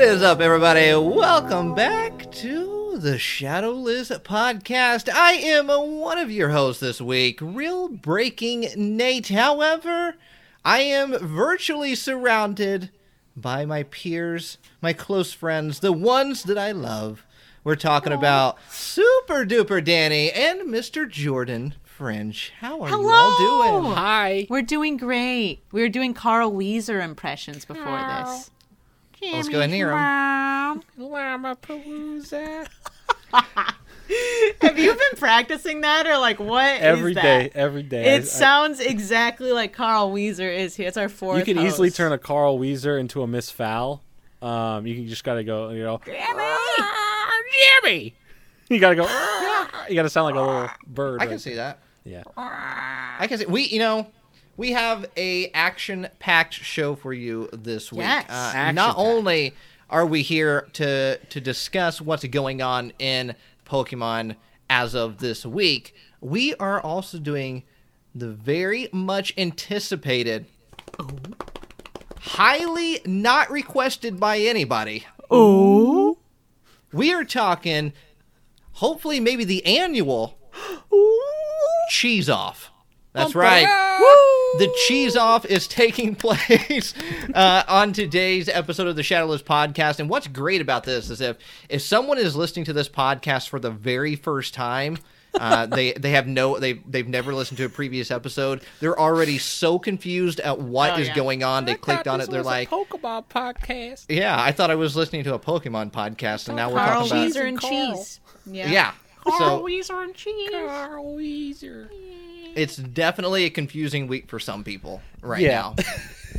What is up, everybody? Welcome back to the Shadowless podcast. I am one of your hosts this week, Real Breaking Nate. However, I am virtually surrounded by my peers, my close friends, the ones that I love. We're talking about Super Duper Danny and Mr. Jordan Fringe. How are you all doing? Hi. We're doing great. We were doing Carl Wheezer impressions before this. Let's go ahead and hear 'em. Llama Palooza. Have you been practicing that or like what? Every that? day, every day. I- It sounds exactly like Carl Wheezer is here. It's our fourth. you can easily turn a Carl Wheezer into a Miss Fowl. Um, you can just gotta go, you know, "Ah, Jimmy. You gotta go. "Ah." You gotta sound like a little bird. I can see that. Yeah. I can see we you know we have a action packed show for you this week. Yes. Uh, not only are we here to to discuss what's going on in Pokemon as of this week, we are also doing the very much anticipated, highly not requested by anybody. Oh. We are talking, hopefully, maybe the annual cheese off. That's right. The cheese off is taking place uh, on today's episode of the Shadowless podcast. And what's great about this is if if someone is listening to this podcast for the very first time, uh, they they have no they they've never listened to a previous episode. They're already so confused at what is Oh, yeah. going on. They I clicked on this it. They're was a like, Pokemon podcast. "Yeah, I thought I was listening to a Pokemon podcast, and now we're Carl talking about Wheezer and Carl. cheese. Yeah. yeah." So Wheezer and cheese. Carl Wheezer. It's definitely a confusing week for some people right Yeah.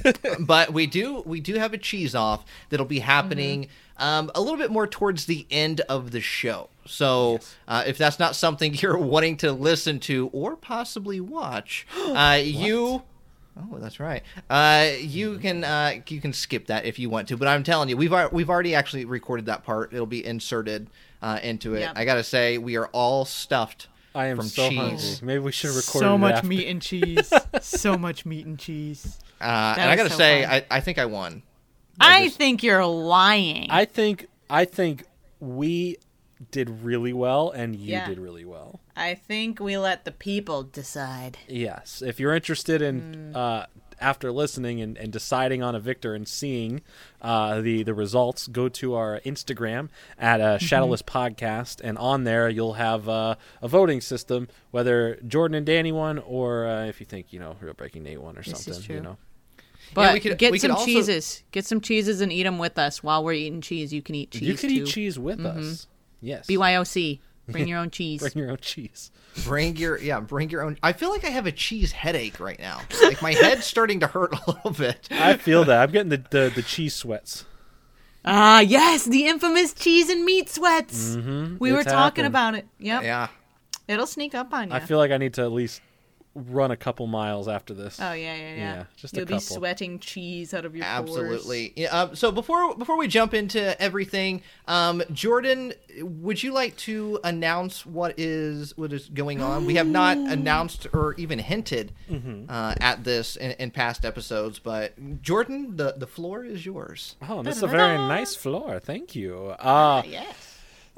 now. but we do we do have a cheese off that'll be happening Mm-hmm. um, a little bit more towards the end of the show. So uh, if that's not something you're wanting to listen to or possibly watch, uh, you. Oh, that's right. Uh, you can uh, you can skip that if you want to, but I'm telling you, we've al- we've already actually recorded that part. It'll be inserted uh, into it. Yep. I gotta say, we are all stuffed. I am from so cheese. hungry. Maybe we should record so much after. meat and cheese. so much meat and cheese. Uh, and I gotta so say. I, I think I won. I think you're lying. I think I think we did really well and you Yeah. did really well. I think we let the people decide. Yes. If you're interested in uh, after listening and, and deciding on a victor and seeing uh, the the results, go to our Instagram at uh, Shadowless Podcast, and on there you'll have uh, a voting system whether Jordan and Danny won, or uh, if you think you know Real Breaking Nate won or This is something. true. You know. But we could- get we could some also- cheeses. Get some cheeses and eat them with us while we're eating cheese. You can eat cheese you can too. eat cheese with us. Yes. BYOC. Bring your own cheese. Bring your own cheese. Bring your yeah, bring your own. I feel like I have a cheese headache right now. Like my head's starting to hurt a little bit. I feel that. I'm getting the, the, the cheese sweats. Ah, yes, the infamous cheese and meat sweats. Mm-hmm. We were talking happened. about it. Yep. Yeah, It'll sneak up on you. I feel like I need to at least run a couple miles after this. oh yeah, yeah, yeah. Yeah, just a You'll be couple. sweating cheese out of your pores. absolutely. Yeah, um, so before before we jump into everything, um, Jordan, would you like to announce what is what is going on? We have not announced or even hinted Mm-hmm. uh, at this in, in past episodes, but Jordan, the the floor is yours. Oh, this is a very nice floor. Thank you. Uh, Yes.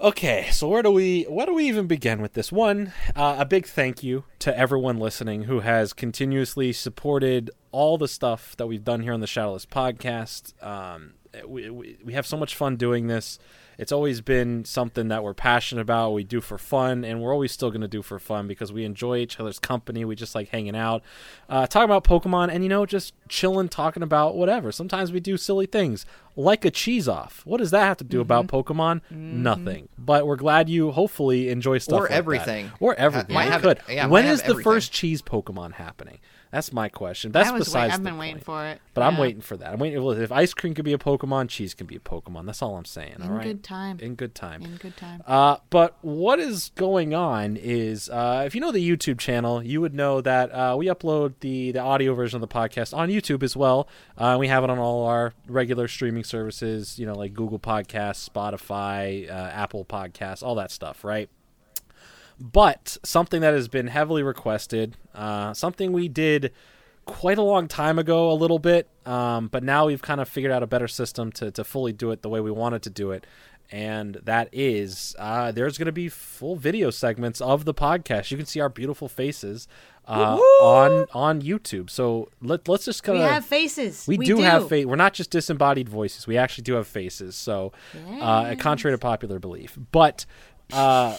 Okay, so where do we where do we even begin with this? One, uh, a big thank you to everyone listening who has continuously supported all the stuff that we've done here on the Shadowless podcast. Um, we, we we have so much fun doing this. It's always been something that we're passionate about. We do for fun, and we're always still going to do for fun because we enjoy each other's company. We just like hanging out, uh, talking about Pokemon, and you know, just chilling, talking about whatever. Sometimes we do silly things like a cheese off. What does that have to do about Pokemon? Nothing. But we're glad you hopefully enjoy stuff Or like that. everything. or everything. might have- could. yeah, when might have the everything. first cheese Pokemon happening? That's my question. That's was wait- besides I've the been waiting point. for it. But I'm waiting for that. I'm waiting. If ice cream could be a Pokemon, cheese can be a Pokemon. That's all I'm saying. In all right. good time. In good time. In good time. Uh, but what is going on is, uh, if you know the YouTube channel, you would know that uh, we upload the the audio version of the podcast on YouTube as well. Uh, we have it on all our regular streaming services, you know, like Google Podcasts, Spotify, uh, Apple Podcasts, all that stuff, right? But something that has been heavily requested, uh, something we did quite a long time ago, a little bit, um, but now we've kind of figured out a better system to to fully do it the way we wanted to do it. And that is, uh, there's going to be full video segments of the podcast. You can see our beautiful faces uh, on on YouTube. So let let's just kind of We have faces. we, do, have face. We're not just disembodied voices. We actually do have faces. So, uh, contrary to popular belief, but uh,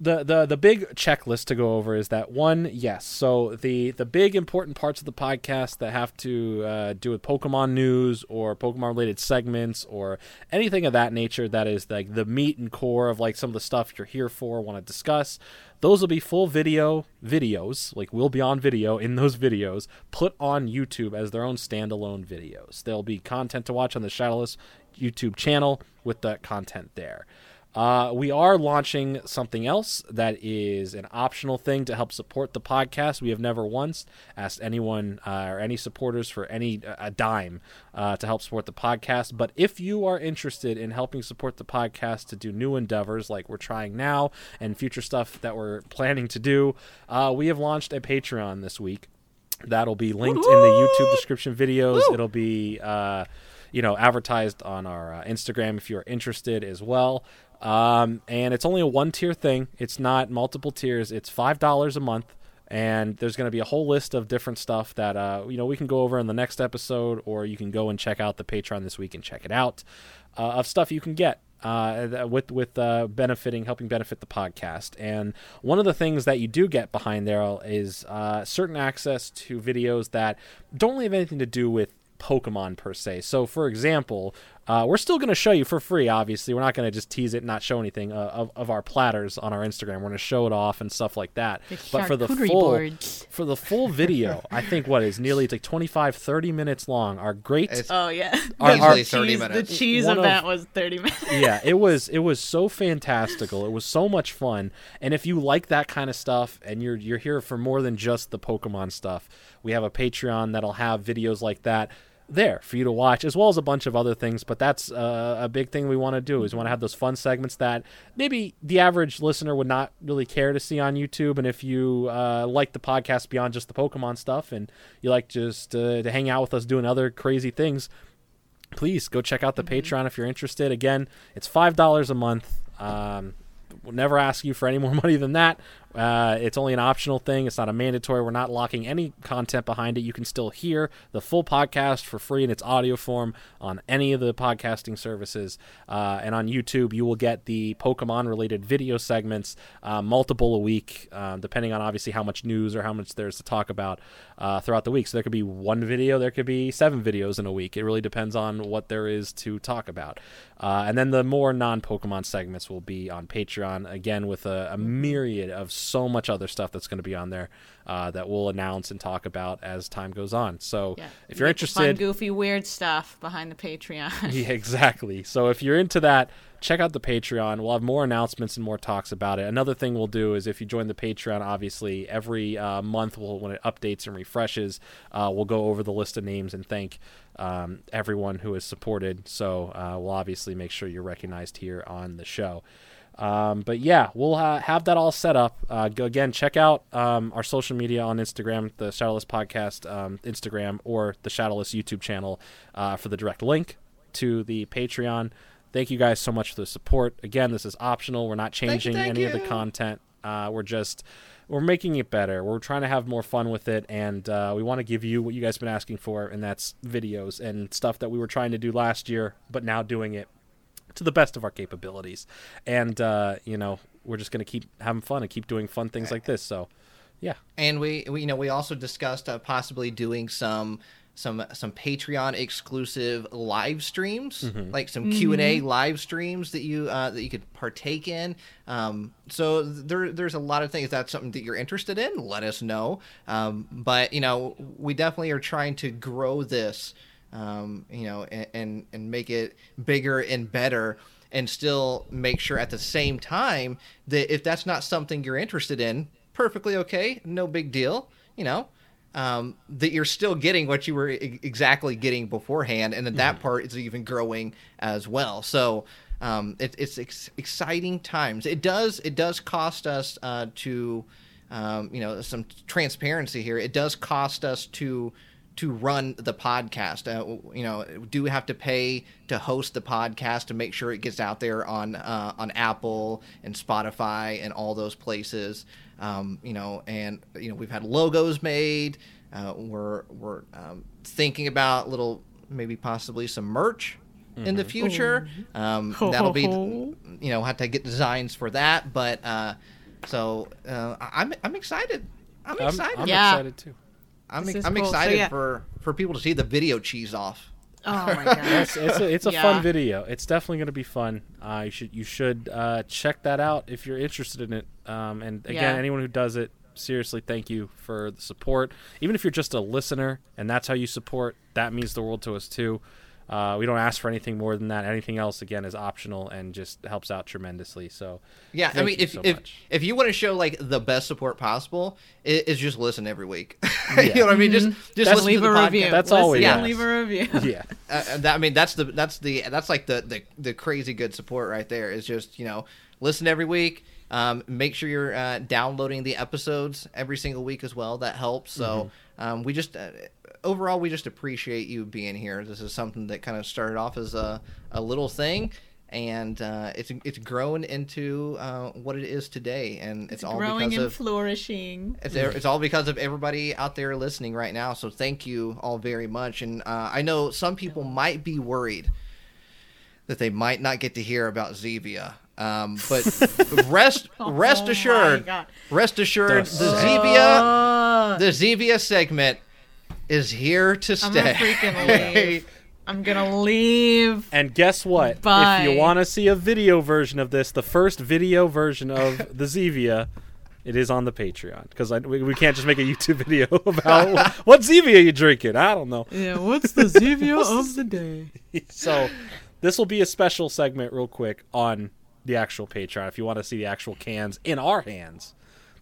the the the big checklist to go over is that one, yes. So the the big important parts of the podcast that have to uh, do with Pokemon news or Pokemon related segments or anything of that nature that is like the meat and core of like some of the stuff you're here for, want to discuss. Those will be full video videos, like we'll be on video in those videos, put on YouTube as their own standalone videos. There'll be content to watch on the Shadowless YouTube channel with that content there. Uh, we are launching something else that is an optional thing to help support the podcast. We have never once asked anyone uh, or any supporters for any a dime uh, to help support the podcast. But if you are interested in helping support the podcast to do new endeavors like we're trying now and future stuff that we're planning to do, uh, we have launched a Patreon this week. That'll be linked in the YouTube description videos. It'll be uh, you know advertised on our uh, Instagram if you're interested as well. Um, and it's only a one tier thing. It's not multiple tiers. It's five dollars a month, and there's going to be a whole list of different stuff that uh, you know we can go over in the next episode, or you can go and check out the Patreon this week and check it out uh, of stuff you can get uh, with with uh, benefiting, helping benefit the podcast. And one of the things that you do get behind there is uh, certain access to videos that don't really have anything to do with Pokemon per se. So, for example, uh, we're still going to show you for free. Obviously, we're not going to just tease it, and not show anything uh, of, of our platters on our Instagram. We're going to show it off and stuff like that. The but for the full boards. for the full video, I think what is nearly it's like 25, 30 minutes long. Our great It's Oh yeah. Our- The our- cheese- 30 minutes. The cheese One of of- that was thirty minutes. yeah, it was it was so fantastical. It was so much fun. And if you like that kind of stuff and you're you're here for more than just the Pokemon stuff, we have a Patreon that'll have videos like that there for you to watch as well as a bunch of other things but that's uh, a big thing we want to do is we want to have those fun segments that maybe the average listener would not really care to see on youtube and if you uh, like the podcast beyond just the pokemon stuff and you like just uh, to hang out with us doing other crazy things please go check out the Patreon if you're interested. Again, it's five dollars a month. Um, we'll never ask you for any more money than that. Uh, it's only an optional thing. It's not a mandatory. We're not locking any content behind it. You can still hear the full podcast for free in its audio form on any of the podcasting services. Uh, and on YouTube, you will get the Pokemon related video segments, uh, multiple a week, um, depending on obviously how much news or how much there's to talk about uh, throughout the week. So there could be one video, there could be seven videos in a week. It really depends on what there is to talk about. Uh, and then the more non Pokemon segments will be on Patreon, again, with a, a myriad of so much other stuff that's going to be on there uh, that we'll announce and talk about as time goes on. So Yeah. if You you're the fun, interested, goofy, weird stuff behind the Patreon. yeah, exactly. So if you're into that, check out the Patreon. We'll have more announcements and more talks about it. Another thing we'll do is if you join the Patreon, obviously every uh, month, we'll, when it updates and refreshes, uh, we'll go over the list of names and thank um, everyone who has supported. So uh, we'll obviously make sure you're recognized here on the show. Um, but yeah, we'll uh, have that all set up. Uh, go again, check out um, our social media on Instagram, the Shadowless Podcast um, Instagram, or the Shadowless YouTube channel uh, for the direct link to the Patreon. Thank you guys so much for the support. Again, this is optional. We're not changing thank any of the content. Uh, we're just we're making it better. We're trying to have more fun with it, and uh, we want to give you what you guys have been asking for, and that's videos and stuff that we were trying to do last year, but now doing it to the best of our capabilities. And uh, you know, we're just gonna keep having fun and keep doing fun things like this. So, yeah, And we, we you know we also discussed uh, possibly doing some some some Patreon exclusive live streams, Mm-hmm. like some Q and A live streams that you uh, that you could partake in. Um, so there there's a lot of things. If that's something that you're interested in, let us know. Um, but you know we definitely are trying to grow this, um, you know, and, and and make it bigger and better. And still make sure at the same time that if that's not something you're interested in, perfectly okay, no big deal, you know, um, that you're still getting what you were e- exactly getting beforehand, and that that part is even growing as well. So um, it, it's ex- exciting times. It does it does cost us uh, to um, you know some transparency here. It does cost us to to run the podcast. Uh, you know, do we have to pay to host the podcast to make sure it gets out there on uh, on Apple and Spotify and all those places. Um, you know, and you know we've had logos made. Uh, we're we're um, thinking about little maybe possibly some merch in the future. Um, that'll be you know have to get designs for that, but uh, so uh, I- I'm I'm excited. I'm I'm, excited. I'm Yeah. excited too. I'm, This I'm cool. So, excited yeah. for for people to see the video cheese off. Oh my god. It's, it's a, it's a Yeah. fun video. It's definitely going to be fun. Uh, you should you should uh, check that out if you're interested in it. Um, and again, Yeah. anyone who does it, seriously, thank you for the support. Even if you're just a listener and that's how you support, that means the world to us too. Uh, we don't ask for anything more than that. Anything else, again, is optional and just helps out tremendously. So, Yeah, I mean, you if so if much. if you want to show like the best support possible, it, is just listen every week. you know what I mean? Just just That's- listen leave to a podcast. review. That's all we Listen. Leave a review. yeah, Uh, that, I mean, that's the that's the that's like the, the the crazy good support right there. Is just you know listen every week. Um, make sure you're uh, downloading the episodes every single week as well. That helps. So um, we just uh, overall we just appreciate you being here. This is something that kind of started off as a a little thing. And uh, it's it's grown into uh, what it is today, and it's, all Growing because and of flourishing. it's, it's all because of everybody out there listening right now. So thank you all very much. And uh, I know some people might be worried that they might not get to hear about Zevia. Um, but rest rest Oh my assured, rest assured, the That's- Zevia the Zevia segment is here to stay. I'm stay. gonna freaking leave. I'm gonna leave. And guess what? Bye. If you want to see a video version of this, the first video version of the Zevia, it is on the Patreon because we, we can't just make a YouTube video about what Zevia you drinking. I don't know. Yeah, what's the Zevia of the day? So this will be a special segment, real quick, on the actual Patreon. If you want to see the actual cans in our hands,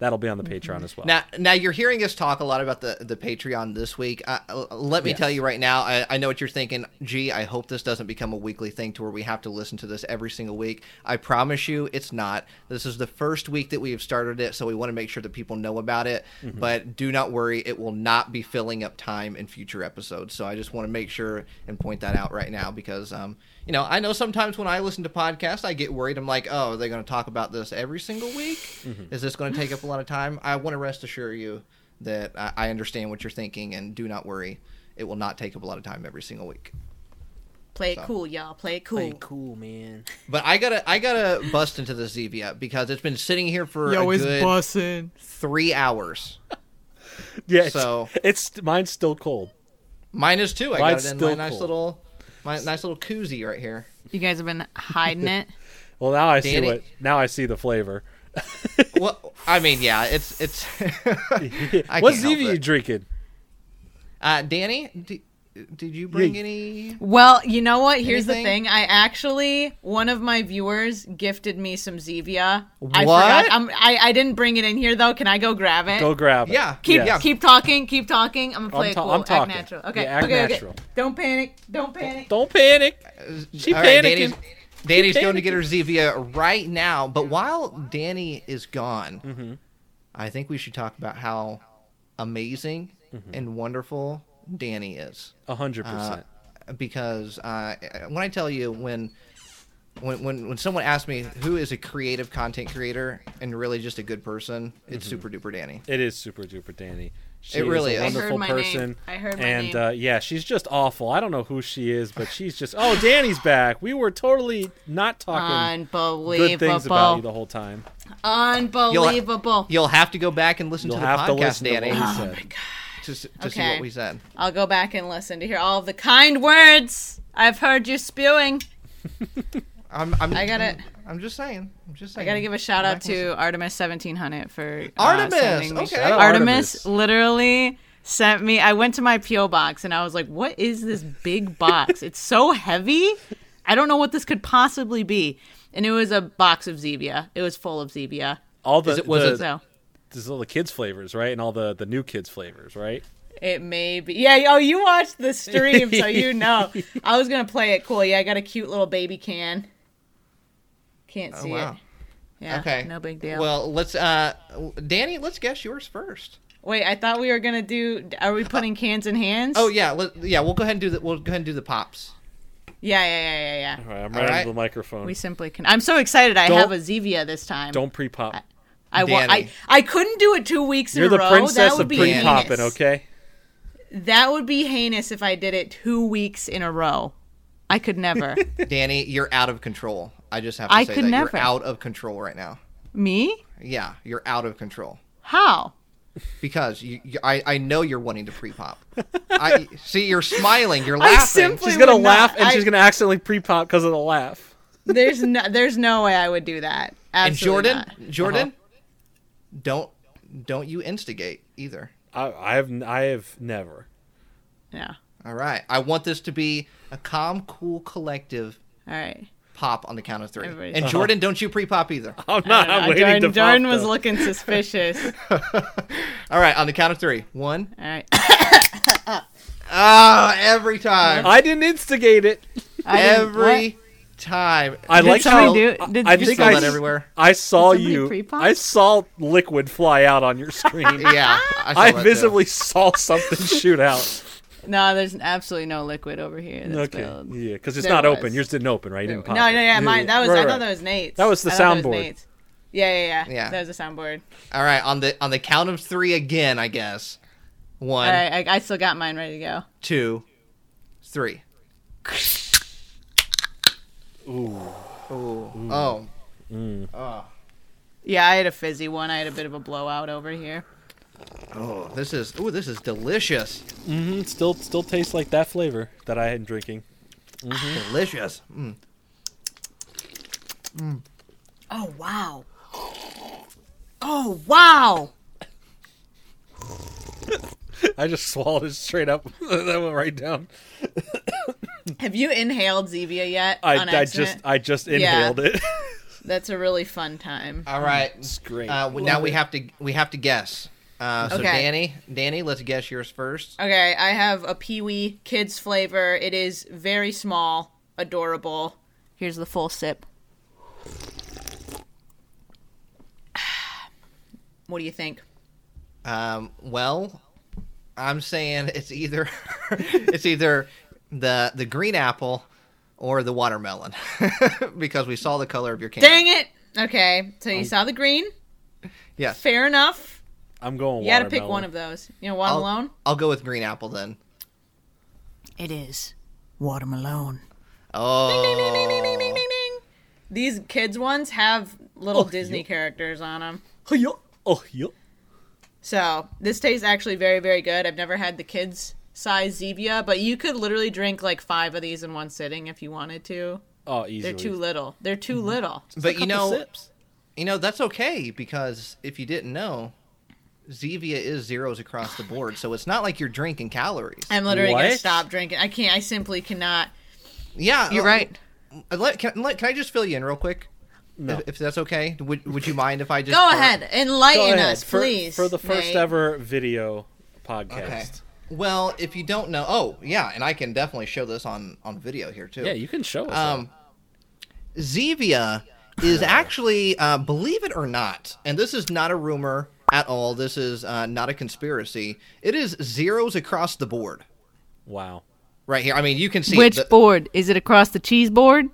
that'll be on the Patreon as well. Now, now you're hearing us talk a lot about the the Patreon this week. Uh, uh, let me Yes. tell you right now, I, I know what you're thinking. Gee, I hope this doesn't become a weekly thing to where we have to listen to this every single week. I promise you, it's not. This is the first week that we have started it, so we want to make sure that people know about it. Mm-hmm. But do not worry, it will not be filling up time in future episodes. So I just want to make sure and point that out right now because, um, you know, I know sometimes when I listen to podcasts, I get worried. I'm like, oh, are they going to talk about this every single week? Mm-hmm. Is this going to take up a lot of time? I want to rest assure you that I, I understand what you're thinking, and do not worry, it will not take up a lot of time every single week. Play it So. cool, y'all. Play it cool. cool, man. But I gotta, I gotta bust into the Zevia because it's been sitting here for Yo, a it's good bussin'. three hours. Yeah, So- it's mine's still cold. Mine is too. I Mine's got it in still my nice cool. little, my nice little koozie right here. You guys have been hiding it. Well, now I see Danny- what. Now I see the flavor. well, I mean, yeah, it's it's. I what can't Zevia you drinking? Uh, Danny, d- did you bring Yeah. any? Well, you know what? Here's Anything? the thing. I actually one of my viewers gifted me some Zevia. I What? forgot. I'm, I I didn't bring it in here though. Can I go grab it? Go grab it. Yeah, Keep yeah. keep talking. Keep talking. I'm gonna play I'm it cool. I'm act talking. natural. Okay. Yeah, act okay. natural. Okay. Don't panic. Don't panic. Don't panic. She All right, panicking. Danny's, Danny's She going to get her panicking. Zevia right now. But while Danny is gone, Mm-hmm. I think we should talk about how amazing Mm-hmm. and wonderful Danny is. A hundred Uh, percent. because uh, when I tell you when. When, when, when someone asks me who is a creative content creator and really just a good person, it's Mm-hmm. super duper Danny. It is super duper Danny. She It really is a is. I heard wonderful my name. person. I heard my and name. uh, yeah, she's just awful. I don't know who she is, but she's just. Oh, Danny's back. We were totally not talking good things about you the whole time. Unbelievable. You'll have to go back and listen You'll to the have to podcast, listen to Danny, what we Oh said. to, s- to see what we said. I'll go back and listen to hear all of the kind words I've heard you spewing. I'm, I'm, I gotta- I'm just saying. I'm just I gotta give a shout out back and to Artemis seventeen hundred for uh, Artemis, sending me okay. shit. Shout out Artemis, Artemis. literally sent me. I went to my PO box and I was like, "What is this big box? it's so heavy. I don't know what this could possibly be." And it was a box of Zevia. It was full of Zevia. All the, Is it- was the, it- So there's all the kids flavors, right? And all the the new kids flavors, right? it may be. Yeah. Oh, you watched the stream, so you know. I was gonna play it cool. Yeah, I got a cute little baby can. Can't Oh, see wow. it. Yeah. Okay. No big deal. Well, let's uh Danny, let's guess yours first. Wait, I thought we were gonna do. Are we putting cans in hands? Oh yeah, let, yeah. We'll go ahead and do the. We'll go ahead and do the pops. yeah, yeah, yeah, yeah, yeah. All right, I'm All right right. into the microphone. We simply can. I'm so excited. I Don't- have a Zevia this time. Don't pre-pop. I wa- I I couldn't do it two weeks You're in a row. princess that of would be pre-popping, heinous. okay? That would be heinous if I did it two weeks in a row. I could never. Danny, you're out of control. I just have to I say could that never. you're out of control right now. Me? Yeah, you're out of control How? because you, you, I, I know you're wanting to pre-pop. I see you're smiling. You're I laughing. simply- She's gonna laugh not. and I- she's gonna accidentally pre-pop because of the laugh. There's no. There's no way I would do that. and Jordan, not. Jordan, Uh-huh. Don't don't you instigate either. I, I have I have never. Yeah. All right. I want this to be a calm, cool, collective All right. pop on the count of 3 Everybody's- And Uh-huh. Jordan, don't you pre-pop either. I'm not. I I'm waiting Jordan, to pop. Jordan was though. looking suspicious. All right, on the count of three. One. All right. Ah, every time. I didn't instigate it. I didn't- every what? Time. I Did like somebody how do- did I you think Spill I that everywhere. I saw you. pre-pop? I saw liquid fly out on your screen. Yeah, I, saw I that too. visibly saw something shoot out. No, there's absolutely no liquid over here. That's okay, spilled. yeah, because it's There not was. open. Yours didn't open, right? You didn't pop no, it. yeah, mine. That was. Right, I thought that was Nate's. That was the I thought that soundboard. Nate's. Yeah, yeah, yeah. Yeah. That was the soundboard. All right, on the on the count of three again, I guess. One, All right, I, I still got mine ready to go. two, three. Ooh. Ooh. Oh. Mm. Oh. Yeah, I had a fizzy one. I had a bit of a blowout over here. Oh, this is ooh, this is delicious. Mm hmm Still, still tastes like that flavor that I had been drinking. Mm-hmm. Delicious. Mm. Mm. Oh wow. Oh wow. I just swallowed it straight up. that went right down. Have you inhaled Zevia yet? I, on I just. I just Yeah. inhaled it. That's a really fun time. All right. it's great. Uh, w- now we have to we have to guess. Uh, so Okay. Danny, Danny, let's guess yours first. Okay, I have a Pee Wee Kids flavor. It is very small, adorable. Here's the full sip. What do you think? Um, well, I'm saying it's either it's either the the green apple or the watermelon because we saw the color of your can. Dang it! Okay, so you saw the green. Yes. Fair enough. I'm going. You got to pick one of those. You know, one I'll, alone. I'll go with green apple then. It is watermelon. Oh. Ding, ding, ding, ding, ding, ding, ding, ding. These kids ones have little Oh, Disney yup. characters on them. Oh, yeah. Oh, yeah. So this tastes actually very, very good. I've never had the kids size Zevia, but you could literally drink like five of these in one sitting if you wanted to. Oh, easily. They're too little. They're too Mm-hmm. little. But you know, sips. you know that's okay because if you didn't know, Zevia is zeros across the board, so it's not like you're drinking calories. I'm literally gonna stop drinking. I can't. I simply cannot. Yeah, You're uh, right. uh, Let, can, let, can I just fill you in real quick? No. If, if that's okay, would would you mind if I just Go pour- ahead, enlighten Go ahead. us, for, please. For the first Nate. ever video podcast. Okay. Well, if you don't know, oh yeah, and I can definitely show this on on video here too. Yeah, you can show us. Um, Zevia is actually, uh, believe it or not, and this is not a rumor at all. This is uh, not a conspiracy. It is zeros across the board wow. right here. I mean, you can see Which the- board is it? Across the cheese board?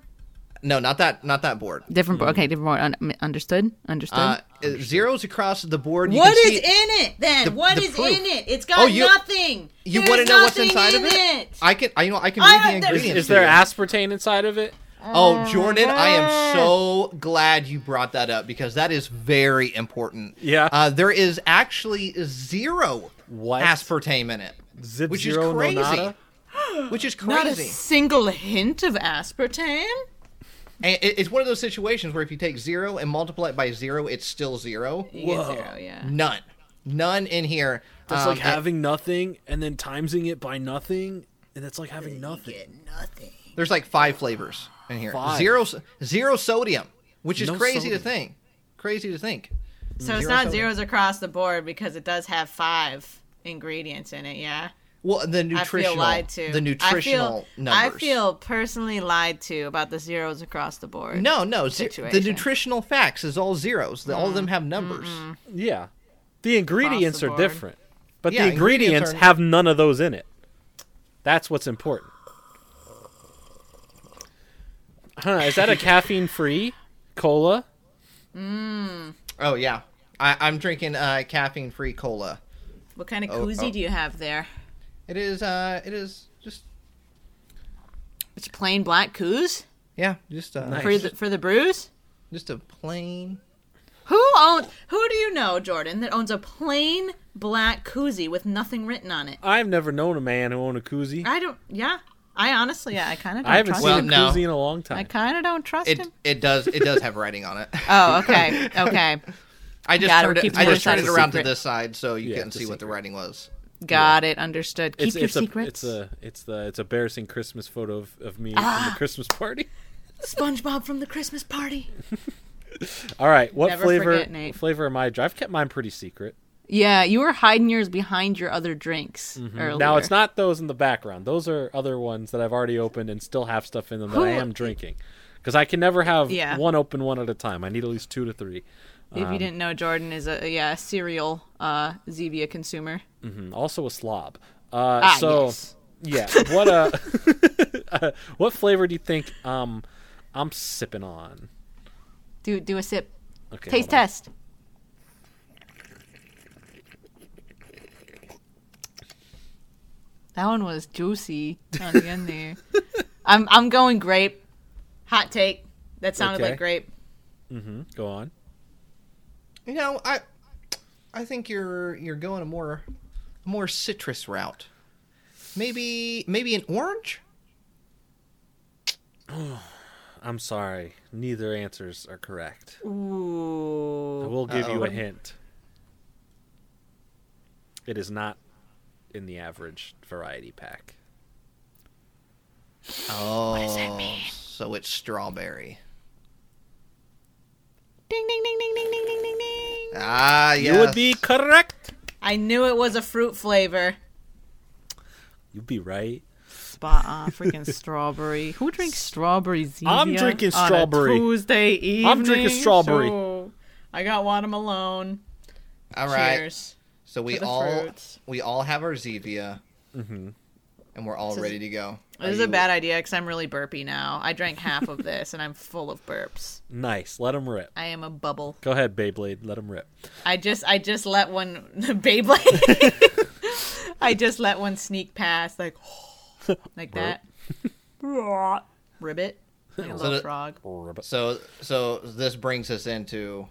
no, not that, not that board. Different board. Okay, different board. Un- understood. Understood. Uh, zeros across the board. You What can is see- in it then? the- What the is proof. in it? It's got Oh, you- nothing. You want to know what's inside in of it? it. I can, I, you know, I can I read the ingredients. Is to there aspartame inside of it? Oh, Jordan, I am so glad you brought that up because that is very important. Yeah. Uh, there is actually zero What? aspartame in it, Zip which is crazy. no which is crazy. Not a single hint of aspartame. And it's one of those situations where if you take zero and multiply it by zero, it's still zero. Whoa. zero. Yeah. None. None in here. That's Um, like having nothing and then timesing it by nothing, and that's like having nothing. nothing. There's like five flavors in here. Five. Zero, zero sodium, which is No crazy sodium. to think. Crazy to think. So it's not sodium. zeros across the board because it does have five ingredients in it. Yeah. Well, the I nutritional, feel lied to. the nutritional I feel, numbers. I feel personally lied to about the zeros across the board. no, no. ze- the nutritional facts is all zeros. The- All of them Mm, have numbers. Yeah. The ingredients are board. different. But Yeah, the ingredients, ingredients are- have none of those in it. That's what's important. Huh, is that a caffeine free cola? Oh yeah, I, I'm drinking uh, caffeine-free cola. What kind of Oh, koozie oh. do you have there? It is. Uh, it is just. It's plain black coos Yeah, just uh, Nice. for the for the brews. just a plain. Who owns? Who do you know, Jordan, that owns a plain black koozie with nothing written on it? I've never known a man who owned a koozie. I don't. Yeah, I honestly, yeah, I kind of don't I haven't trust seen him. a no. koozie in a long time. I kind of don't trust It him. it does it does have writing on it. Oh, okay, okay, I just Got it, turned it. I just turned it a around to this side so you Yeah, couldn't it's a see what the writing was. Got it. Understood. Keep it's, your it's a, secrets. it's a it's the it's a embarrassing Christmas photo of, of me Ah. from the Christmas party. SpongeBob from the Christmas party. All right, what Never flavor forget, Nate. what flavor am I? I've kept mine pretty secret. Yeah, you were hiding yours behind your other drinks earlier. Now it's not those in the background. Those are other ones that I've already opened and still have stuff in them that Who- I am drinking. Because I can never have Yeah. one open one at a time. I need at least two to three. If Um, you didn't know, Jordan is a yeah serial uh, Zevia consumer. Mhm. Also a slob. Uh, Ah, so yes. yeah, what uh, uh, what flavor do you think um I'm sipping on? Do do a sip. Okay, Taste test. That one was juicy on the end there. I'm I'm going grape. Hot take. That sounded Okay. like grape. Mm-hmm. Go on. You know, I I think you're you're going a more a more citrus route. Maybe maybe an orange. I'm sorry. Neither answers are correct. I Ooh. will give you Uh-oh. a hint. It is not in the average variety pack. Oh, what does that mean? So it's strawberry. Ding ding ding ding ding ding ding ding ding. Ah, yes. You would be correct. I knew it was a fruit flavor. You'd be right. Spot on, freaking strawberry. Who drinks strawberry Zevia I'm drinking on a strawberry. Tuesday evening. I'm drinking strawberry. So, I got watermelon. All right. Cheers. So we to the all fruits. we all have our Zevia, Mm-hmm. and we're all This is- ready to go. This is a bad idea because I'm really burpy now. I drank half of this and I'm full of burps. Nice. Let them rip. I am a bubble. Go ahead, Beyblade. Let them rip. I just I just let one Beyblade. I just let one sneak past like like that. Ribbit. Like a So little the- frog. Rip it. So so this brings us into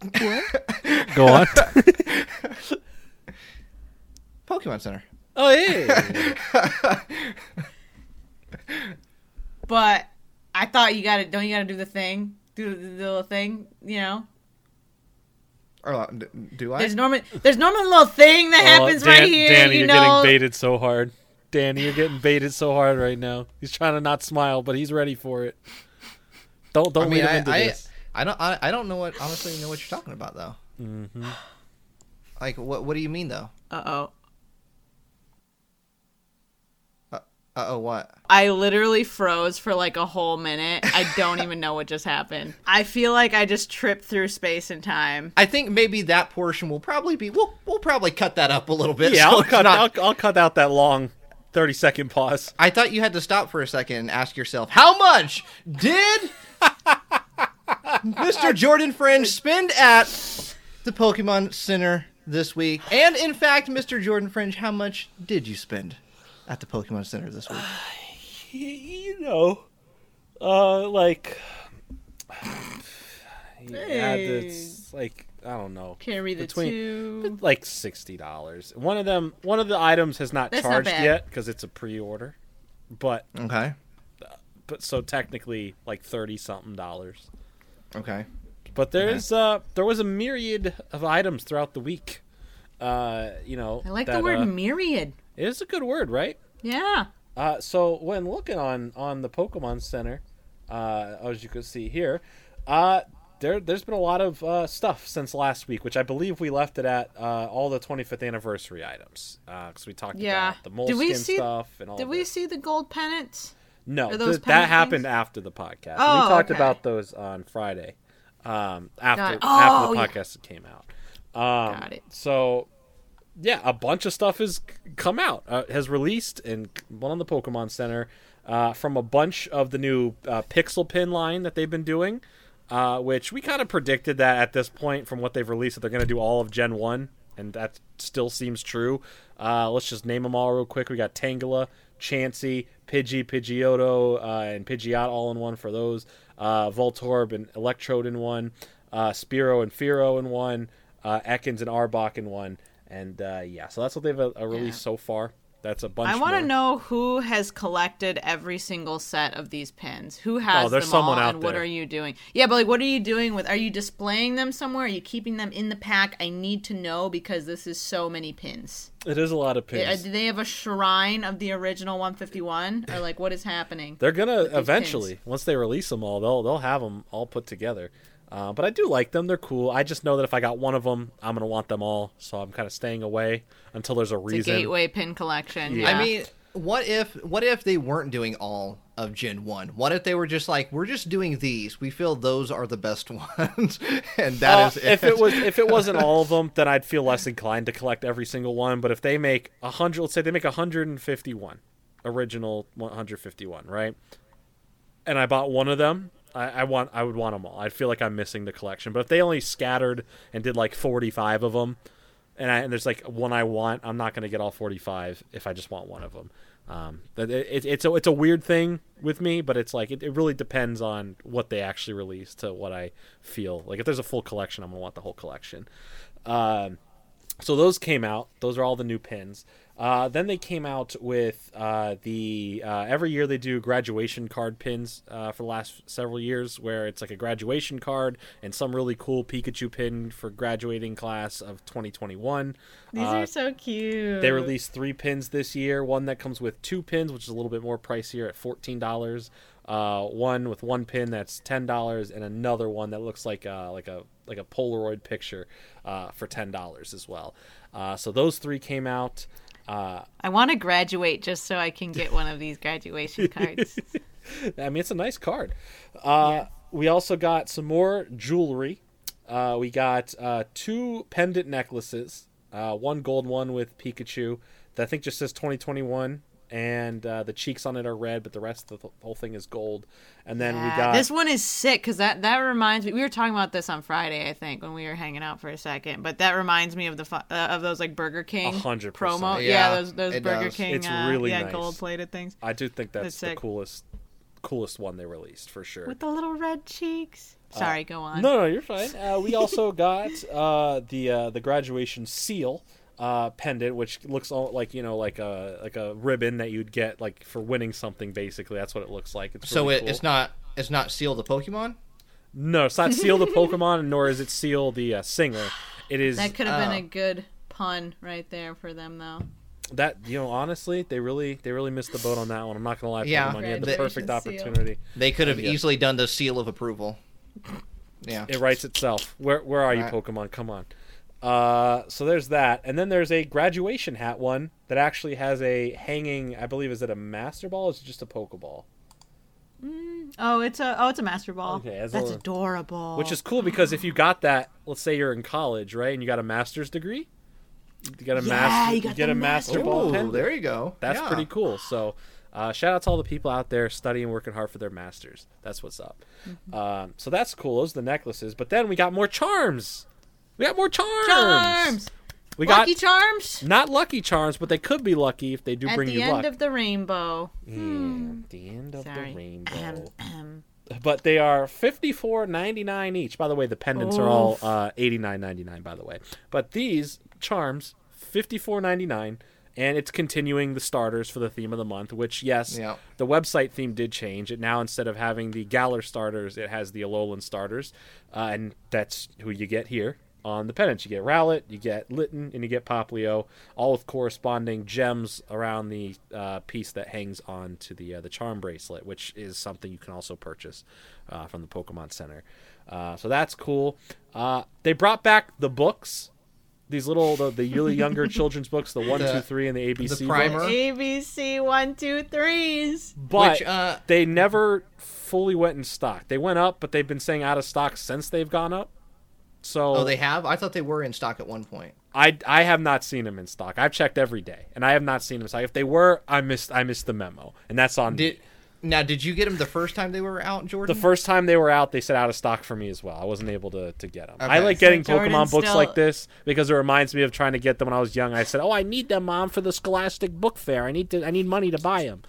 Go on. Pokemon Center. oh, yeah. But I thought you gotta don't you gotta do the thing? Do the, the little thing, you know? Or uh, do I? There's normally there's normally a little thing that happens Oh, Dan- right here, Danny, you you're know. getting baited so hard. Danny, you're getting baited so hard right now. He's trying to not smile, but he's ready for it. Don't don't I mean, lead him I, into I, this. I don't I, I don't know what honestly you know what you're talking about though. Mm-hmm. Like what what do you mean though? Uh oh. Uh oh, what? I literally froze for like a whole minute. I don't even know what just happened. I feel like I just tripped through space and time. I think maybe that portion will probably be we'll we'll probably cut that up a little bit. Yeah, so I'll cut. not- I'll, I'll cut out that long, thirty second pause. I thought you had to stop for a second and ask yourself, how much did Mr. Jordan Fringe spend at the Pokemon Center this week? And in fact, Mr. Jordan Fringe, how much did you spend at the Pokemon Center this week? You know, uh, like, yeah, it's like I don't know, Can't read the Between- two. like sixty dollars. One of them, one of the items has not That's charged bad. yet because it's a pre-order, but Okay. but so technically like thirty something dollars. Okay. But there's uh there was a myriad of items throughout the week. Uh, you know, I like that, the word uh, myriad. it is a good word, right? Yeah. Uh, so when looking on on the Pokemon Center, uh, as you can see here, uh, there there's been a lot of uh, stuff since last week, which I believe we left it at uh, all the 25th anniversary items because we talked Yeah. about the Did moleskin stuff and all. Did of we it. see the gold pennants? No, th- that happened things? after the podcast. Oh, we talked okay. about those on Friday. um, after it. after Oh, the yeah. podcast came out. Um, Got it. So yeah, a bunch of stuff has come out, uh, has released, and one on the Pokemon Center uh, from a bunch of the new uh, Pixel Pin line that they've been doing. Uh, which we kind of predicted that at this point from what they've released that they're going to do all of Gen One, and that still seems true. Uh, let's just name them all real quick. We got Tangela, Chansey, Pidgey, Pidgeotto, uh, and Pidgeot all in one for those. Uh, Voltorb and Electrode in one. Uh, Spearow and Fearow in one. Uh, Ekans and Arbok in one. And uh, yeah, so that's what they've uh, released so far. That's a bunch. I want to know who has collected every single set of these pins. Who has Oh, there's them someone all, out and what are you doing? Yeah, but like, what are you doing with? Are you displaying them somewhere? Are you keeping them in the pack? I need to know because this is so many pins. It is a lot of Uh, pins. Do they have a shrine of the original 151, or like what is happening? They're gonna eventually once they release them all, they'll they'll have them all put together. Uh, but I do like them; they're cool. I just know that if I got one of them, I'm gonna want them all. So I'm kind of staying away until there's a It's a reason. gateway pin collection. Yeah. Yeah. I mean, what if what if they weren't doing all of Gen One? What if they were just like, we're just doing these. We feel those are the best ones, and that Uh, is if it was if it wasn't all of them, then I'd feel less inclined to collect every single one. But if they make a hundred, let's say they make 151 original 151, right? And I bought one of them, I, I want I would want them all. I'd feel like I'm missing the collection. But if they only scattered and did like 45 of them, and, I, and there's like one I want, I'm not going to get all 45 if I just want one of them. Um, it, it, it's a it's a weird thing with me, but it's like it, it really depends on what they actually release to what I feel. Like if there's a full collection, I'm gonna want the whole collection. Um, so those came out. Those are all the new pins. Uh, then they came out with uh, the uh, every year they do graduation card pins uh, for the last several years, where it's like a graduation card and some really cool Pikachu pin for graduating class of 2021. These Uh, are so cute. they released three pins this year. One that comes with two pins, which is a little bit more pricier at fourteen dollars. Uh, one with one pin that's ten dollars, and another one that looks like a, like a like a Polaroid picture uh, for ten dollars as well. Uh, so those three came out. Uh, I want to graduate just so I can get one of these graduation cards. I mean, it's a nice card. Uh, We also got some more jewelry. Uh, we got uh, two pendant necklaces, uh, one gold one with Pikachu that I think just says 2021, and uh, the cheeks on it are red, but the rest of the whole thing is gold. And then we got this one is sick because that that reminds me. We were talking about this on Friday, I think, when we were hanging out for a second. But that reminds me of the fu- uh, of those like Burger King hundred percent. promo. Yeah, Yeah, those those Burger does. King. It's uh, really yeah, nice. gold plated things I do think that's That's the sick. coolest coolest one they released for sure. with the little red cheeks. Sorry, go on. Uh, No, no, you're fine. Uh, we also got uh, the uh, the graduation seal uh, pendant, which looks all like you know like a like a ribbon that you'd get like for winning something. Basically, that's what it looks like. It's so really it, cool. it's not it's not seal the Pokemon. no, it's not seal the Pokemon, nor is it seal the uh, singer. It is That could have Oh. been a good pun right there for them, though. that you know honestly they really they really missed the boat on that one. I'm not gonna lie, Yeah. Pokemon, you had the Graduation perfect seal. opportunity. They could have Yeah. easily done the seal of approval. Yeah. It writes itself. Where where are you, Right. Pokemon? Come on. Uh, so there's that, and then there's a graduation hat one that actually has a hanging. I believe is it a Master Ball? Or is it just a Pokeball? Oh, it's a oh, it's a master ball. Okay, that's a- adorable. Which is cool because if you got that, let's say you're in college, right, and you got a master's degree, you got a Yeah, master, you got get a master master ball Ooh, pen. there you go. That's Yeah. pretty cool. So, uh, shout out to all the people out there studying, working hard for their masters. That's what's up. Mm-hmm. Um, so that's cool. Those are the necklaces. But then we got more charms. We got more charms. charms. We Lucky got charms. not lucky charms, but they could be lucky if they do At bring you luck. At the end of the rainbow. yeah, the end of Sorry. the rainbow. Ahem, ahem. But they are fifty four ninety nine each. By the way, the pendants are all Oof. uh, eighty nine ninety nine. By the way, but these charms fifty four ninety nine, and it's continuing the starters for the theme of the month. Which yes, Yeah. the website theme did change. It now instead of having the Galar starters, it has the Alolan starters, uh, and that's who you get here. On the pendants, you get Rowlet, you get Litten, and you get Poplio, all with corresponding gems around the uh, piece that hangs on to the uh, the charm bracelet, which is something you can also purchase uh, from the Pokemon Center. Uh, so that's cool. Uh, they brought back the books these little the, the yearly younger children's books, the one, The- two, three, and the ABC the primer. books. ABC one two threes. But Which, uh, they never fully went in stock. They went up, but they've been saying out of stock since they've gone up. So Oh, they have. I thought they were in stock at one point. I I have not seen them in stock. I've checked every day, and I have not seen them in stock. If they were, I missed I missed the memo, and that's on Did me. now? Did you get them the first time they were out, Jordan? The first time they were out, they said out of stock for me as well. I wasn't able to, to get them. I like getting So Jordan's Pokemon books still- like this because it reminds me of trying to get them when I was young. I said, "Oh, I need them, mom, for the Scholastic Book Fair. I need to. I need money to buy them."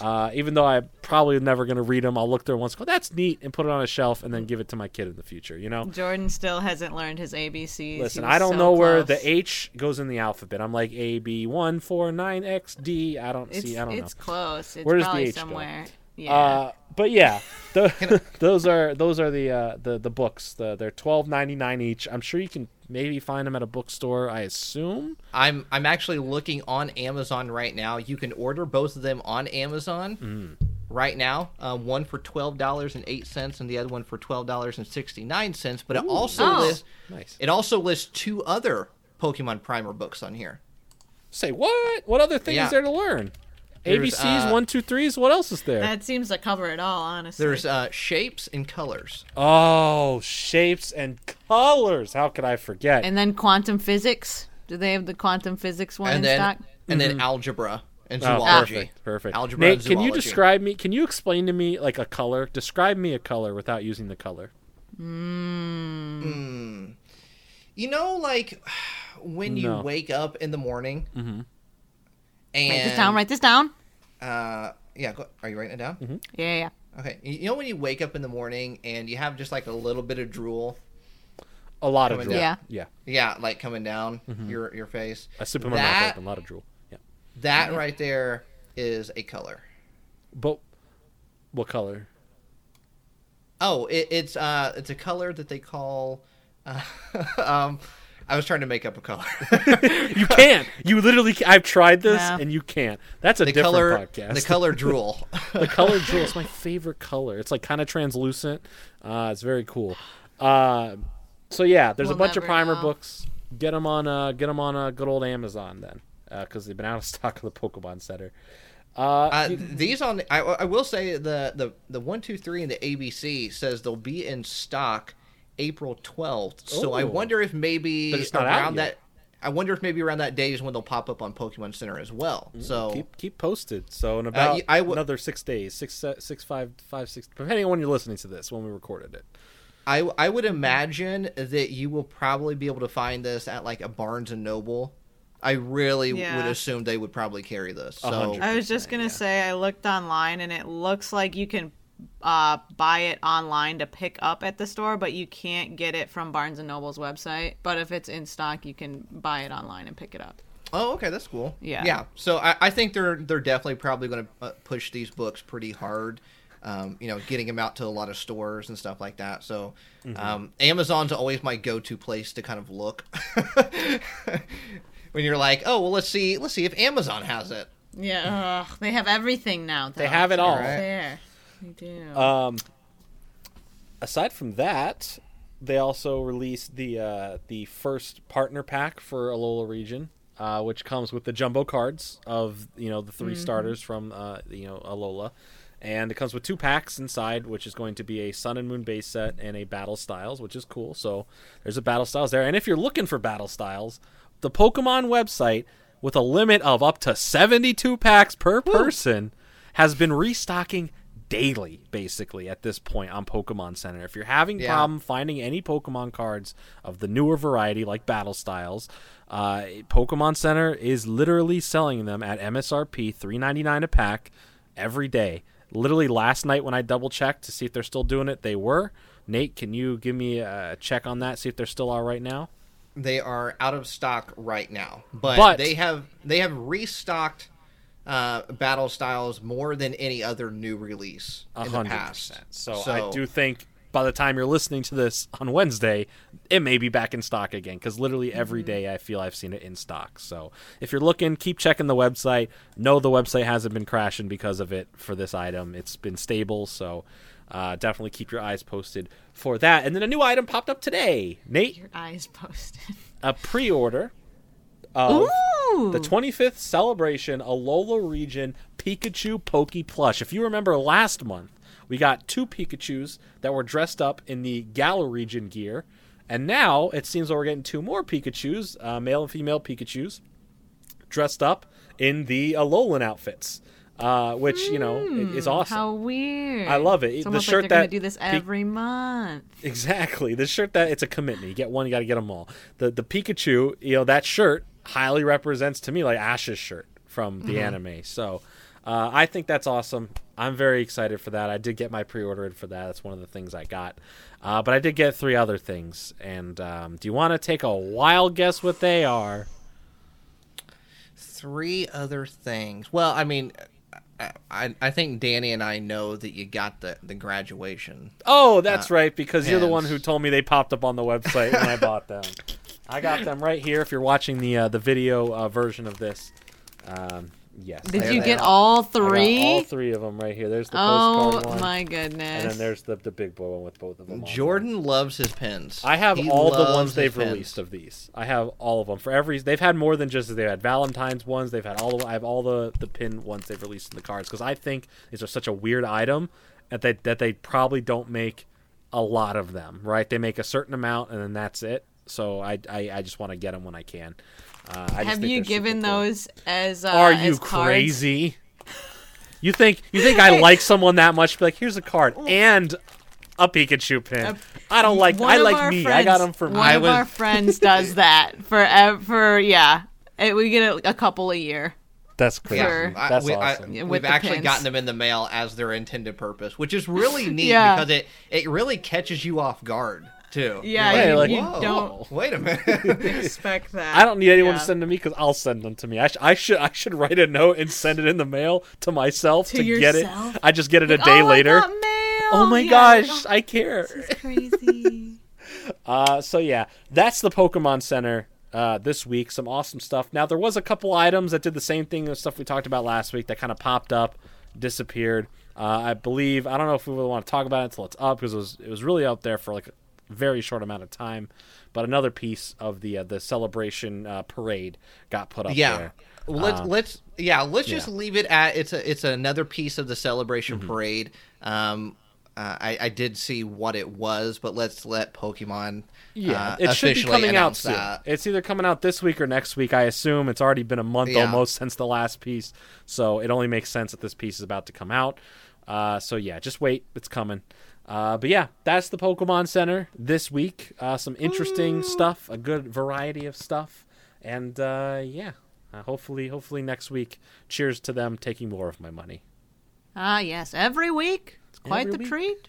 Uh, even though I'm probably never going to read them, I'll look through once, go, "That's neat," and put it on a shelf, and then give it to my kid in the future. You know. Jordan still hasn't learned his ABCs. Listen, I don't so know where the H goes in the alphabet. I'm like A B one four nine X D. I don't It's see. I don't know. it's close. It's Where does the probably H go? somewhere. Yeah. Uh, but yeah, the, those are those are the uh, the the books. The, they're twelve ninety nine each. I'm sure you can maybe find them at a bookstore. I assume. I'm I'm actually looking on Amazon right now. You can order both of them on Amazon Mm. right now. Uh, one for twelve dollars and eight cents, and the other one for twelve dollars and sixty nine cents. But it also Oh. lists Nice. it also lists two other Pokemon Primer books on here. Say what? What other thing Yeah. is there to learn? There's, ABCs uh, one two threes. What else is there? that seems to cover it all, honestly. There's uh, shapes and colors. oh, shapes and colors. How could I forget? and then quantum physics. Do they have the quantum physics one and in then stock? and then algebra and Oh, zoology. perfect, perfect. Algebra Nate, and can you describe me? Can you explain to me like a color? Describe me a color without using the color. You know, like when you wake up in the morning, Mm-hmm. And Write this down. Write this down. Uh, yeah, go, are you writing it down? Mm-hmm. Yeah, yeah. Okay. You you know when you wake up in the morning and you have just like a little bit of drool, A lot of Coming drool. down. Yeah. yeah, like coming down your your face. I sip in my That- mouth open. A lot of drool. Yeah. That right there is a color. But what color? Oh, it, it's uh, it's a color that they call. Uh, um, I was trying to make up a color. You can't. you literally. ca- I've tried this, No. and you can't. That's a the different color, podcast. the color drool. the color drool is my favorite color. It's like kind of translucent. Uh, it's very cool. Uh, so yeah, there's a We'll bunch of primer know. books. Get them on. Uh, get them on a good old Amazon then, because they've been out of stock of the Pokemon Center. Uh, Uh, these on I, I will say the the the one two three and the ABC says they'll be in stock April twelfth. So I oh. wonder if maybe But it's not around that. I wonder if maybe around that day is when they'll pop up on Pokemon Center as well. Mm, so keep keep posted. So in uh, about y- I w- another six days, six se- six five five six, depending on when you're listening to this, when we recorded it. I I would imagine that you will probably be able to find this at like a Barnes and Noble. I really Yeah. would assume they would probably carry this. So hundred. I was just gonna say I looked online and it looks like you can uh, buy it online to pick up at the store, but you can't get it from Barnes and Noble's website. But if it's in stock, you can buy it online and pick it up. Oh, okay, that's cool. Yeah. yeah. So I, I think they're they're definitely probably going to uh, push these books pretty hard. Um, you know, getting them out to a lot of stores and stuff like that. So, um, Amazon's always my go-to place to kind of look when you're like, oh, well, let's see, let's see if Amazon has it. Yeah, ugh, they have everything now. Though. They have it all. Right. There, do. Um, aside from that, they also released the uh, the first partner pack for Alola region, uh, which comes with the jumbo cards of you know the 3 starters from uh, you know Alola, and it comes with two packs inside, which is going to be a Sun and Moon base set and a Battle Styles, which is cool. So there's a Battle Styles there, and if you're looking for Battle Styles, the Pokemon website with a limit of up to 72 packs per person has been restocking daily basically at this point on Pokemon Center. If you're having Yeah. problem finding any Pokemon cards of the newer variety like Battle Styles, uh, Pokemon Center is literally selling them at MSRP 3.99 a pack every day. Literally last night when I double checked to see if they're still doing it, they were. Nate, can you give me a check on that? See if they're still all right now. They are out of stock right now, but, But- they have they have restocked uh, battle styles more than any other new release A in the past. percent. So, I do think by the time you're listening to this on Wednesday, it may be back in stock again because literally every day I feel I've seen it in stock. So if you're looking, keep checking the website. No, the website hasn't been crashing because of it for this item. It's been stable, so uh, definitely keep your eyes posted for that. And then a new item popped up today. Nate, Your eyes posted. a pre-order of Ooh. The 25th celebration Alola region Pikachu Poke plush. If you remember last month, we got two Pikachus that were dressed up in the Galar region gear, and now it seems that we're getting two more Pikachus, uh, male and female Pikachus, dressed up in the Alolan outfits, uh, which you know is awesome. How weird. I love it. It's The shirt like that do this every month. Exactly. The shirt that it's a commitment. You get one, you got to get them all. The the Pikachu, you know, that shirt highly represents to me like Ash's shirt from the anime. So, uh, I think that's awesome. I'm very excited for that. I did get my pre-order in for that. That's one of the things I got. Uh, but I did get three other things. And um, do you want to take a wild guess what they are? Three other things. Well, I mean, I, I, think Danny and I know that you got the, the graduation. Oh, that's right, because you're the one who told me they popped up on the website when I bought them. I got them right here. If you're watching the uh, the video uh, version of this, um, yes. Did There you they get are. all I got three? all three of them right here. There's the oh postcard one, Oh my goodness! and then there's the the big boy one with both of them. on there. Jordan loves his pins. I have He all the ones they've pins. released of these. I have all of them for every. They've had more than just they had Valentine's ones. They've had all. The, I have all the the pin ones they've released in the cards because I think these are such a weird item that they that they probably don't make a lot of them. Right? They make a certain amount and then that's it. So I I, I just want to get them when I can. Uh, I Have think you given cool. those as uh, Are you as cards? crazy? You think you think I like someone that much? Be like, here's a card and a Pikachu pin. I don't like. One I like our me. I got them for me. One I of was- our friends does that for for yeah. It, we get a, a couple a year. That's crazy. Sure. I- That's we, I- awesome. Yeah, we've actually pins. gotten them in the mail as their intended purpose, which is really neat Yeah. because it, it really catches you off guard too. Yeah, Right, you, like- you don't wait a minute. expect that. I don't need anyone Yeah. to send to me because I'll send them to me. I, sh- I should I should write a note and send it in the mail to myself To to, get it. I just get it a day oh, I later. got mail. oh my Yeah, gosh, like, I care. this is crazy. Uh, so yeah, that's the Pokemon Center uh, this week. Some awesome stuff. Now there was a couple items that did the same thing as stuff we talked about last week that kind of popped up, disappeared. Uh, I believe I don't know if we really want to talk about it until it's up because it was it was really out there for like a very short amount of time. But another piece of the uh, the celebration uh, parade got put up yeah. there. Let's Uh, let's yeah let's just leave it at it's a it's another piece of the celebration Mm-hmm. parade. Um, uh, I I did see what it was, but let's let Pokemon Yeah, uh, it should be coming out soon. that. It's either coming out this week or next week. I assume it's already been a month Yeah. almost since the last piece, so it only makes sense that this piece is about to come out. Uh, so yeah, just wait, it's coming. Uh, but yeah, that's the Pokemon Center this week. Uh, some interesting stuff, a good variety of stuff, and uh, yeah, uh, hopefully, hopefully next week. Cheers to them taking more of my money. Ah, yes, every week. It's quite Every the week. treat.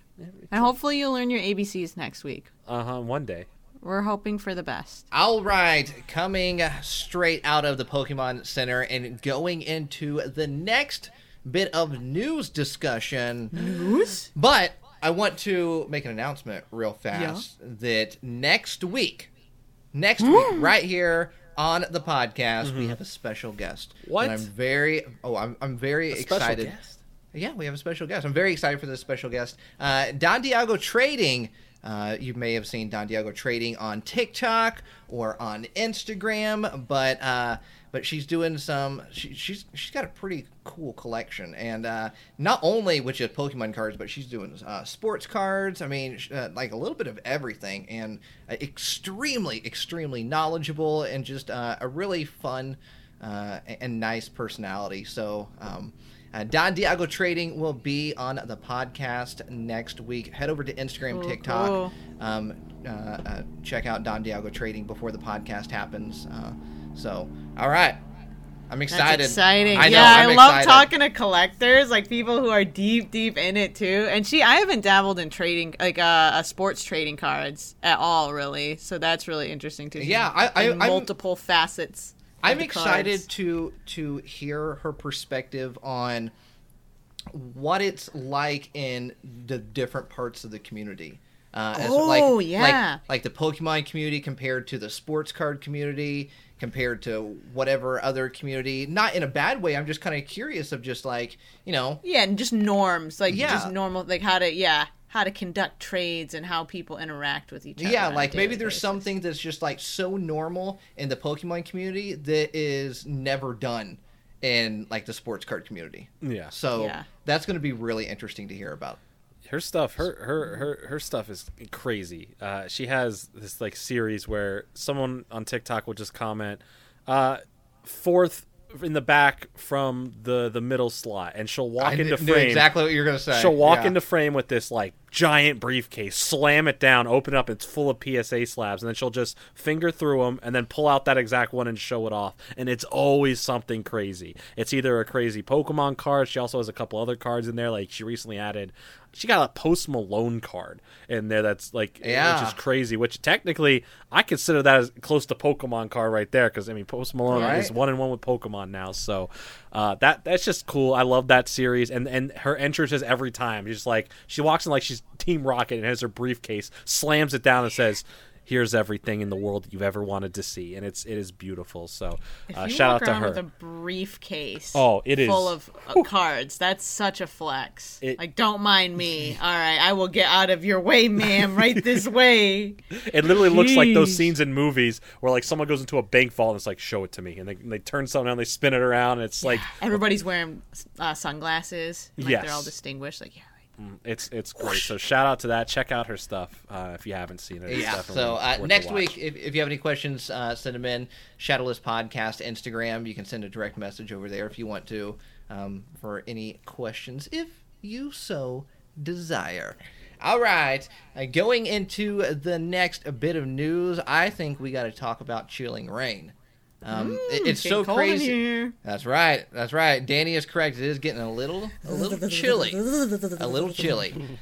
And hopefully you'll learn your ABCs next week. Uh huh. One day. We're hoping for the best. All right, coming straight out of the Pokemon Center and going into the next bit of news discussion. News? But I want to make an announcement real fast that next week, next week, right here on the podcast, we have a special guest. What? And I'm very oh, I'm I'm very special excited. guest? Yeah, we have a special guest. I'm very excited for this special guest. Uh, Don Diego Trading. Uh, you may have seen Don Diego Trading on TikTok or on Instagram, but uh, but she's doing some. She, she's she's got a pretty cool collection, and uh, not only which is Pokemon cards, but she's doing uh, sports cards. I mean, uh, like a little bit of everything, and uh, extremely extremely knowledgeable, and just uh, a really fun uh, and nice personality. So. Um, uh, Don Diego Trading will be on the podcast next week. Head over to Instagram, Cool, TikTok. cool. Um, uh, uh, check out Don Diego Trading before the podcast happens. So, all right. I'm That's excited. exciting. I know, yeah, I'm I love excited. talking to collectors, like people who are deep, deep in it too. And she, I haven't dabbled in trading, like uh, uh sports trading cards at all, really. So that's really interesting to see. Yeah, I- I- in I'm- multiple facets. I'm excited cards. to to hear her perspective on what it's like in the different parts of the community. Uh, as, Oh, like, yeah. Like, like the Pokemon community compared to the sports card community, compared to whatever other community. Not in a bad way. I'm just kind of curious of just like you know. Yeah, and just norms, like Yeah. just normal, like how to yeah, how to conduct trades and how people interact with each other. Yeah, like maybe there's basis. something that's just like so normal in the Pokemon community that is never done in like the sports card community. Yeah. So Yeah. that's going to be really interesting to hear about. Her stuff her her her her stuff is crazy uh she has this like series where someone on tiktok will just comment uh fourth in the back from the the middle slot and she'll walk I into frame exactly what you're going to say. she'll walk Yeah. into frame with this like giant briefcase slam it down open it up it's full of psa slabs and then she'll just finger through them and then pull out that exact one and show it off and it's always something crazy it's either a crazy pokemon card she also has a couple other cards in there like she recently added she got a post malone card in there that's like Yeah. which is crazy which technically i consider that as close to pokemon card right there because i mean post malone Right. is one and one with pokemon now so uh, that that's just cool i love that series and and her entrances every time she's like she walks in like she's team rocket and has her briefcase slams it down and says here's everything in the world that you've ever wanted to see and it's it is beautiful so uh, shout out to around her with a briefcase. Oh, it is. full of uh, cards. That's such a flex. It- like, don't mind me. All right, I will get out of your way, ma'am. Right this way. It literally looks like those scenes in movies where like someone goes into a bank vault and it's like, show it to me, and they, and they turn something on, they spin it around, and it's like Everybody's wearing uh, sunglasses. Like Yes. they're all distinguished. Like, yeah, right. It's it's great. So shout out to that. Check out her stuff uh, if you haven't seen it. It's Yeah. So uh, next week, if, if you have any questions, uh, send them in. Shadowless Podcast Instagram. You can send a direct message over there if you want to um, for any questions, if you so desire. All right. Uh, going into the next bit of news, I think we got to talk about Chilling Reign. Um, it- it's so crazy. here. That's right. That's right. Danny is correct. It is getting a little, a little chilly, a little chilly.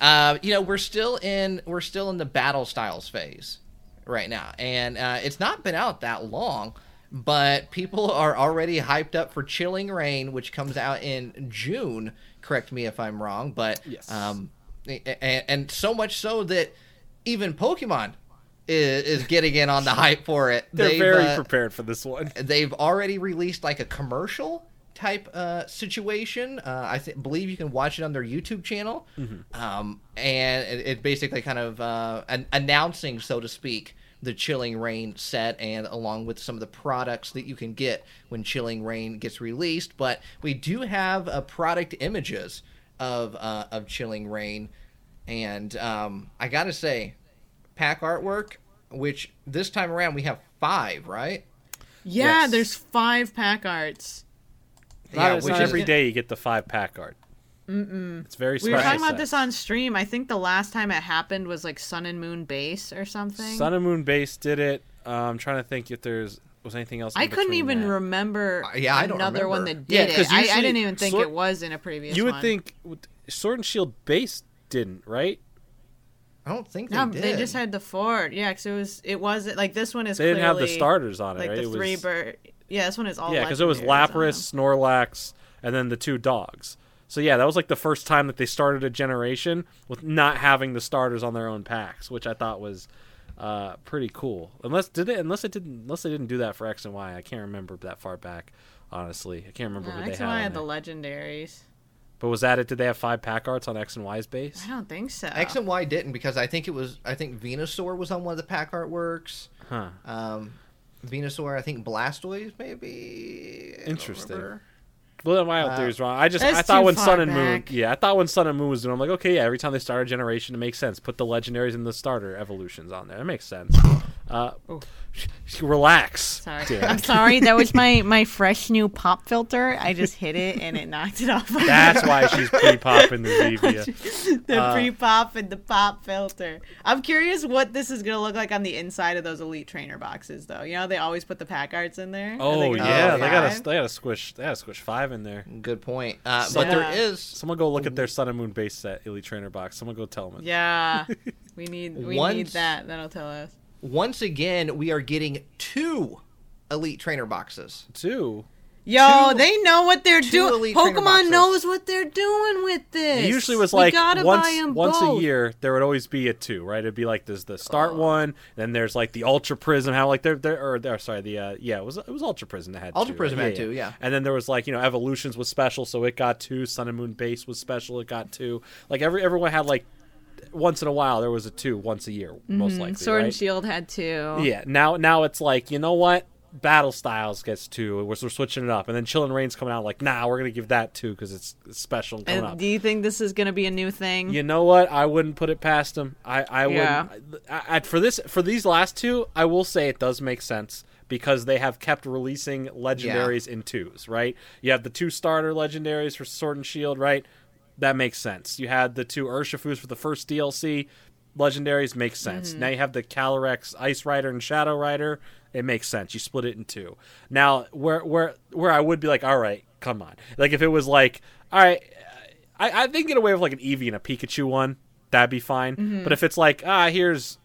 Uh, you know, we're still in we're still in the battle styles phase right now, and uh, it's not been out that long, but people are already hyped up for Chilling Reign, which comes out in June. Correct me if I'm wrong, but Yes. um, and, and so much so that even Pokemon is, is getting in on the hype for it. They're They've, very uh, prepared for this one. they've already released like a commercial type uh, situation. Uh, I th- believe you can watch it on their YouTube channel, um, and it, it basically kind of uh, an- announcing, so to speak, the Chilling Reign set, and along with some of the products that you can get when Chilling Reign gets released. But we do have uh, product images of uh, of Chilling Reign, and um, I gotta say, pack artwork. Which this time around we have five, right? Yeah, Yes. there's five pack arts. Yeah, it's which not is- every day you get the five pack art. Mm-mm. It's very We special. were talking about this on stream. I think the last time it happened was like Sun and Moon Base or something. Sun and Moon Base did it. Uh, I'm trying to think if there's was anything else. in I couldn't even that. remember Uh, yeah, I don't another one remember. that Yeah, did 'cause it. I, I didn't even think Sword- it was in a previous You would one. think Sword and Shield Base didn't, right? I don't think they No, did. they just had the Ford. Yeah, because it was it was like this one is They didn't have the starters on it, like right? the it three was, bird. Yeah, this one is all yeah, because it was legendaries on Lapras. Snorlax, and then the two dogs. So yeah, that was like the first time that they started a generation with not having the starters on their own packs, which I thought was uh, pretty cool. Unless did it? Unless it didn't. Unless they didn't do that for X and Y. I can't remember that far back. Honestly, I can't remember No, who they X had. and Y had the there. legendaries. But was that it? Did they have five pack arts on X and Y's base? I don't think so. X and Y didn't because I think it was I think Venusaur was on one of the pack artworks. Huh. Um, Venusaur, I think Blastoise maybe. Interesting. Well, then my Uh, theory's wrong. I just I thought when Sun and Moon, back. yeah, I thought when Sun and Moon was doing, I'm like, okay, yeah, every time they start a generation, it makes sense. Put the legendaries and the starter evolutions on there. It makes sense. Uh, relax. Sorry, Dan. I'm sorry. That was my my fresh new pop filter. I just hit it and it knocked it off. That's why she's pre-popping the Zevia. the Uh, pre pop and the pop filter. I'm curious what this is gonna look like on the inside of those elite trainer boxes, though. You know, they always put the pack arts in there. Are they Oh yeah, put they gotta they gotta squish they gotta squish five in there. Good point. Uh, So- but there Yeah. is Someone go look at their Sun and Moon base set Elite Trainer box. Someone go tell them. Yeah, we need we need that. That'll tell us. Once again we are getting two Elite Trainer boxes. Two. Yo, Two- they know what they're doing. Pokemon knows what they're doing with this. It usually was like gotta once buy 'em once a year there would always be a two, right? It'd be like there's the start one, then there's like the Ultra Prism, how like they're there or they're sorry, the uh yeah, it was it was Ultra Prism that had Ultra two, Prism right? had two, yeah. And then there was like, you know, Evolutions was special, so it got two, Sun and Moon Base was special, it got two. Like every everyone had like once in a while there was a two once a year, most likely. Mm-hmm. Sword right? and Shield had two. Yeah, now now it's like, you know what? Battle Styles gets two. We're, we're switching it up, and then Chillin' Reign's coming out. Like, nah, we're gonna give that two because it's, special and coming And up. do you think this is going to be a new thing? You know what? I wouldn't put it past them. I, I Yeah. I, I, for this, for these last two, I will say it does make sense because they have kept releasing legendaries in twos. Right? You have the two starter legendaries for Sword and Shield. Right? That makes sense. You had the two Urshifus for the first DLC. Legendaries makes sense. Mm-hmm. Now you have the Calyrex Ice Rider and Shadow Rider. It makes sense. You split it in two. Now, where where where I would be like, all right, come on. Like if it was like, all right, I, I think get away with like an Eevee and a Pikachu one. That'd be fine. Mm-hmm. But if it's like, ah, here's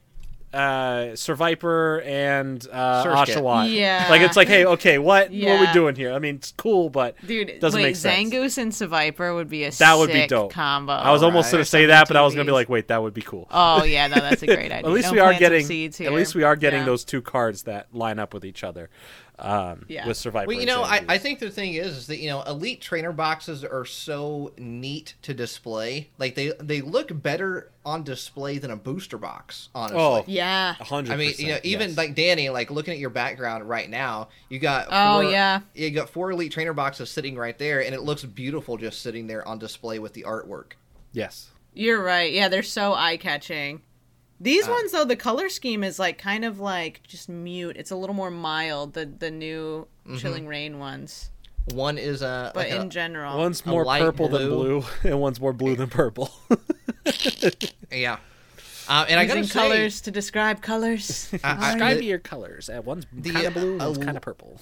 uh Survivor and uh Surskit. Oshawott. Yeah. Like it's like, hey, okay, what what are we doing here? I mean, it's cool, but Dude, doesn't wait, make sense. Zangoose and Seviper would be a that would be dope. combo. I was almost Alright. gonna say that, but I was gonna be like, wait, that would be cool. Oh yeah, no, that's a great idea. at least Don't we are getting seeds at least we are getting Yeah. those two cards that line up with each other um Yeah. with survivor Well, you know, I, I think the thing is, is that you know, elite trainer boxes are so neat to display. Like they they look better on display than a booster box. Honestly, Oh, Yeah. A hundred I mean, you know, even yes. like Danny, like looking at your background right now, you got Oh, four- yeah. you got four elite trainer boxes sitting right there, and it looks beautiful just sitting there on display with the artwork. yes You're right. Yeah, they're so eye catching. These ones though, the color scheme is like kind of like just mute. It's a little more mild. The the new Mm-hmm. Chilling Reign ones, One is a but like a- in general, one's more light purple than blue. blue and one's more blue than purple yeah. Uh, and I using gotta say, colors to describe colors. I- I- describe the- your colors uh, one's kind of blue uh, one's kind of purple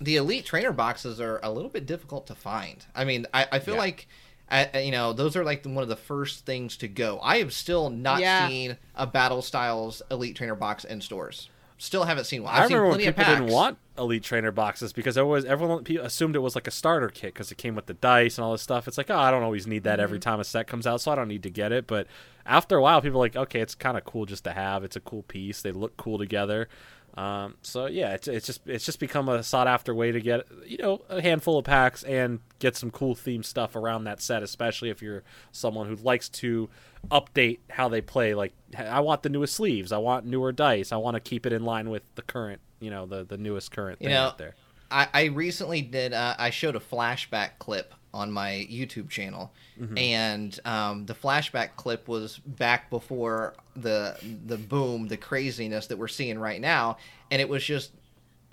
the elite trainer boxes are a little bit difficult to find. I mean, I, I feel Yeah. like, uh, you know, those are like the, one of the first things to go. I have still not Yeah. seen a Battle Styles elite trainer box in stores. Still haven't seen one. I I've seen remember when plenty of people didn't want elite trainer boxes because there was everyone assumed it was like a starter kit because it came with the dice and all this stuff. It's like, oh, I don't always need that Mm-hmm. every time a set comes out, so I don't need to get it. But after a while, people are like, okay, it's kind of cool just to have. It's a cool piece. They look cool together. Um, so yeah, it's, it's just it's just become a sought after way to get you know a handful of packs and get some cool theme stuff around that set, especially if you're someone who likes to update how they play. Like I want the newest sleeves, I want newer dice, I want to keep it in line with the current you know the the newest current You thing know, out there. I, I recently did. Uh, I showed a flashback clip on my YouTube channel, Mm-hmm. and um, the flashback clip was back before the the boom, the craziness that we're seeing right now, and it was just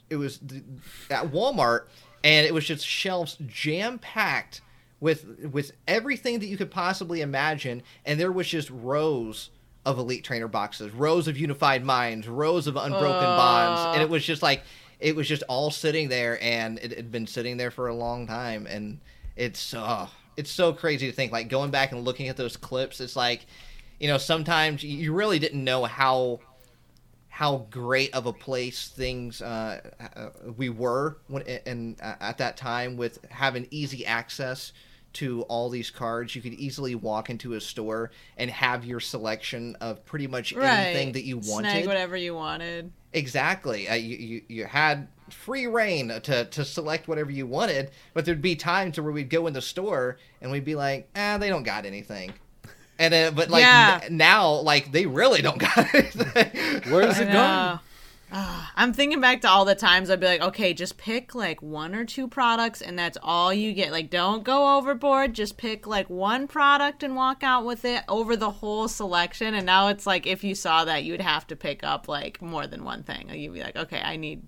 it was th- at Walmart, and it was just shelves jam packed with with everything that you could possibly imagine, and there was just rows of elite trainer boxes, rows of unified minds, rows of unbroken bonds, and it was just like it was just all sitting there, and it had been sitting there for a long time, and it's uh, it's so crazy to think like going back and looking at those clips, it's like you know sometimes you really didn't know how how great of a place things uh, uh, we were when and uh, at that time with having easy access to all these cards. You could easily walk into a store and have your selection of pretty much anything that you Snag wanted. whatever you wanted. exactly. Uh, you, you, you had free reign to, to select whatever you wanted but there'd be times where we'd go in the store and we'd be like ah they don't got anything and then, but like Yeah. n- now, like they really don't got anything. Where's I it going? know. Ah, I'm thinking back to all the times I'd be like, okay, just pick like one or two products and that's all you get. Like, don't go overboard. Just pick like one product and walk out with it over the whole selection. And now it's like, if you saw that, you'd have to pick up like more than one thing. Like, you'd be like, okay, I need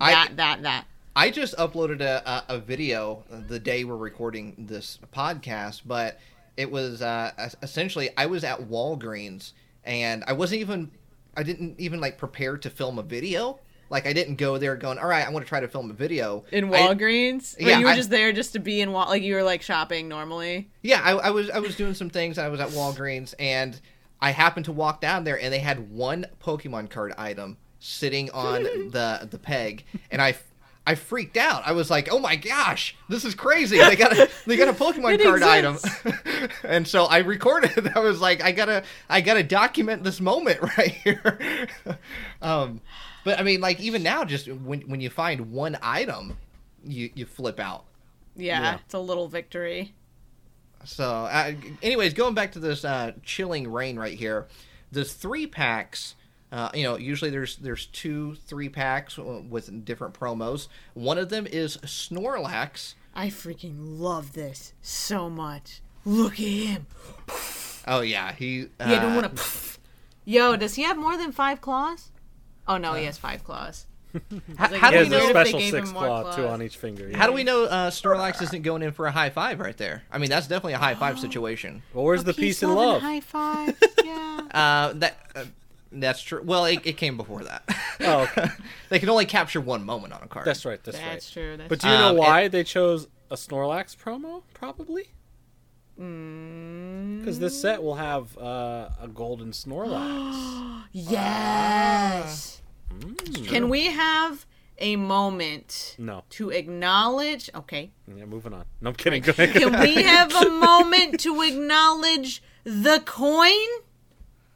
I- that, that, that. I just uploaded a, a, a video the day we're recording this podcast, but it was uh, essentially I was at Walgreens and I wasn't even I didn't even like prepare to film a video. Like I didn't go there going, all right, I want to try to film a video In I- Walgreens? yeah, or you were I- just there just to be in Wal like you were like shopping normally? Yeah, I, I was I was doing some things. I was at Walgreens, and I happened to walk down there, and they had one Pokemon card item sitting on the the peg, and I I freaked out. I was like, "Oh my gosh, this is crazy! They got a they got a Pokemon It card item," and so I recorded. I was like, "I gotta I gotta document this moment right here." um, but I mean, like even now, just when when you find one item, you you flip out. Yeah, Yeah. it's a little victory. So, uh, anyways, going back to this uh, chilling reign right here, there's three packs. Uh, you know, usually there's there's two three packs with different promos. One of them is Snorlax. I freaking love this so much. Look at him. Oh yeah, he. Uh, Yeah, I don't want to. Yo, does he have more than five claws? Oh no, he has five claws. How, like, how He do has we weird a know? if they special gave him six more claw, two claws. on each finger. How do we know uh, Snorlax isn't going in for a high five right there? I mean, that's definitely a high five situation. Well, where's the peace and love? High five. Yeah. Uh, that uh, that's true. Well, it, it came before that. Oh, okay. they can only capture one moment on a card. That's right. That's, right. That's right. true. That's But do you know Um, why they chose a Snorlax promo? Probably Mm. because this set will have uh, a golden Snorlax. Yes. Mm. Can we have a moment no. to acknowledge? Okay. Yeah, moving on. No, I'm kidding. Go ahead. Can we have a moment to acknowledge the coin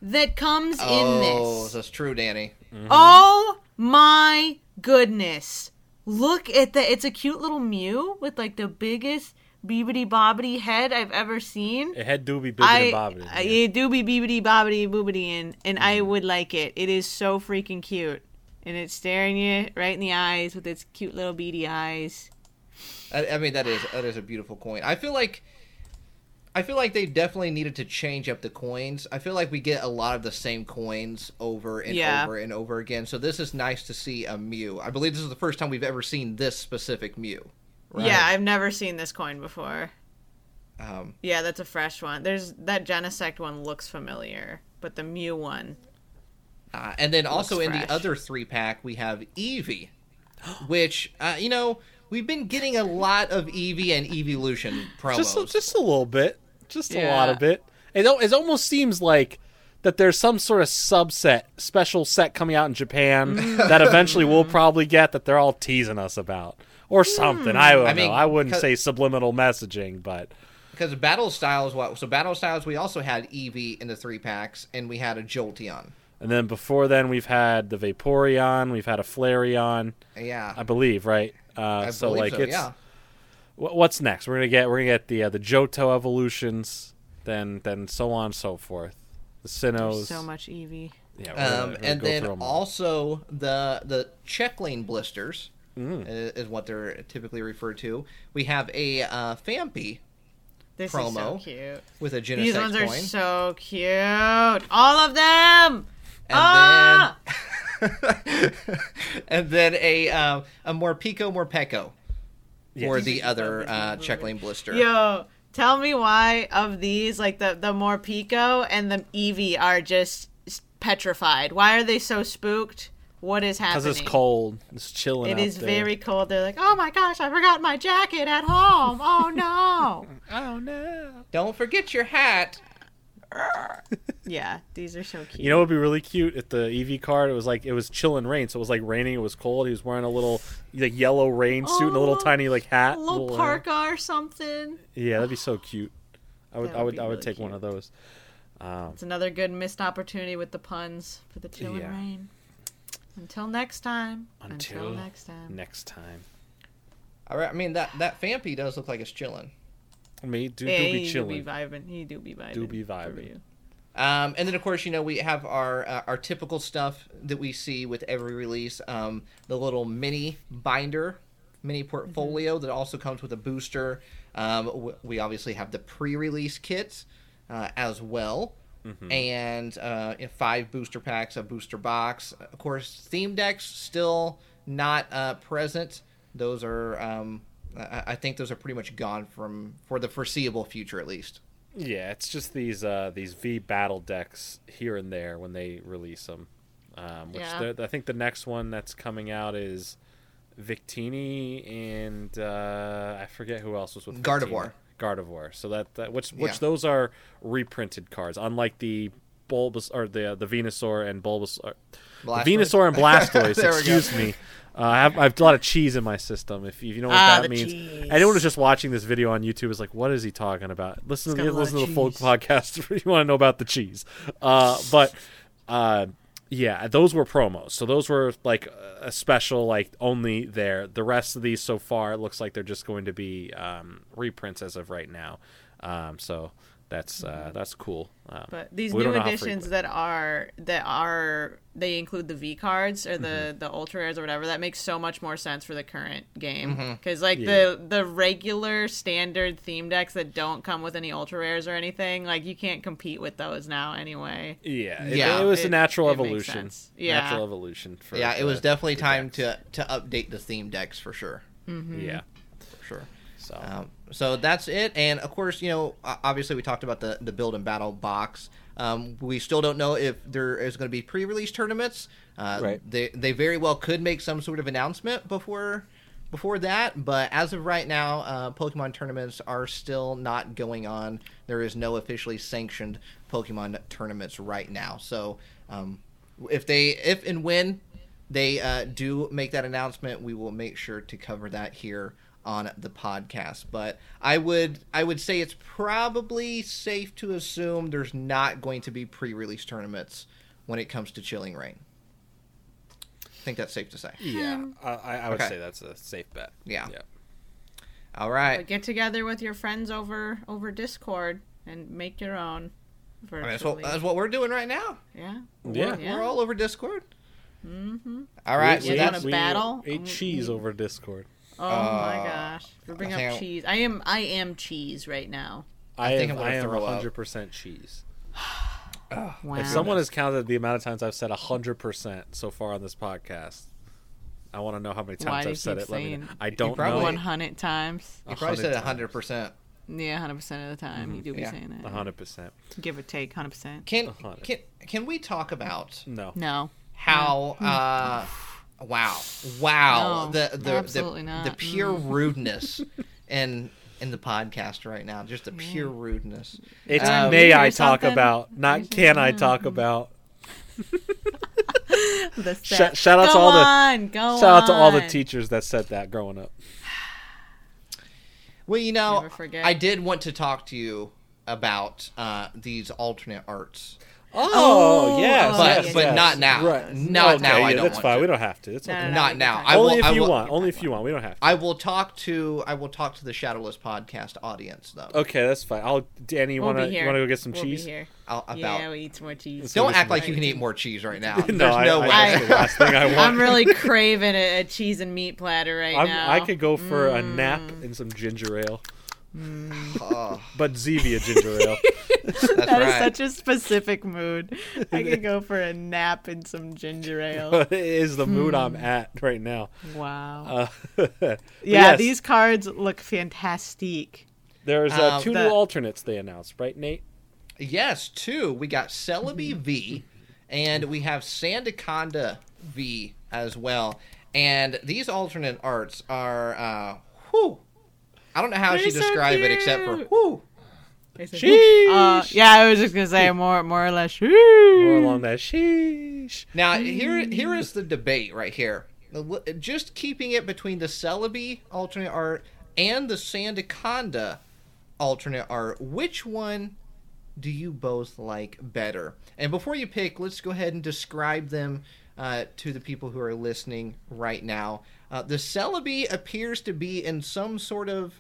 that comes in oh, this. oh, that's true, Danny. Mm-hmm. Oh my goodness. Look at that. It's a cute little Mew with like the biggest beebity bobbity head I've ever seen. It had Doobie Bibbidi I, and Bobbidi. Uh, yeah. it do beebity bobbity boobity and and I mm-hmm. would like it. It is so freaking cute. And it's staring you right in the eyes with its cute little beady eyes. I, I mean, that is that is a beautiful coin. I feel like, I feel like they definitely needed to change up the coins. I feel like we get a lot of the same coins over and Yeah. over and over again. So this is nice to see a Mew. I believe this is the first time we've ever seen this specific Mew. Right? Yeah, I've never seen this coin before. Um, Yeah, that's a fresh one. There's that Genesect one looks familiar, but the Mew one. Uh, and then also in the other three pack, we have Eevee, which, uh, you know, we've been getting a lot of Eevee and Evolution promos. just a, just a little bit, just a lot of bit. It it almost seems like that there's some sort of subset, special set coming out in Japan Mm. that eventually we'll probably get that they're all teasing us about or something. I don't I mean, know. I wouldn't say subliminal messaging, but because Battle Styles, what? So Battle Styles, we also had Eevee in the three packs, and we had a Jolteon. and then before then we've had the Vaporeon, we've had a Flareon, Yeah, I believe, right? Uh, I so believe like so, it's yeah. Wh- what's next? We're gonna get we're gonna get the uh, the Johto evolutions, then then so on and so forth. The Sinnohs. So much Eevee. Yeah, we're gonna- Um, we're and go then through 'em all. also the the check lane blisters Mm. is, is what they're typically referred to. We have a uh, Fampy This Promo. is so cute. with a These Genesect ones are coin, so cute. All of them. and ah! then and then a um, a Morpeko Morpeko Yes. for the other uh, check lane blister. Yo, tell me why of these, like the the Morpeko and the Eevee, are just petrified. Why are they so spooked? What is happening? Because it's cold. It's chilling. It out is there. very cold. They're like, oh my gosh, I forgot my jacket at home. Oh no. Oh no. Don't forget your hat. Yeah, these are so cute. You know, what would be really cute if the Eevee card. It was like it was chilling rain, so it was like raining. It was cold. He was wearing a little like yellow rain suit and a little Oh, tiny like hat. a little uh, parka or something. Yeah, that'd be so cute. I would, That I would would, I would really take one of those. Um, It's another good missed opportunity with the puns for the chill Yeah. and rain. Until next time. Until Until next time. next time, All right, I mean that that Fampy does look like it's chilling. I mean, do, yeah, do he be do be chilling. vibing. He do be vibing. Do be for vibing. Um, and then of course you know we have our uh, our typical stuff that we see with every release. Um, the little mini binder, mini portfolio that also comes with a booster. Um, w- we obviously have the pre-release kits uh, as well. And uh, five booster packs, a booster box. Of course, theme decks still not uh, present. Those are, um, I, I think, those are pretty much gone from for the foreseeable future, at least. Yeah, it's just these uh, these V battle decks here and there when they release them. Um, which Yeah. I think the next one that's coming out is Victini and uh, I forget who else was with Gardevoir. Victini. Gardevoir. So that, that which which Yeah. those are reprinted cards, unlike the Bulbas or the the Venusaur and Bulbasaur, Blastoise. Venusaur and Blastoise. There go. excuse me. Uh, I have I have a lot of cheese in my system. If you, if you know what Ah, that means, cheese. anyone who's just watching this video on YouTube is like, "What is he talking about?" Listen to got a lot listen to the full podcast if you want to know about the cheese. Uh, but uh, yeah, those were promos. So those were like a special, like only there. The rest of these so far, it looks like they're just going to be um, reprints as of right now. Um, so that's uh, that's cool. Um, But these new don't know how editions that are that are they include the V cards or the Mm-hmm. the ultra rares or whatever. That makes so much more sense for the current game Mm-hmm. because like Yeah. the the regular standard theme decks that don't come with any ultra rares or anything, like you can't compete with those now anyway. yeah, it, Yeah. it was a natural it evolution. sense. Yeah. natural evolution. For yeah, it was the- definitely the time decks. to to update the theme decks for sure. yeah. So Um, so that's it, and of course, you know, obviously, we talked about the the build and battle box. Um, we still don't know if there is going to be pre-release tournaments. Uh, Right. They they very well could make some sort of announcement before before that, but as of right now, uh, Pokemon tournaments are still not going on. There is no officially sanctioned Pokemon tournaments right now. So um, if they if and when they uh, do make that announcement, we will make sure to cover that here on the podcast. But I would I would say it's probably safe to assume there's not going to be pre-release tournaments when it comes to Chilling Rain. I think that's safe to say. yeah, I, I I would Okay. say that's a safe bet. Yeah. yeah. All But get together with your friends over over Discord and make your own. I mean, that's, what, that's what we're doing right now. yeah. Yeah. Yeah. We're all over Discord. Mm-hmm. All right. we, So we- that's a battle? ate cheese over Discord. Oh my uh, gosh! We bring I up I- cheese. I am I am cheese right now. I, think am, I'm gonna I am throw 100% cheese. Wow. If someone has counted the amount of times I've said 100% so far on this podcast, I want to know how many times do I've said it. Let me know. saying- I don't probably- know. one hundred times. you probably said 100 percent. Yeah, hundred percent of the time mm-hmm. you do be Yeah. saying that. 100%. Give or take, hundred percent. Can can can we talk about No. No. how mm. uh mm. Wow wow No, the the absolutely the, not. the pure Mm. rudeness in in the podcast right now just the pure rudeness It's Um, may I talk something? about, not can I talk about. The Sh- shout out go to all the- on, go Shout out to all the teachers that said that growing up. well you know Never forget. i did want to talk to you about uh these alternate arts Oh, yes, but yes, but yes. not now Right. not okay, now yeah, i don't that's want fine. to. We don't have to. It's No, okay. no, no, not now I will, Only if I you will, want. Only if you want. We don't have to. I will talk to I will talk to the Shadowless podcast audience though Okay, that's fine. I'll. Danny, you We'll wanna you wanna go get some we'll cheese? Be here. I'll- about Yeah, we eat some more cheese. So don't act like you can eat more cheese right now no, there's I, no I, way that's the last thing I want. I'm really craving a, a cheese and meat platter right I'm, now. I could go for a nap Mm. and some ginger ale, Oh, but Zevia ginger ale. that's That is right such a specific mood. I could go for a nap and some ginger ale. it is the mood I'm Hmm. at right now. Wow. Uh, yeah, yes, these cards look fantastic. There's uh, Um, two the- new alternates they announced, right, Nate? Yes, two. We got Celebi V, and we have Sandaconda V as well. And these alternate arts are, uh, whew. I don't know how They're she so describe it except for cute. whew. Sheesh. Uh, yeah, I was just gonna say more, more or less. More along that sheesh. Now here, here is the debate right here. Just keeping it between the Celebi alternate art and the Sandaconda alternate art. Which one do you both like better? And before you pick, let's go ahead and describe them uh, to the people who are listening right now. Uh, the Celebi appears to be in some sort of.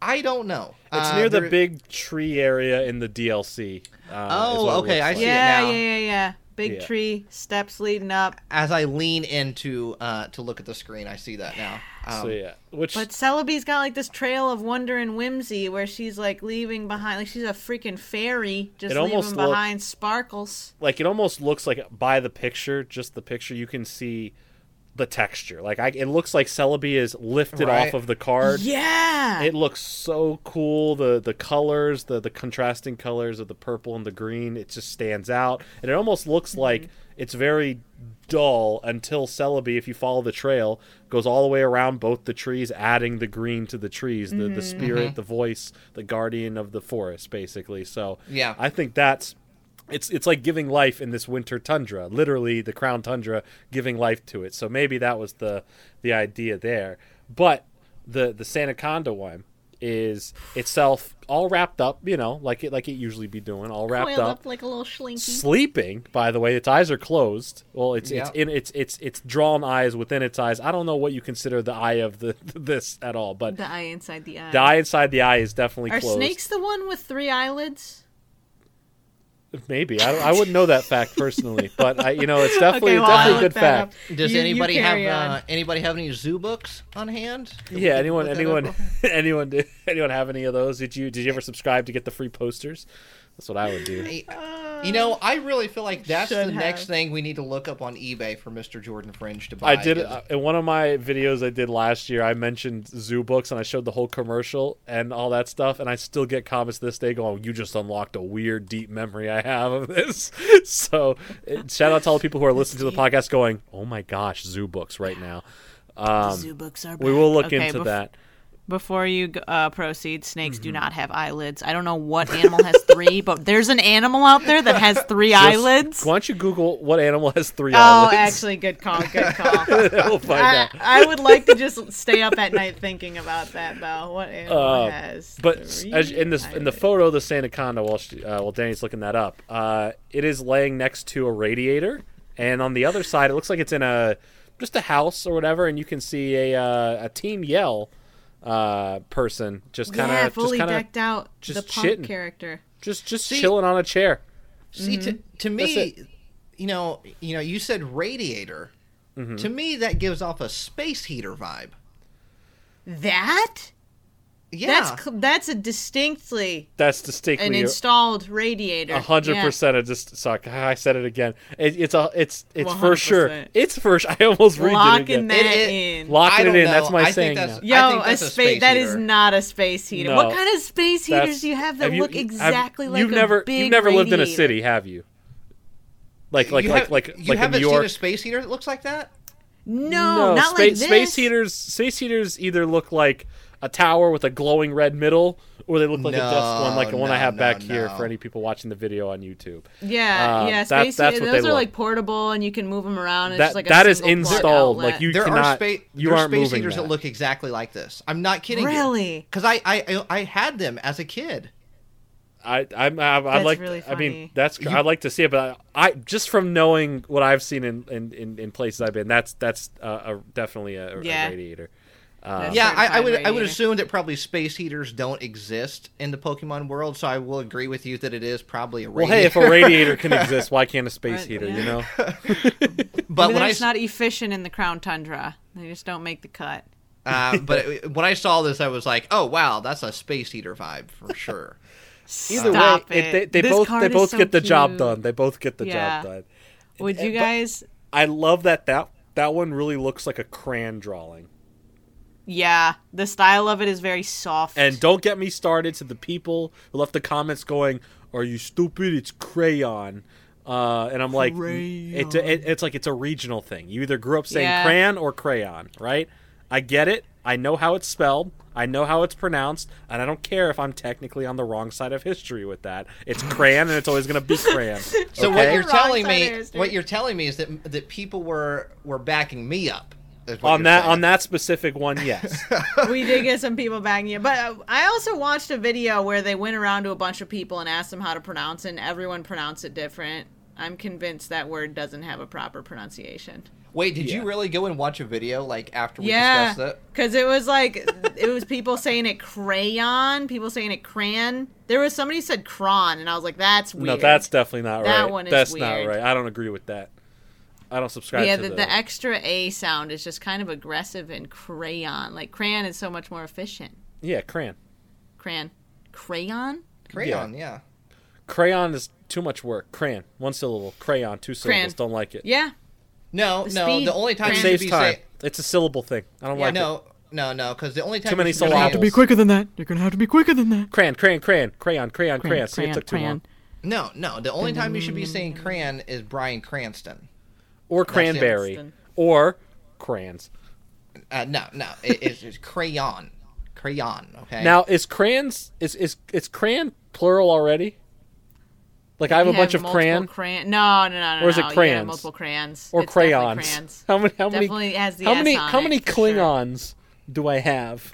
I don't know. It's Uh, near the there- big tree area in the DLC. Uh, Oh, is what it okay, I like. see it Yeah, now. yeah, yeah, yeah. Big Yeah. tree, steps leading up. As I lean into uh, to look at the screen, I see that now. Um, So yeah, which But Celebi's got like this trail of wonder and whimsy where she's like leaving behind, like she's a freaking fairy, just It almost leaving look- behind sparkles. like it almost looks like by the picture, just the picture, you can see the texture. Like I, it looks like Celebi is lifted Right. off of the card. Yeah. It looks so cool. The the colors, the the contrasting colors of the purple and the green, it just stands out. And it almost looks Mm-hmm. like it's very dull until Celebi, if you follow the trail, goes all the way around both the trees, adding the green to the trees, the Mm-hmm. the spirit, the voice, the guardian of the forest, basically. So Yeah. I think that's it's it's like giving life in this winter tundra. Literally, the crown tundra giving life to it. So maybe that was the the idea there. But the the Sandaconda one is itself all wrapped up, you know, like it like it usually be doing, all wrapped Coiled up, up like a little schlinky. sleeping. By the way, its eyes are closed. Well, it's it's in it's it's it's drawn eyes within its eyes. I don't know what you consider the eye of the this at all, but The eye inside the eye. the eye inside the eye is definitely Are closed. snakes the one with three eyelids? Maybe I, I wouldn't know that fact personally, but I, you know, it's definitely Okay, well, definitely a good fact. up. Does You- you anybody have uh, anybody have any zoo books on hand? Yeah, anyone, Look anyone, anyone, did, anyone have any of those? Did you, did you ever subscribe to get the free posters? That's what I would do. Hey, You know, I really feel like that's the Should next thing we need to look up on eBay for Mr. Jordan Fringe to buy. I did uh, in one of my videos I did last year. I mentioned zoo books and I showed the whole commercial and all that stuff, and I still get comments this day going, "You just unlocked a weird, deep memory I have of this." so, it, shout out to all the people who are listening to the podcast, going, "Oh my gosh, zoo books right now." Um, Zoo books are. we will look Okay, into bef- that. Before you uh, proceed, snakes Mm-hmm. do not have eyelids. I don't know what animal has three, but there's an animal out there that has three Just- eyelids. Why don't you Google what animal has three Oh, eyelids? actually, good call. Good call. we'll find I, out. I would like to just stay up at night thinking about that, though. What animal Uh, has? But as in this in the photo of the Sandaconda, while she, uh, while Danny's looking that up, uh, it is laying next to a radiator, and on the other side, it looks like it's in a just a house or whatever, and you can see a uh, a Team Yell uh, person just kind of yeah, just kind of decked out. just the punk chitting. character. just just See- chilling on a chair. See, to, Mm-hmm. to That's me, you know, you know, you said radiator. Mm-hmm. To me, that gives off a space heater vibe. That? Yeah, That's that's a distinctly That's distinctly an distinctly installed radiator. A hundred percent. I just suck. I said it again. It, it's a. It's it's for sure. It's for sure. I almost read it Locking again. that It- it- in. Locking it in. know. That's my I think saying that's- now. Yo, I think a that's a space space that is heater. not a space heater. No. What kind of space heaters do you have that you- look have- exactly like you've a never big you've never lived in a city, have you? Like like you like have, like you like in haven't New seen York. a space heater that looks like that. No, not space, like this. space heaters. Space heaters either look like a tower with a glowing red middle, or they look like a desk one, like the one I have no, back here for any people watching the video on YouTube. Yeah, Um, yeah, that- space that's what Those they are look. like portable, and you can move them around. It's That just like a that is installed. outlet. Like you There cannot. are space. you there are aren't space heaters that. that. look exactly like this. I'm not kidding. Really? Because I, I I had them as a kid. I I'm, I, I That's like. really I mean, funny. that's. I'd like to see it, but I, I just from knowing what I've seen in in, in, in places I've been, that's that's uh, a, definitely a, a radiator. Uh, Yeah, I, I certified would I would assume that probably space heaters don't exist in the Pokemon world. So I will agree with you that it is probably a well, radiator. hey, if a radiator can exist, why can't a space Right, heater? yeah. You know. but Maybe when they're I not efficient in the Crown Tundra. They just don't make the cut. uh, but it- when I saw this, I was like, oh wow, that's a space heater vibe for sure. Either Stop way, it. they, they both they is both so get the job done. They both get the Yeah. job done. Would you guys? I love that that that one really looks like a crayon drawing. Yeah, the style of it is very soft. And don't get me started to the people who left the comments going, "Are you stupid? It's crayon." Uh, and I'm like, it's a, it, it's like it's a regional thing. You either grew up saying Yeah. crayon or crayon, right? I get it. I know how it's spelled. I know how it's pronounced, and I don't care if I'm technically on the wrong side of history with that. It's crayon, and it's always going to be crayon. So okay? what you're telling me, what you're telling me is that that people were were backing me up. Is what on that saying. on that specific one, yes. we did get some people banging you. But uh, I also watched a video where they went around to a bunch of people and asked them how to pronounce it, and everyone pronounced it different. I'm convinced that word doesn't have a proper pronunciation. Wait, did Yeah. you really go and watch a video like after we Yeah, discussed it? because it was like it was people saying it crayon, people saying it crayon. There was somebody who said crayon, and I was like, "That's weird." no, that's definitely not That right. That one is that's weird. not right. I don't agree with that. I don't subscribe yeah. to The, the, the extra a sound is just kind of aggressive and crayon. Like crayon is so much more efficient. yeah, crayon. Crayon, crayon, Crayon, yeah. Crayon is too much work. Crayon, one syllable. Crayon, two syllables. Crayon. Don't like it. yeah. No, The no. speed The only time it Saves time. saying It's a syllable thing. I don't like it. no, no, no, because the only time Too many should be syllables. saying- To be quicker than that, you're gonna have to be quicker than that. Crayon, crayon, crayon, crayon, crayon, crayon. See, it took too long. No, no. The only time you should be saying crayon is Bryan Cranston. Or cranberry. Instant. Or crayons. Uh, no, no. It, it's, it's crayon, crayon. Okay. Now, is crayons is is is crayon plural already? Like I have You a bunch of multiple crayon crayon. No, no, no, no. Or is it no. Yeah, crayons? multiple crayons or It's crayons. crayons. How many? How many? Has the how many? How many for sure. Klingons do I have?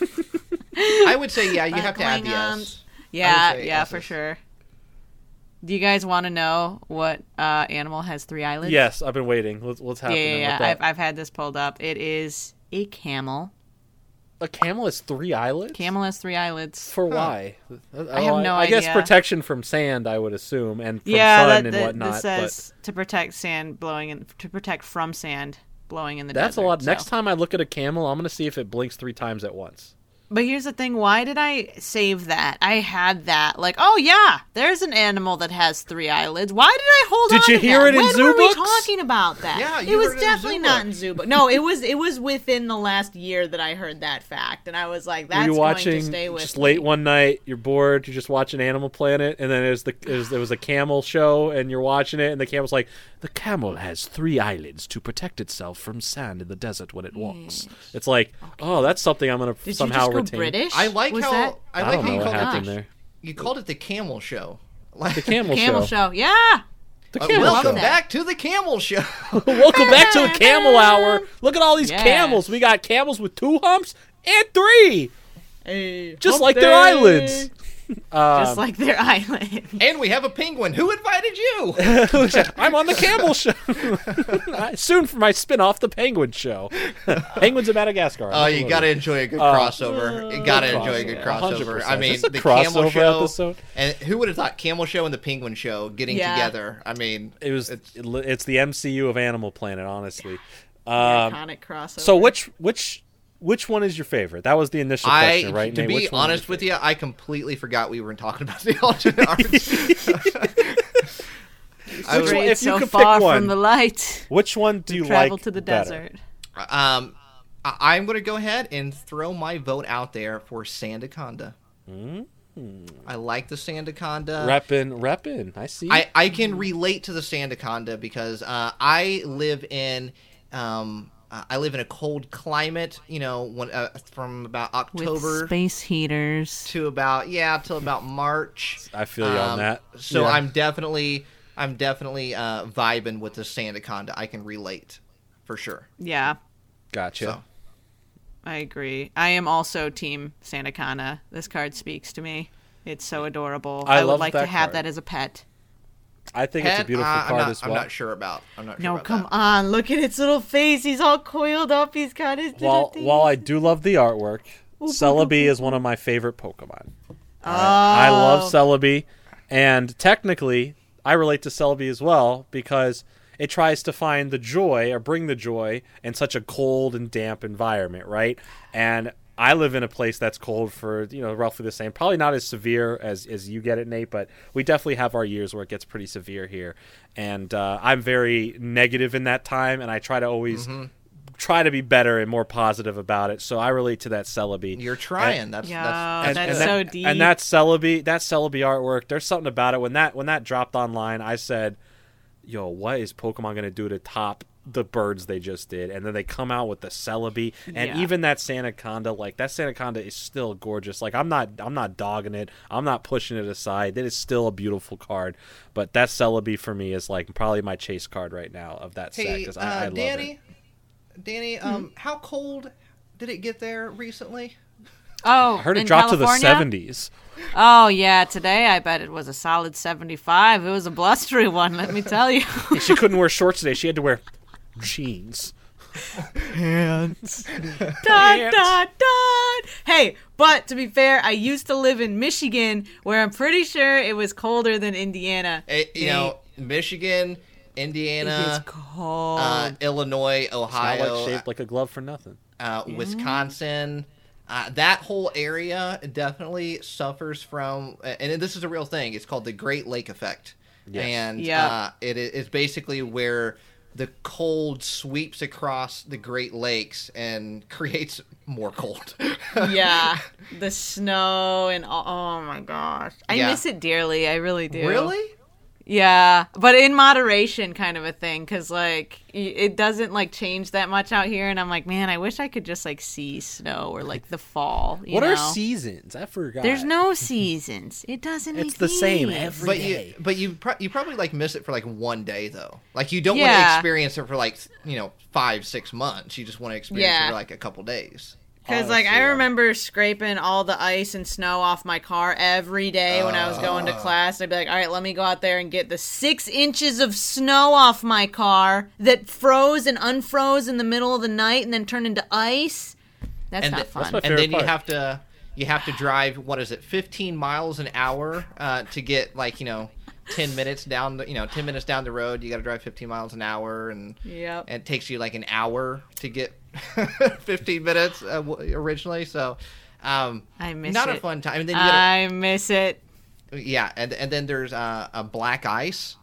I would say yeah, you have to add the Klingons. S. Yeah, yeah, S's. for sure. Do you guys want to know what uh, animal has three eyelids? Yes, I've been waiting. What's, what's happening yeah, yeah. with that? I've, I've had this pulled up. It is a camel. A camel has three eyelids. Camel has three eyelids. For why? I have no idea. I guess protection from sand, I would assume, and from yeah, sun that, and whatnot. that says to protect sand blowing in, to protect from sand blowing in the but that's desert. a lot. so. Next time I look at a camel, I'm going to see if it blinks three times at once. But here's the thing: why did I save that? I had that. Like, oh yeah, there's an animal that has three eyelids. Why did I hold Did on Did you hear that? it in when Zoo were we Books? talking about that? Yeah, it was heard it in definitely not in Zoo Book. No, it was. It was within the last year that I heard that fact, and I was like, that's Were you going to stay with just me. late one night? You're bored. You're just watching Animal Planet, and then there's the there's, there was a camel show, and you're watching it, and the camel's like, "The camel has three eyelids to protect itself from sand in the desert when it walks." It's like, oh, that's something I'm gonna Did you somehow just go retain. British? I like was how that? I I like don't how know you what called happened it. there. You called it the camel show. Like, The camel, camel show. show. Yeah. The uh, camel welcome show. back to the camel show. Welcome back to a camel hour. Look at all these Yes. camels. We got camels with two humps and three, Hey, just hump like their day. Eyelids. Just like their eyelid. and we have a penguin. Who invited you? I'm on the camel show. Soon for my spin-off, the Penguin Show. Penguins of Madagascar. Oh, you gotta enjoy a good crossover. You gotta enjoy a good crossover. crossover. I 100%. mean, Is this a the camel crossover show episode? and who would have thought camel show and the penguin show getting Yeah. together? I mean, It was. It's- It's, the MCU of Animal Planet, honestly. The Um, iconic crossover. so which which which one is your favorite? That was the initial I question, right? to Nate? be Which one is honest with you, I completely forgot we were talking about the alternate arts. I Which was- one- Straight if you so could pick far one, from the light. Which one do you like? Travel like to the better? desert. Um, I- I'm going to go ahead and throw my vote out there for Sandaconda. I like the Sandaconda. Reppin, reppin. I see. I, I can relate to the Sandaconda because uh, I live in um, uh, I live in a cold climate. You know, when, uh, from about October With space heaters. to about yeah till about March. I feel you on Um, that. So Yeah. I'm definitely I'm definitely uh, vibing with the Sandaconda. I can relate for sure. Yeah, Gotcha. So I agree. I am also Team Sandaconda. This card speaks to me. It's so adorable. I I, would love like that to have card. that as a pet. I think it's a beautiful uh, card I'm not, as well. I'm not sure about. I'm not sure No, about come that. on. Look at its little face. He's all coiled up. He's got his little While thing. while I do love the artwork, Celebi is one of my favorite Pokemon. oh, I love Celebi, and technically, I relate to Celebi as well because it tries to find the joy or bring the joy in such a cold and damp environment, right? And I live in a place that's cold for you know roughly the same, probably not as severe as as you get it, Nate, but we definitely have our years where it gets pretty severe here, and uh, I'm very negative in that time, and I try to always. Try to be better and more positive about it, so I relate to that Celebi. You're trying. That's Yeah, that's, that's good. so that, deep. And that Celebi, that Celebi artwork, there's something about it. When that when that dropped online, I said, "Yo, what is Pokemon gonna do to top the birds they just did?" And then they come out with the Celebi, and Yeah. even that Sandaconda, like that Sandaconda is still gorgeous. Like I'm not I'm not dogging it. I'm not pushing it aside. It is still a beautiful card. But that Celebi for me is like probably my chase card right now of that set Hey, because uh, I, I love Danny, it. Danny, um, how cold did it get there recently? Oh, I heard it in dropped to the 70s. Oh yeah, today I bet it was a solid seventy-five. It was a blustery one, let me tell you. She couldn't wear shorts today. She had to wear jeans. Hands. dun, dun, dun. Hey, but to be fair, I used to live in Michigan, where I'm pretty sure it was colder than Indiana. Eh, you know, Michigan, Indiana, it's cold. uh, Illinois, Not Ohio, like shaped like a glove for nothing. uh, Wisconsin. Uh, that whole area definitely suffers from, and this is a real thing. It's called the Great Lake Effect, Yes. and Yeah. uh, it is basically where the cold sweeps across the Great Lakes and creates more cold. yeah, the snow and all, oh my gosh, I Yeah. miss it dearly. I really do. really? Yeah, but in moderation, kind of a thing, because like it doesn't like change that much out here, and I'm like, man, I wish I could just like see snow or like the fall. You what know? are seasons? I forgot. There's no seasons. It doesn't. It's make the same sense. every But day. you, but you, pro- you probably like miss it for like one day though. Like you don't want to experience it for like you know five, six months. You just want to experience it for like a couple days. Because like I remember scraping all the ice and snow off my car every day when I was going to class. I'd be like, all right, let me go out there and get the six inches of snow off my car that froze and unfroze in the middle of the night and then turned into ice. That's And not th- fun. That's my and favorite then you have to you have to drive what is it 15 miles an hour uh, to get like you know 10 minutes down the you know 10 minutes down the road you got to drive 15 miles an hour and Yep. it takes you like an hour to get 15 minutes uh, originally so um I miss not a fun time and then you gotta, I miss it. yeah and and then there's uh, a black ice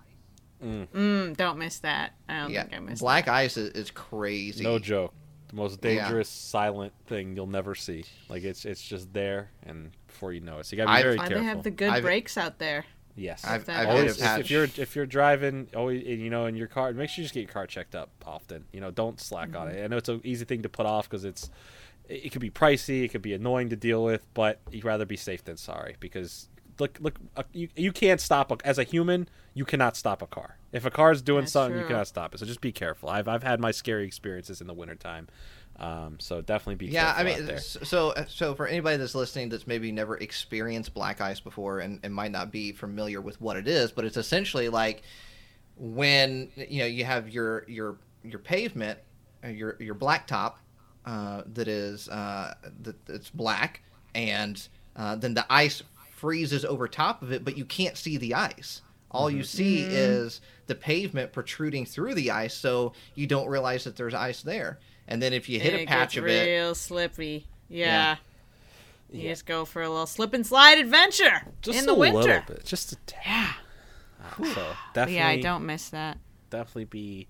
Mm, don't miss that. I don't yeah think I miss black ice is, is crazy No joke. The most Yeah. dangerous silent thing you'll never see. Like it's it's just there, and before you know it, so you gotta be I've- very careful. they have the good I've- brakes out there? Yes. I've, I've always I've if, if you're if you're driving, always you know in your car, make sure you just get your car checked up often. You know, don't slack on Mm-hmm. it. I know it's an easy thing to put off because it's it, it could be pricey, it could be annoying to deal with, but you'd rather be safe than sorry because look look uh, you you can't stop a, as a human. You cannot stop a car. If a car is doing That's something, you cannot stop it. So just be careful. I've I've had my scary experiences in the wintertime. Um, so definitely be Yeah, I mean, out there. so so for anybody that's listening that's maybe never experienced black ice before and, and might not be familiar with what it is, but it's essentially like when you know you have your your your pavement, uh, your your blacktop uh, that is uh, that that's black, and uh, then the ice freezes over top of it, but you can't see the ice. All you see is the pavement protruding through the ice, so you don't realize that there's ice there. And then if you hit it a patch gets of it, real slippy. Yeah. Yeah. You Yeah. just go for a little slip and slide adventure just in the a winter. little bit, just a tad. Yeah. Uh, so definitely, yeah, I don't miss that. definitely be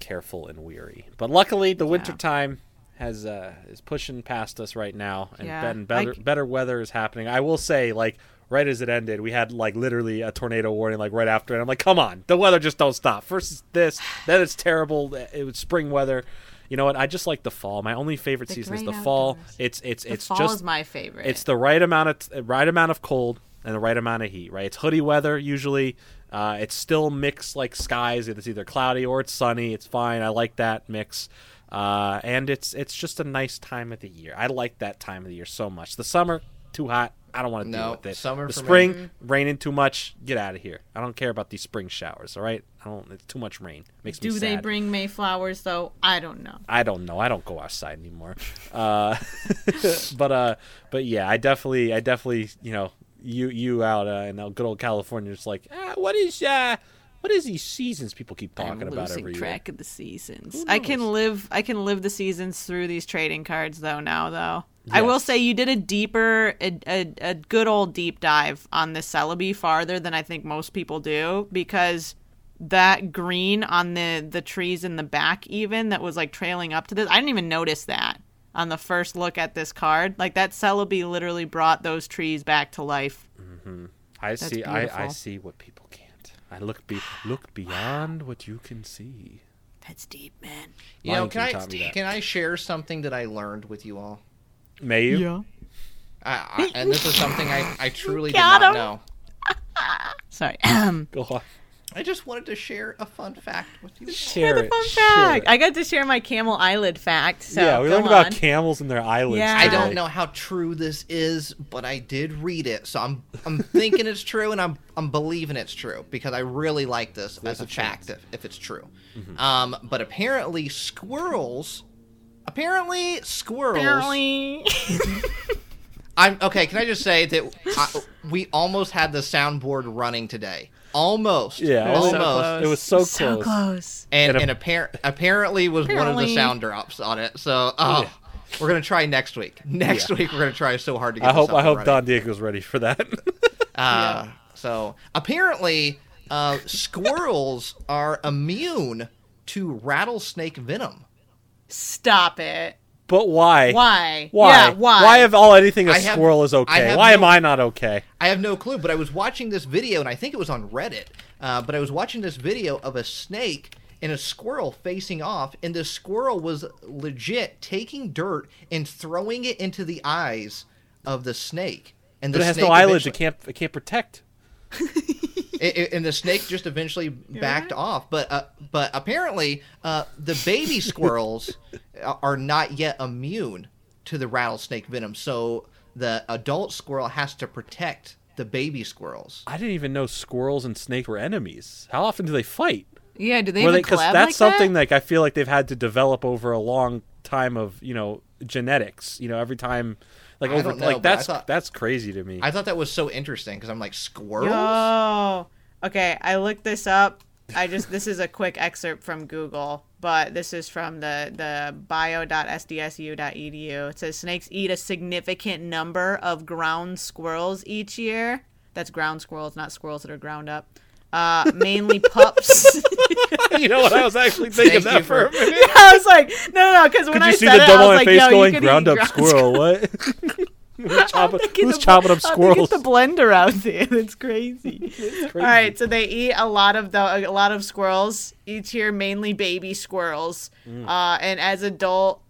careful and weary. But luckily, the winter time has uh, is pushing past us right now, and Yeah, ben- better like- better weather is happening. I will say, like right as it ended, we had like literally a tornado warning, like right after it. I'm like, come on, the weather just don't stop. First it's this, then it's terrible. It was spring weather. You know what? I just like the fall. My only favorite The season is the great fall. It's it's The it's fall just is my favorite. it's the right amount of right amount of cold and the right amount of heat. Right, it's hoodie weather usually. Uh, it's still mixed like skies. It's either cloudy or it's sunny. It's fine. I like that mix. Uh, and it's it's just a nice time of the year. I like that time of the year so much. The summer too hot. I don't want to deal with it. summer the for me- spring raining too much. Get out of here. I don't care about these spring showers. All right, I don't. It's too much rain. Makes me Do they sad. bring Mayflowers though? I don't know. I don't know. I don't go outside anymore. Uh, but uh, but yeah, I definitely, I definitely, you know, you you out uh, in uh, good old California, it's like, ah, what is uh, what is these seasons people keep talking I'm about losing every track of the seasons. I can live. I can live the seasons through these trading cards though. Now though, I will say you did a deeper, a, a, a good old deep dive on the Celebi farther than I think most people do because that green on the the trees in the back even that was like trailing up to this. I didn't even notice that on the first look at this card. Like that Celebi literally brought those trees back to life. year. I see. I, I see what people can't. I look be look beyond what you can see. That's deep, man. you know, can I taught me that. can I share something that I learned with you all? May you? Yeah. I, I, and this is something I, I truly did not him. know. Sorry. Go on. I just wanted to share a fun fact with you. Share the fun share fact. it. I got to share my camel eyelid fact. So yeah, we go learned about camels and their eyelids. Yeah. I don't know how true this is, but I did read it, so I'm I'm thinking it's true, and I'm I'm believing it's true because I really like this as a, a fact if, if it's true. Um, but apparently squirrels, apparently squirrels. Apparently. I'm okay. Can I just say that I, we almost had the soundboard running today, almost. Yeah, it was so close. It was so so close. close. and And and appar- apparently was one of the sound drops on it. So oh, we're gonna try next week. Next Yeah. week we're gonna try so hard to get. I hope up I hope running. Don Diego's ready for that. Uh, So apparently, uh, squirrels are immune to rattlesnake venom. Stop it. but why? Why? Why? Yeah, why? Why of all anything a I have- squirrel is I okay? have Why am I not okay? I have no clue, but I was watching this video, and I think it was on Reddit. uh, but I was watching this video of a snake and a squirrel facing off, and the squirrel was legit taking dirt and throwing it into the eyes of the snake. And the But it has snake no eyelids. It eventually- can't. It can't protect. it- it- and the snake just eventually backed off. But uh, but apparently, uh, the baby squirrels are not yet immune to the rattlesnake venom. So the adult squirrel has to protect the baby squirrels. I didn't even know squirrels and snake were enemies. How often do they fight? Yeah, do they Were even they- collab that's like something that? like I feel like they've had to develop over a long time of you know genetics. You know, every time like I over don't know, like but I that's thought- that's crazy to me. I thought that was so interesting because I'm like squirrels. Yo. Okay, I looked this up. I just this is a quick excerpt from Google, but this is from the the bio.sdsu.edu. It says snakes eat a significant number of ground squirrels each year. That's ground squirrels, not squirrels that are ground up. Uh, mainly pups. you know what? I was actually thinking that for a minute. I was like, no, no, no, because when Could I you see said the it, dumb I was like, face yo, going ground up ground squirrel? What? who's chopping, who's the- chopping up squirrels? the blender out there. That's crazy. Crazy. All right, so they eat a lot of the a lot of squirrels each year, mainly baby squirrels. Mm. Uh, and as adult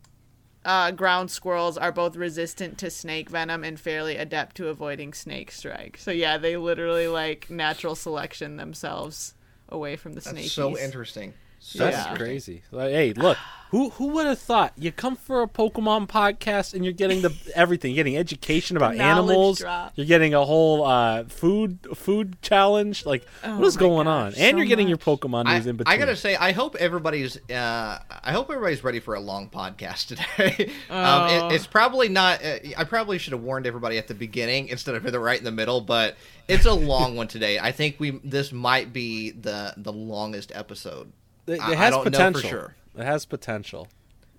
uh, ground squirrels are both resistant to snake venom and fairly adept to avoiding snake strike. So yeah, they literally like natural selection themselves away from the snakes. That's so interesting. So That's Yeah. interesting. crazy. Like, hey, look, who who would have thought? You come for a Pokemon podcast and you're getting the everything. You're getting education about Knowledge animals. drop. You're getting a whole uh, food food challenge. Like, Oh what is going gosh, on? And so you're getting your much. Pokemon I, news in between. I gotta say, I hope everybody's. Uh, I hope everybody's ready for a long podcast today. um, Oh. it, it's probably not. Uh, I probably should have warned everybody at the beginning instead of the right in the middle. But it's a long one today. I think we this might be the the longest episode. it, it I- I has don't know for potential. sure. It has potential.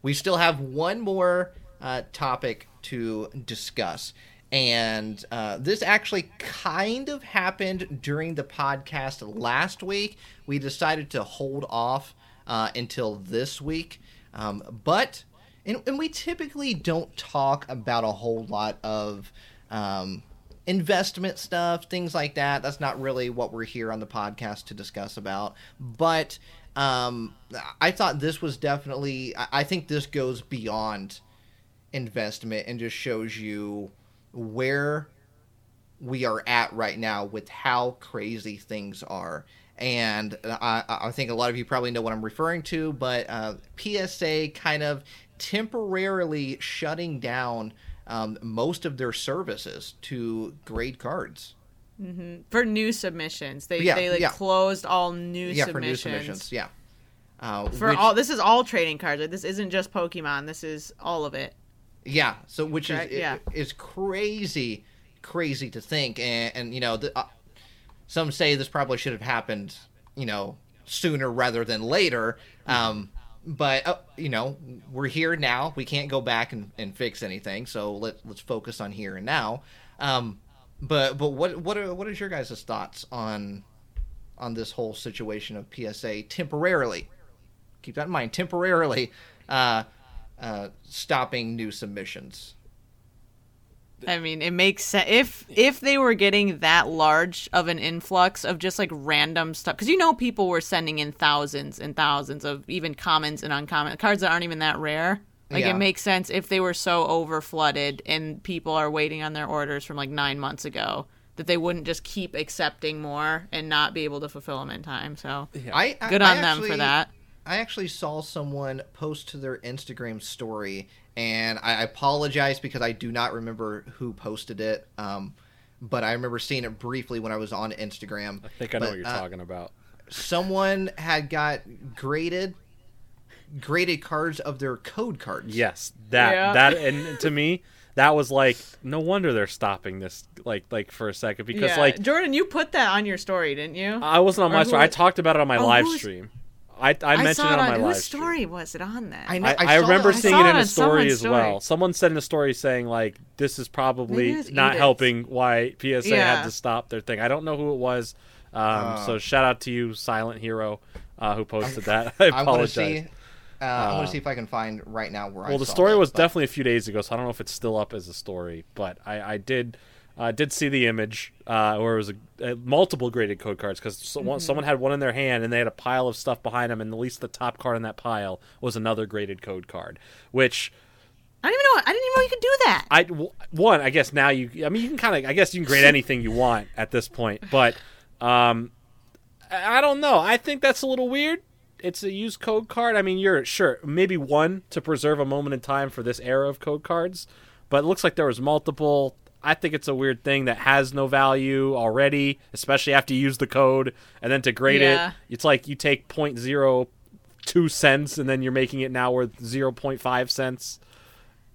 We still have one more uh, topic to discuss. And uh, this actually kind of happened during the podcast last week. We decided to hold off uh, until this week. Um, but, and, and we typically don't talk about a whole lot of um, investment stuff, things like that. That's not really what we're here on the podcast to discuss about. But um, I thought this was definitely, I think this goes beyond investment and just shows you where we are at right now with how crazy things are. And I, I think a lot of you probably know what I'm referring to, but uh, PSA kind of temporarily shutting down um, most of their services to grade cards. For new submissions. They Yeah, they like yeah. closed all new yeah, submissions. for new submissions. Yeah. Uh, For which- all this is all trading cards. Like, this isn't just Pokemon. This is all of it. Yeah, so which Correct, is yeah. is crazy, crazy to think, and, and you know, the, uh, some say this probably should have happened, you know, sooner rather than later. Um, but uh, you know, we're here now. We can't go back and, and fix anything, so let let's focus on here and now. Um, but but what what are, what is your guys' thoughts on on this whole situation of PSA temporarily? Keep that in mind, temporarily. Uh, uh, stopping new submissions. I mean, it makes sense if if they were getting that large of an influx of just like random stuff because you know people were sending in thousands and thousands of even commons and uncommon cards that aren't even that rare. Like Yeah. it makes sense if they were so over flooded and people are waiting on their orders from like nine months ago that they wouldn't just keep accepting more and not be able to fulfill them in time. So I, I- good I on them for that. I actually saw someone post to their Instagram story, and I apologize because I do not remember who posted it. Um, but I remember seeing it briefly when I was on Instagram. I think I know But, what you're uh, talking about. Someone had got graded graded cards of their code cards. Yes, that Yeah. that and to me that was like no wonder they're stopping this like like for a second because yeah. like Jordan, you put that on your story, didn't you? I wasn't on Or my who- story. I talked about it on my Oh, live stream. I I, mentioned saw it on my whose live story stream. was it on that? I know. I, I remember it. seeing saw it it in a story someone's as story. well. Someone said in a story saying like this is probably Maybe it was not Edith. helping why PSA Yeah. had to stop their thing. I don't know who it was. Um, Uh. so shout out to you, Silent Hero, uh, who posted that. I I want to apologize. See. Uh, I want Uh, to see if I can find right now where I. well, the saw story that, was but- definitely a few days ago, so I don't know if it's still up as a story. But I, I did I did see the image uh, where it was a, a multiple graded code cards because so, Mm-hmm. someone had one in their hand and they had a pile of stuff behind them, and at least the top card in that pile was another graded code card, which I didn't even know. I didn't even know you could do that. I w- one I guess now you I mean you can kind of I guess you can grade anything you want at this point, but um, I I don't know. I think that's a little weird. It's a used code card. I mean, you're sure maybe one to preserve a moment in time for this era of code cards, but it looks like there was multiple. I think it's a weird thing that has no value already, especially after you use the code and then to grade Yeah. it. It's like you take 0.02 cents and then you're making it now worth 0.5 cents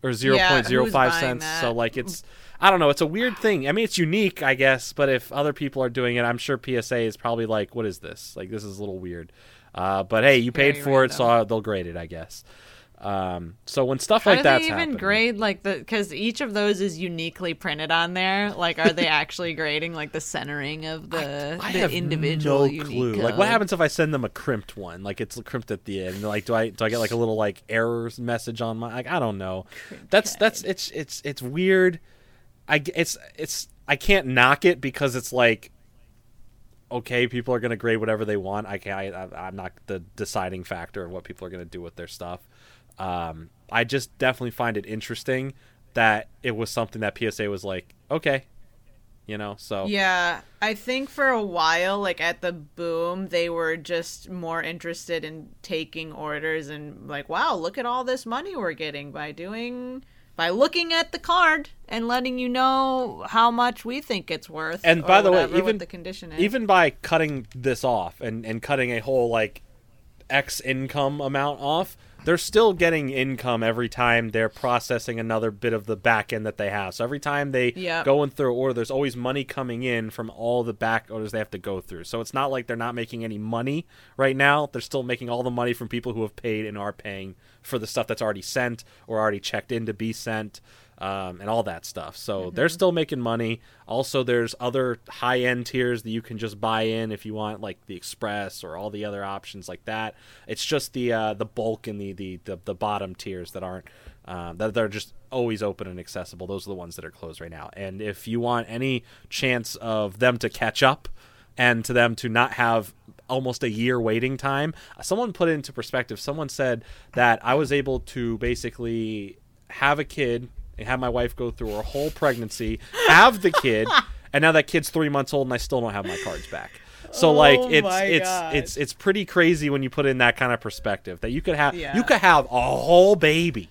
or 0.05 buying cents. So like it's I don't know, it's a weird thing. I mean, it's unique, I guess, but if other people are doing it, I'm sure PSA is probably like, what is this? Like this is a little weird. Uh, but hey, you paid for it, so they'll grade it, I guess. Um, so when stuff How like that, they even happening, grade like the? Because each of those is uniquely printed on there. Like, are they actually grading like the centering of the I the have individual no clue. Like, what happens if I send them a crimped one? Like, it's crimped at the end. Like, do I do I get like a little like errors message on my? Like, I don't know. That's that's it's it's it's weird. I it's it's I can't knock it because it's like okay, people are gonna grade whatever they want. I can't. I, I'm not the deciding factor of what people are gonna do with their stuff. Um, I just definitely find it interesting that it was something that PSA was like, okay, you know. So Yeah, I think for a while, like at the boom, they were just more interested in taking orders and like, wow, look at all this money we're getting by doing by looking at the card and letting you know how much we think it's worth. And by the way, even- the condition is. even by cutting this off and, and cutting a whole like X income amount off, they're still getting income every time they're processing another bit of the back end that they have. So every time they Yep. go in through order, there's always money coming in from all the back orders they have to go through. So it's not like they're not making any money right now. They're still making all the money from people who have paid and are paying for the stuff that's already sent or already checked in to be sent um, and all that stuff. So they're still making money. Also, there's other high end tiers that you can just buy in if you want, like the Express or all the other options like that. It's just the uh, the bulk and the, the, the, the bottom tiers that aren't um, that they're just always open and accessible. Those are the ones that are closed right now. And if you want any chance of them to catch up and to them to not have almost a year waiting time. Someone put it into perspective. Someone said that I was able to basically have a kid and have my wife go through her whole pregnancy, have the kid, and now that kid's three months old and I still don't have my cards back. So like Oh it's it's God. it's it's pretty crazy when you put in that kind of perspective that you could have Yeah. you could have a whole baby,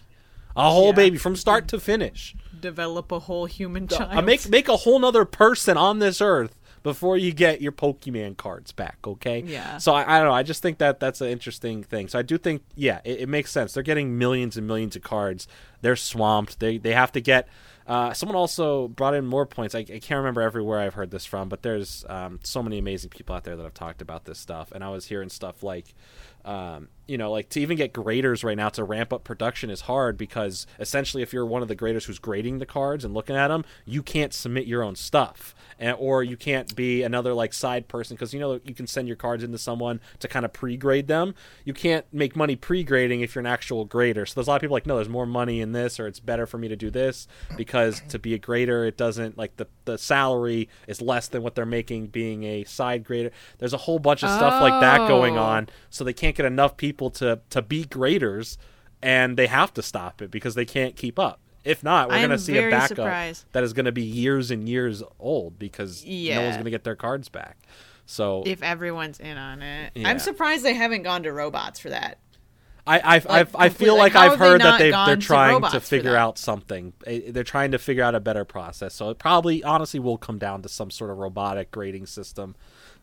a whole Yeah. baby from start to finish. develop a whole human Uh, child. make make a whole nother person on this earth before you get your Pokemon cards back. Okay. Yeah. So I, I don't know. I just think that that's an interesting thing. So I do think, yeah, it, it makes sense. They're getting millions and millions of cards. They're swamped. They they have to get. Uh, someone also brought in more points. I, I can't remember everywhere I've heard this from, but there's um, so many amazing people out there that have talked about this stuff. And I was hearing stuff like, um, you know, like to even get graders right now to ramp up production is hard because essentially, if you're one of the graders who's grading the cards and looking at them, you can't submit your own stuff, and, or you can't be another like side person because you know you can send your cards into someone to kind of pre-grade them. You can't make money pre-grading if you're an actual grader. So there's a lot of people like, no, there's more money in this, or it's better for me to do this because to be a grader, it doesn't like the the salary is less than what they're making being a side grader. There's a whole bunch of stuff like that going Oh. on so they can't get enough people to to be graders and they have to stop it because they can't keep up if not we're going to see a backup surprised. that is going to be years and years old because no one's going to get their cards back so if everyone's in on it. Yeah. I'm surprised they haven't gone to robots for that. I I, I, I feel like how I've have they heard that they they're trying robots to figure out something. They're trying to figure out a better process. So it probably honestly will come down to some sort of robotic grading system,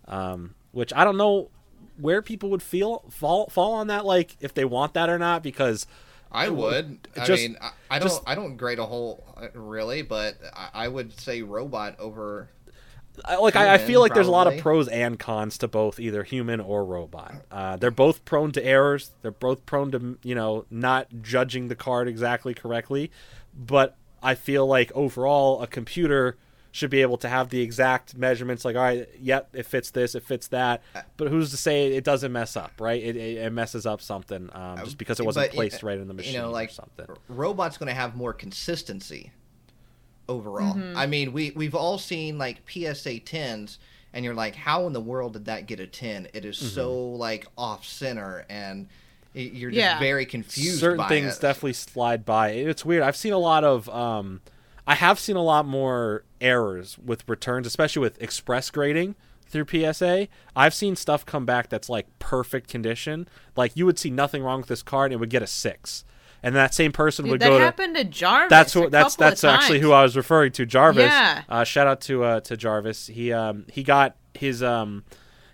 um, which I don't know where people would feel fall fall on that. Like if they want that or not, because I would. I Just- mean, I, I don't. just- I don't grade a whole really, but I, I would say robot over. I- like I, I feel like there's a lot of pros and cons to both either human or robot. Uh, they're both prone to errors. They're both prone to you know not judging the card exactly correctly. But I feel like overall a computer should be able to have the exact measurements. Like all right, yep, it fits this, it fits that. But who's to say it doesn't mess up? Right? It, it, it messes up something um, just because it wasn't But, placed uh, right in the machine You know, like or something. robot's going to have more consistency. overall. I mean, we we've all seen like PSA 10s and you're like how in the world did that get a 10? It is so like off center and you're just Yeah. very confused certain by things it. definitely slide by. It's weird. I've seen a lot of um I have seen a lot more errors with returns, especially with express grading through PSA. I've seen stuff come back that's like perfect condition. Like you would see nothing wrong with this card and it would get a 6. And that same person would that go to happened to Jarvis. that's who that's that's actually times. who I was referring to, Jarvis. Yeah. Uh, shout out to uh, to Jarvis. He um he got his um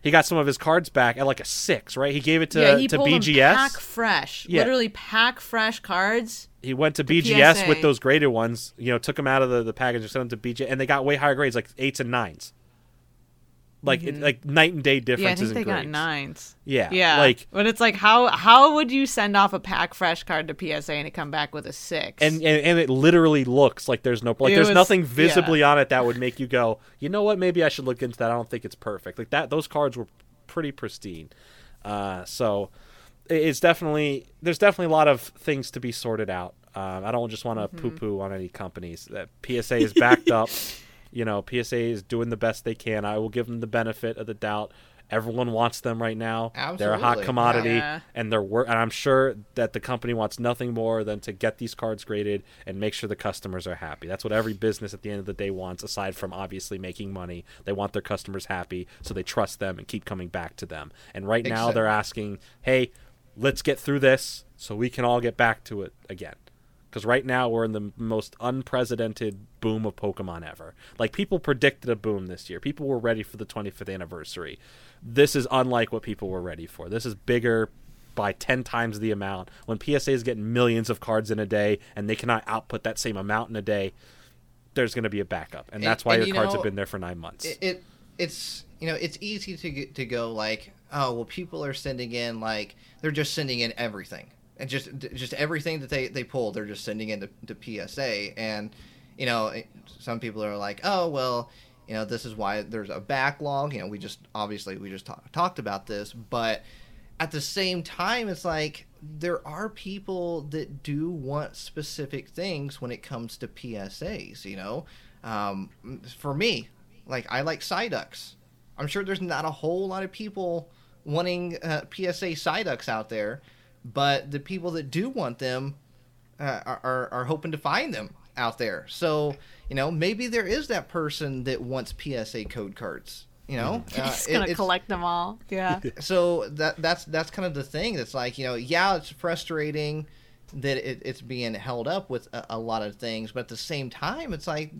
he got some of his cards back at like a six, right? He gave it to yeah, he to BGS. pack fresh, Yeah. literally pack fresh cards. he went to BGS PSA. with those graded ones. You know, took them out of the, the package and sent them to BGS, and they got way higher grades, like eights and nines. Like it, like night and day Yeah, I differences think they got nines. Yeah, Yeah, like but it's like how how would you send off a pack fresh card to PSA and it come back with a six? and, and and it literally looks like there's no like It there's was- nothing visibly on it that would make you go, you know what? Maybe I should look into that. I don't think it's perfect. Like that, those cards were pretty pristine. Uh, so it's definitely there's definitely a lot of things to be sorted out. Um, I don't just want to Mm-hmm. poo-poo on any companies. That PSA is backed up. You know, PSA is doing the best they can. I will give them the benefit of the doubt. Everyone wants them right now. They're a hot commodity, Yeah. and they're wor- and I'm sure that the company wants nothing more than to get these cards graded and make sure the customers are happy. That's what every business at the end of the day wants, aside from obviously making money. They want their customers happy, so they trust them and keep coming back to them. And right now, they're asking, "Hey, let's get through this so we can all get back to it again." Because right now we're in the most unprecedented boom of Pokemon ever. Like people predicted a boom this year. People were ready for the 25th anniversary. This is unlike what people were ready for. This is bigger by 10 times the amount. When PSA is getting millions of cards in a day and they cannot output that same amount in a day, there's going to be a backup. And that's why and your you cards know, have been there for 9 months. it, it it's you know it's easy to get, to go like oh well people are sending in like they're just sending in everything and just just everything that they they pull they're just sending in to, to PSA and you know some people are like oh well you know this is why there's a backlog. You know we just obviously we just talk, talked about this but at the same time it's like there are people that do want specific things when it comes to PSAs you know? Um, for me like I like Psyducks. I'm sure there's not a whole lot of people wanting uh, PSA Psyducks out there, but the people that do want them uh, are, are are hoping to find them out there. So you know maybe there is that person that wants PSA code cards. You know, uh, Just gonna it's- collect them all. Yeah. so that that's that's kind of the thing that's like you know yeah it's frustrating that it, it's being held up with a, a lot of things but at the same time it's like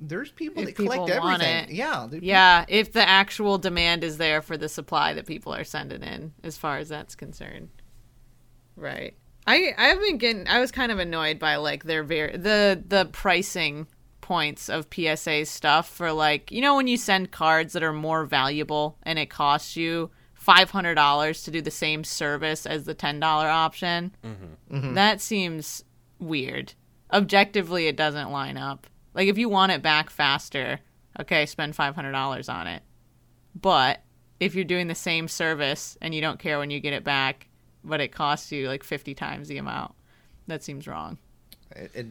there's people If that collect people want everything it. yeah there- Yeah, if the actual demand is there for the supply that people are sending in, as far as that's concerned. Right. I I've been getting. I was kind of annoyed by like their very the the pricing points of PSA stuff for like you know when you send cards that are more valuable and it costs you five hundred dollars to do the same service as the ten dollar option. Mm-hmm. Mm-hmm. That seems weird. Objectively, it doesn't line up. Like if you want it back faster, okay, spend five hundred dollars on it. But if you're doing the same service and you don't care when you get it back, but it costs you like fifty times the amount, that seems wrong. it, it,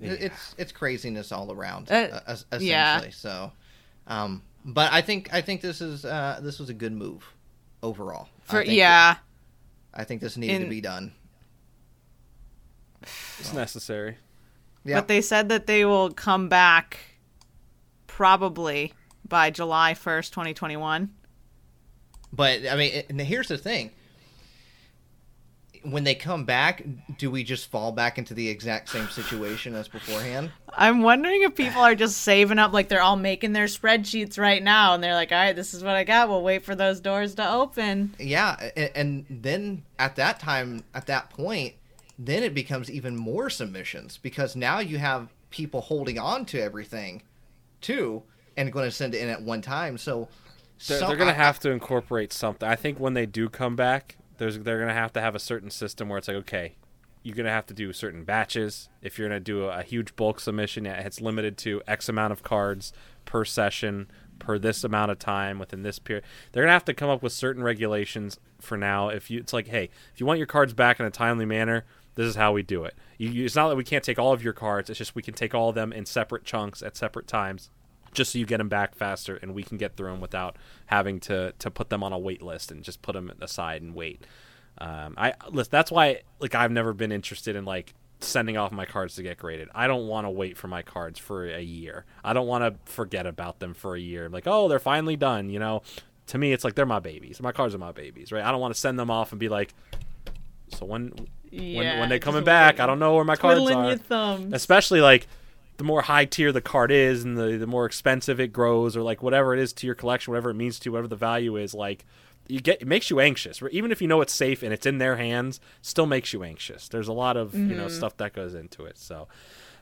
it's it's craziness all around Uh, uh, essentially yeah. so um but i think i think this is uh this was a good move overall I For think yeah, that- i think this needed to be done it's necessary. yeah but they said that they will come back probably by July first, twenty twenty one. But I mean, and here's the thing: when they come back, do we just fall back into the exact same situation as beforehand? I'm wondering if people are just saving up, like they're all making their spreadsheets right now, and they're like, "All right, this is what I got. We'll wait for those doors to open." Yeah, and, and then at that time, at that point, then it becomes even more submissions because now you have people holding on to everything, too, and going to send it in at one time. So They're, some- they're going to have to incorporate something. I think when they do come back, there's they're going to have to have a certain system where it's like, okay, you're going to have to do certain batches. If you're going to do a, a huge bulk submission, it's limited to X amount of cards per session per this amount of time within this period. They're going to have to come up with certain regulations for now. If you, it's like, hey, if you want your cards back in a timely manner, This is how we do it. You, it's not that we can't take all of your cards. It's just we can take all of them in separate chunks at separate times, just so you get them back faster, and we can get through them without having to to put them on a wait list and just put them aside and wait. Um, I that's why like I've never been interested in like sending off my cards to get graded. I don't want to wait for my cards for a year. I don't want to forget about them for a year. Like, oh, they're finally done. You know, to me, it's like they're my babies. My cards are my babies, right? I don't want to send them off and be like, so when Yeah, when when they coming back, I don't know where my cards are. your thumbs. Especially like the more high tier the card is, and the the more expensive it grows, or like whatever it is to your collection, whatever it means to you, whatever the value is, like. You get it makes you anxious. Even if you know it's safe and it's in their hands, still makes you anxious. There's a lot of you Mm-hmm. know stuff that goes into it. So,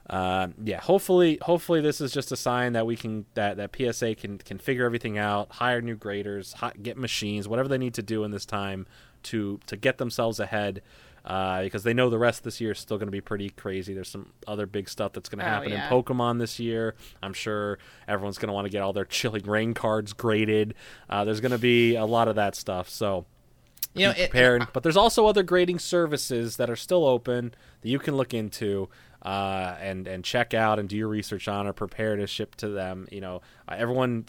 uh, yeah, hopefully, hopefully this is just a sign that we can that that PSA can can figure everything out, hire new graders, hi- get machines, whatever they need to do in this time to to get themselves ahead. Uh, because they know the rest of this year is still going to be pretty crazy. There's some other big stuff that's going to Oh, happen yeah. in Pokemon this year. I'm sure everyone's going to want to get all their Chilling Reign cards graded. Uh, there's going to be a lot of that stuff. So You know, it- but there's also other grading services that are still open that you can look into uh, and and check out and do your research on or prepare to ship to them. You know, uh, everyone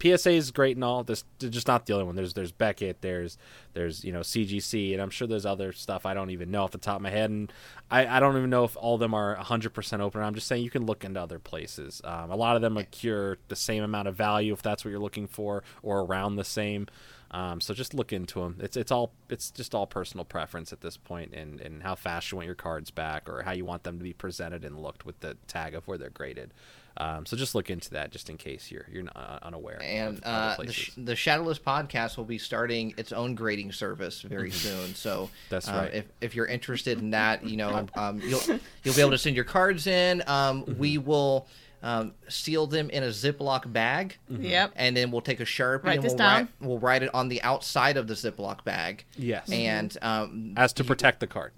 PSA is great and all. This just not the only one. There's there's Beckett. There's there's you know CGC and I'm sure there's other stuff I don't even know off the top of my head. And I, I don't even know if all of them are 100% open. I'm just saying you can look into other places. Um, a lot of them accrue the same amount of value if that's what you're looking for or around the same. Um, so just look into them. It's it's all it's just all personal preference at this point, and and how fast you want your cards back, or how you want them to be presented and looked with the tag of where they're graded. Um, so just look into that, just in case you're you're not uh, unaware. and uh, the, sh- the Shadowless podcast will be starting its own grading service very soon. So That's uh, right. If, if you're interested in that, you know, um, you'll you'll be able to send your cards in. Um, Mm-hmm. We will um, seal them in a Ziploc bag. Yep. And then we'll take a sharpie Write and we'll down. write we'll write it on the outside of the Ziploc bag. Yes. And um, as to protect the card.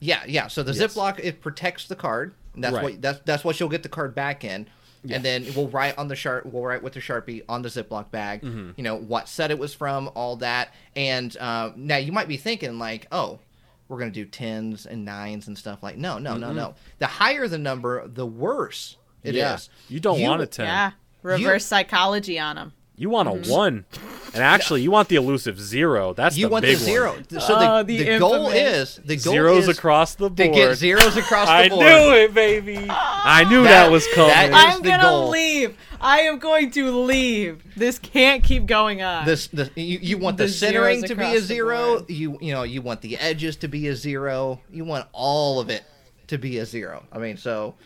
yeah, yeah. So the Yes. Ziploc it protects the card. That's Right. what that's that's what you'll get the card back in. Yeah. And then we'll write on the sharp we'll write with the Sharpie on the Ziploc bag, Mm-hmm. you know, what set it was from, all that. And uh, now you might be thinking like, "Oh, we're going to do tens and nines and stuff like." No, no, no, no. The higher the number, the worse it is. yeah. You don't want a ten. Yeah. Reverse psychology on them. You want a mm-hmm. one, and actually, you want the elusive zero. That's You the want the zero. One. So the, Oh, the the, goal is the goal Zeros is across the board. to board. get zeros across the board. I knew it, baby. Ah. I knew that, That- was coming. that is- I'm gonna goal. leave. I am going to leave. This can't keep going on. This the you, you want the, The centering to be a zero. You you know you want the edges to be a zero. You want all of it to be a zero. I mean, so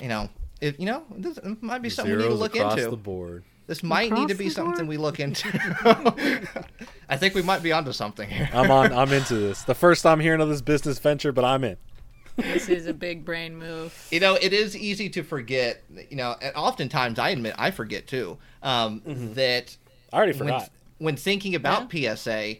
you know if you know this might be something we need to look across into. the board. This might need to be the something board? we look into. I think we might be onto something here. I'm on. I'm into this. The first time hearing of this business venture, but I'm in. this is a big brain move. You know, it is easy to forget. You know, and oftentimes I admit I forget too. Um, That I already when, forgot. when thinking about PSA,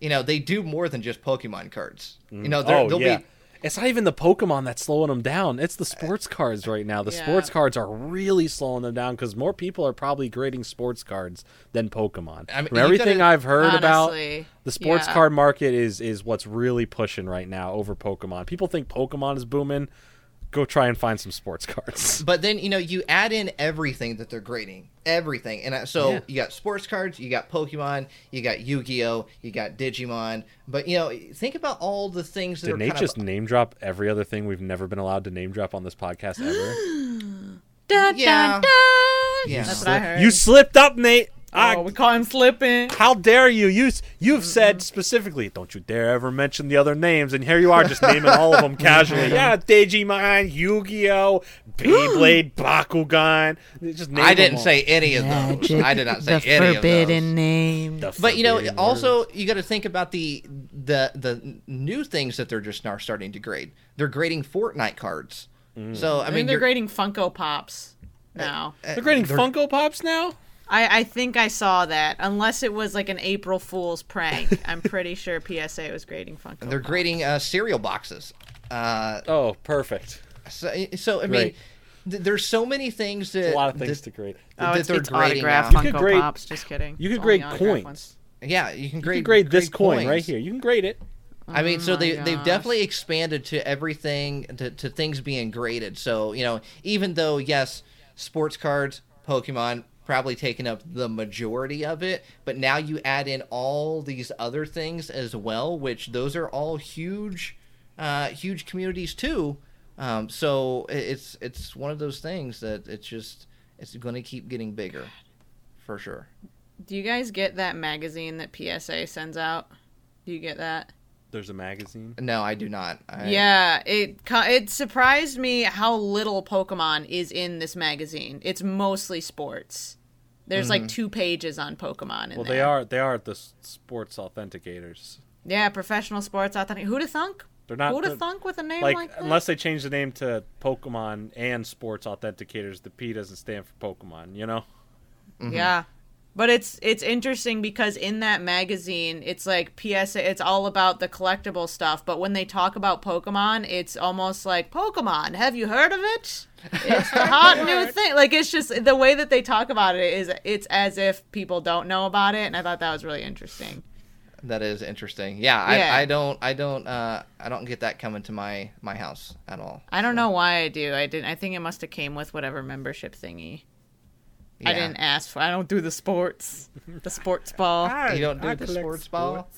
you know, they do more than just Pokemon cards. You know, there, oh there'll yeah. be It's not even the Pokemon that's slowing them down. It's the sports cards right now. The Yeah. sports cards are really slowing them down because more people are probably grading sports cards than Pokemon. I mean, From everything gotta- I've heard about, the sports yeah. card market is is what's really pushing right now over Pokemon. People think Pokemon is booming. Go try and find some sports cards. But then you know you add in everything that they're grading, everything, and uh, so Yeah. you got sports cards, you got Pokemon, you got Yu-Gi-Oh, you got Digimon. But you know, think about all the things that Did are Nate kind just of name drop every other thing we've never been allowed to name drop on this podcast ever? Da, Yeah. da, da. Yeah. That's what I heard. you slipped up, Nate. I- oh, we call him slipping. How dare you? You you've said specifically, don't you dare ever mention the other names, and here you are just naming all of them casually. Yeah, Digimon, Yu-Gi-Oh, Beyblade, Bakugan. Just name I didn't all. say any of those. I did not say any of those. name. The But you know, forbidden also you got to think about the the the new things that they're just now starting to grade. They're grading Fortnite cards. Mm. So I I, mean, mean, they're grading Funko Pops now. uh, they're grading Funko Pops now. I, I think I saw that. Unless it was like an April Fool's prank, I'm pretty sure PSA was grading Funko. They're Pops. grading uh, cereal boxes. Uh, Oh, perfect. so, so I mean, th- there's so many things that A lot of things that- to grade. Oh, that it's, they're it's grading autographed now. You Funko could grade- Pops. Just kidding. You could grade coins. ones. Yeah, you can grade. You grade. can grade this coin coins. right here. You can grade it. I mean, so Oh my they they've definitely expanded to everything to, to things being graded. So you know, even though yes, sports cards, Pokemon probably taken up the majority of it, but now you add in all these other things as well, which those are all huge, uh, huge communities too. Um, so it's it's one of those things that it's just it's going to keep getting bigger, for sure. Do you guys get that magazine that PSA sends out? Do you get that? There's a magazine. No, I do not. I, Yeah, it it surprised me how little Pokemon is in this magazine. It's mostly sports. There's like mm-hmm. two pages on Pokemon in Well, there. they are they are the sports authenticators. Yeah, professional sports authentic. Who'da thunk? They're not Who'da the- thunk with a name like, like, that? unless they change the name to Pokemon and Sports Authenticators, the P doesn't stand for Pokemon. You know. Yeah. But it's it's interesting because in that magazine, it's like PSA. It's all about the collectible stuff. But when they talk about Pokemon, it's almost like Pokemon. Have you heard of it? It's the hot new thing. Like it's just the way that they talk about it is it's as if people don't know about it, and I thought that was really interesting. That is interesting. Yeah, Yeah. I, I don't I don't uh I don't get that coming to my my house at all. I don't know why I do. I didn't. I think it must have came with whatever membership thingy. I didn't ask for. I don't do the sports. The sports ball. You don't do the sports ball?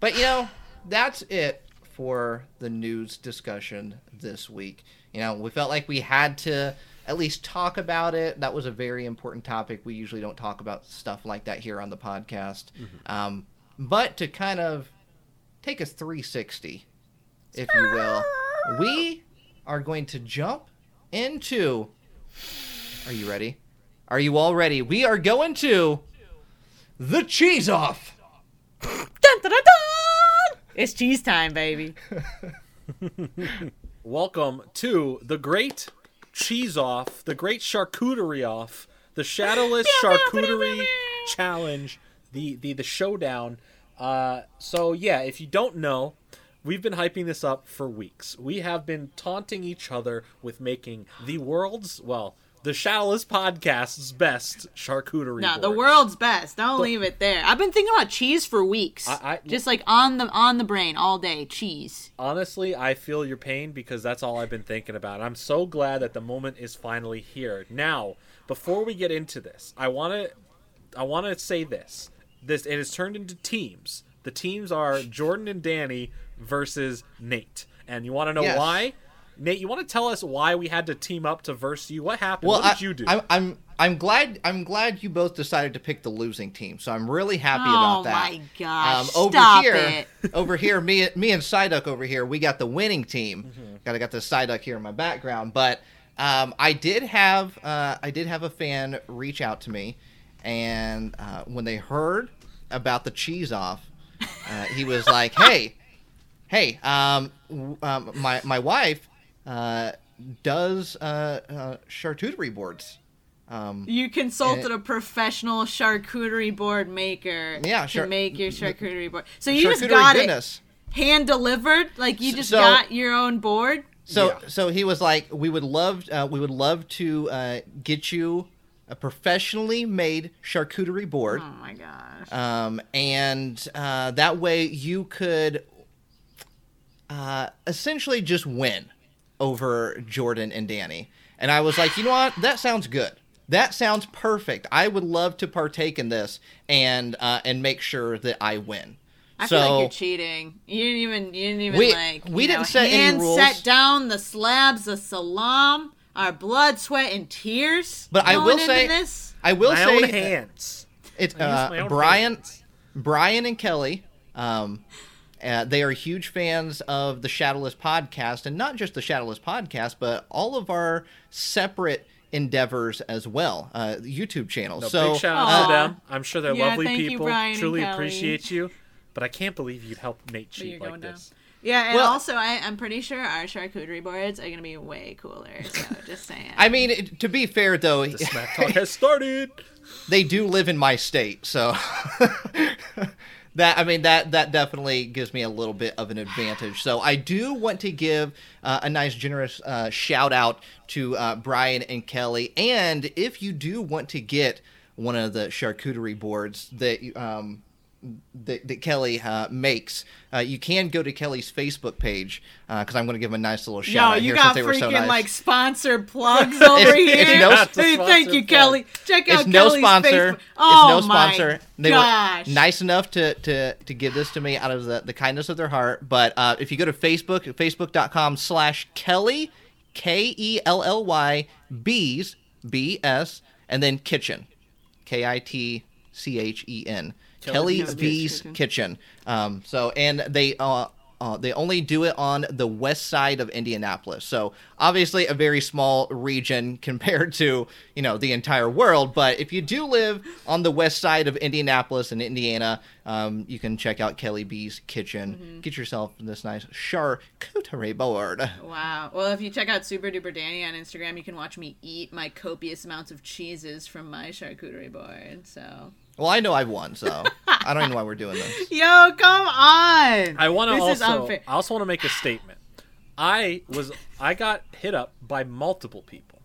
But you know, that's it for the news discussion this week. You know, we felt like we had to at least talk about it. That was a very important topic. We usually don't talk about stuff like that here on the podcast. Um, but to kind of take a 360, if you will, we are going to jump into. Are you ready? Are you all ready? We are going to the cheese off. Dun, dun, dun, dun! It's cheese time, baby. Welcome to the great cheese off, the great charcuterie off, the shadowless charcuterie challenge, the the the showdown. Uh, so yeah, if you don't know, we've been hyping this up for weeks. We have been taunting each other with making the world's well, the shadowless podcast's best charcuterie. No, the world's best. Don't leave it there. I've been thinking about cheese for weeks. I- I- Just like on the on the brain all day. Cheese. honestly, I feel your pain because that's all I've been thinking about. I'm so glad that the moment is finally here. Now, before we get into this, I want to I want to say this. This it has turned into teams. The teams are Jordan and Danny versus Nate. And you want to know Yes. why? Nate, you want to tell us why we had to team up to verse you? What happened? Well, what did I, you do? I'm, I'm I'm glad I'm glad you both decided to pick the losing team. So I'm really happy Oh about that. Oh my gosh, Um, over stop here, it. over here, me me and Psyduck over here, we got the winning team. Mm-hmm. Got I got the Psyduck here in my background, but um, I did have uh, I did have a fan reach out to me, and uh, when they heard about the cheese off, uh, he was like, "Hey, hey, um, w- um, my my wife uh, does uh, uh, charcuterie boards." Um, You consulted And- a professional charcuterie board maker Yeah, to make your charcuterie board. So you just got goodness. it hand delivered, like you just So- got your own board. So Yeah. so he was like, we would love uh, we would love to uh, get you a professionally made charcuterie board, Oh my gosh. um, and uh, that way you could uh, essentially just win over Jordan and Danny. And I was like, you know what? That sounds good. That sounds perfect. I would love to partake in this and uh, and make sure that I win. I so feel like you're cheating. You didn't even. You didn't even We- like. we you didn't know, set any hand rules. set down the slabs of salam, our blood, sweat, and tears. But I will say- this. I will my say own hands. It's I use my uh, Brian, hands. Brian and Kelly. Um, uh, they are huge fans of the Shadowless podcast, and not just the Shadowless podcast, but all of our separate endeavors as well, uh, YouTube channels. No, so big shout out to them. I'm sure they're Yeah, lovely thank you, people. Brian Truly Kelly. appreciate you. But I can't believe you'd help Nate cheat like going down. this. Yeah, and Well- also I, I'm pretty sure our charcuterie boards are gonna be way cooler. So just saying. I mean, it- to be fair though, The smack talk has started. they do live in my state, so that I mean that that definitely gives me a little bit of an advantage. So I do want to give uh, a nice generous uh, shout out to uh, Brian and Kelly, and if you do want to get one of the charcuterie boards that um, that, that Kelly uh, makes, uh, you can go to Kelly's Facebook page because I'm going to give him a nice little shout Yo, out you here got since they were freaking so nice. like sponsored plugs over It's- here. it's no- hey, thank you, plug. Kelly. Check out it's no Kelly's sponsor. Facebook. Oh it's no my sponsor. They gosh. were nice enough to, to, to give this to me out of the, the kindness of their heart. But uh, if you go to Facebook, facebook.com slash Kelly, K E L L Y, B's, B S, and then kitchen, K I T C H E N. Kelly's Kelly's B's Kitchen. Kitchen. Um, so, and they, uh, uh, they only do it on the west side of Indianapolis. So obviously a very small region compared to, you know, the entire world. But if you do live on the west side of Indianapolis and Indiana, um, you can check out Kelly B's Kitchen. Mm-hmm. Get yourself this nice charcuterie board. Wow. Well, if you check out Super Duper Danny on Instagram, you can watch me eat my copious amounts of cheeses from my charcuterie board. So, Well, I know I've won, so I don't even know why we're doing this. yo, come on. I want to also. I also want to make a statement. I was. I got hit up by multiple people,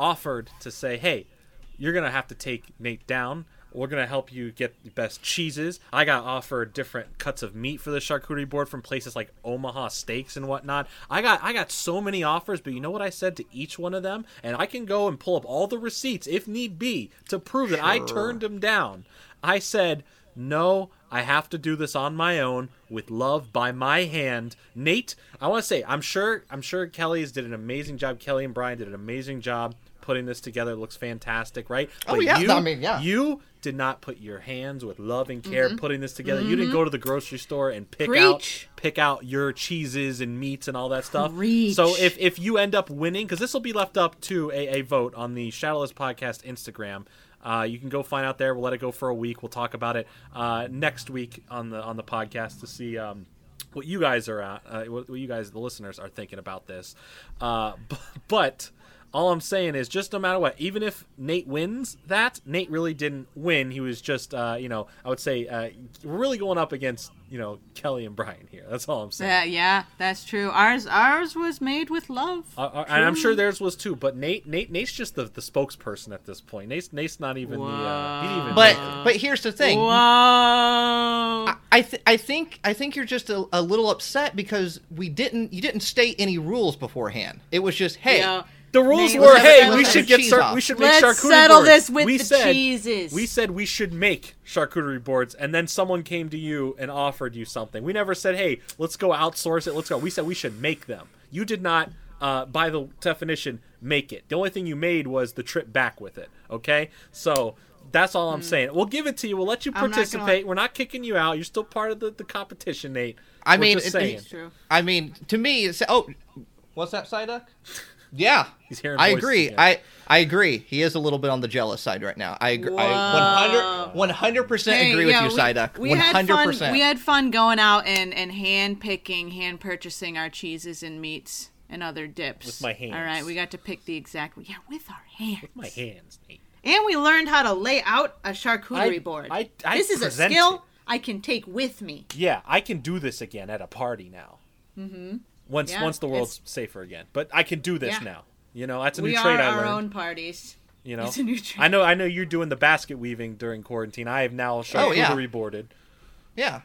offered to say, "Hey, you're gonna have to take Nate down. We're gonna help you get the best cheeses." I got offered different cuts of meat for the charcuterie board from places like Omaha Steaks and whatnot. I got. I got so many offers, but you know what I said to each one of them, and I can go and pull up all the receipts if need be to prove that I turned them down. I said. No, I have to do this on my own with love by my hand. Nate, I want to say I'm sure I'm sure Kelly's did an amazing job. Kelly and Brian did an amazing job putting this together. Looks fantastic, right? Oh, yeah, you, I mean, yeah. You did not put your hands with love and care putting this together. You didn't go to the grocery store and pick out pick out your cheeses and meats and all that stuff. Preach. So if if you end up winning, because this will be left up to a, a vote on the Shadowless Podcast Instagram. Uh, you can go find out there. We'll let it go for a week. We'll talk about it uh, next week on the on the podcast to see um, what you guys are at, uh, what, what you guys, the listeners, are thinking about this. Uh, b- but all I'm saying is, just no matter what, even if Nate wins that, Nate really didn't win. He was just, uh, you know, I would say uh, we're really going up against, you know, Kelly and Brian here. That's all I'm saying. Yeah, yeah, that's true. Ours, ours was made with love. Uh, uh, and I'm sure theirs was too, but Nate, Nate, Nate's just the, the spokesperson at this point. Nate's, Nate's not even the. Uh, he didn't even But make but here's the thing. Whoa. I th- I think I think you're just a, a little upset because we didn't you didn't state any rules beforehand. It was just hey, Yo, The rules were, hey, we should get Cheese char- we should make charcuterie boards. Let's charcuterie settle boards. this with we the said, cheeses. We said we should make charcuterie boards, and then someone came to you and offered you something. We never said, hey, let's go outsource it. Let's go. We said we should make them. You did not, uh, by the definition, make it. The only thing you made was the trip back with it. Okay, so. That's all I'm saying. We'll give it to you. We'll let you. I'm not gonna- participate. We're not kicking you out. You're still part of the, the competition, Nate. I We're mean, just it- saying. It's true. I mean, to me, it's oh, what's that, Psyduck? Yeah, He's hearing I agree. again. I I agree. He is a little bit on the jealous side right now. I agree. I 100 percent Hey, agree with you, we- Psyduck. We had hundred fun. percent. We had fun going out and and hand picking, hand purchasing our cheeses and meats and other dips With my hands. All right, we got to pick the exact. Yeah, with our hands. With my hands, Nate. And we learned how to lay out a charcuterie I- board. I- I this is a skill it. I can take with me. Yeah, I can do this again at a party now. Mm-hmm. Once Yeah, once the world's safer again, but I can do this Yeah. now. You know, that's a we new are trade I our learned. own parties. you know, it's a new trade. I know I know you're doing the basket weaving during quarantine. I have now charcuterie Oh, yeah. boarded. yeah,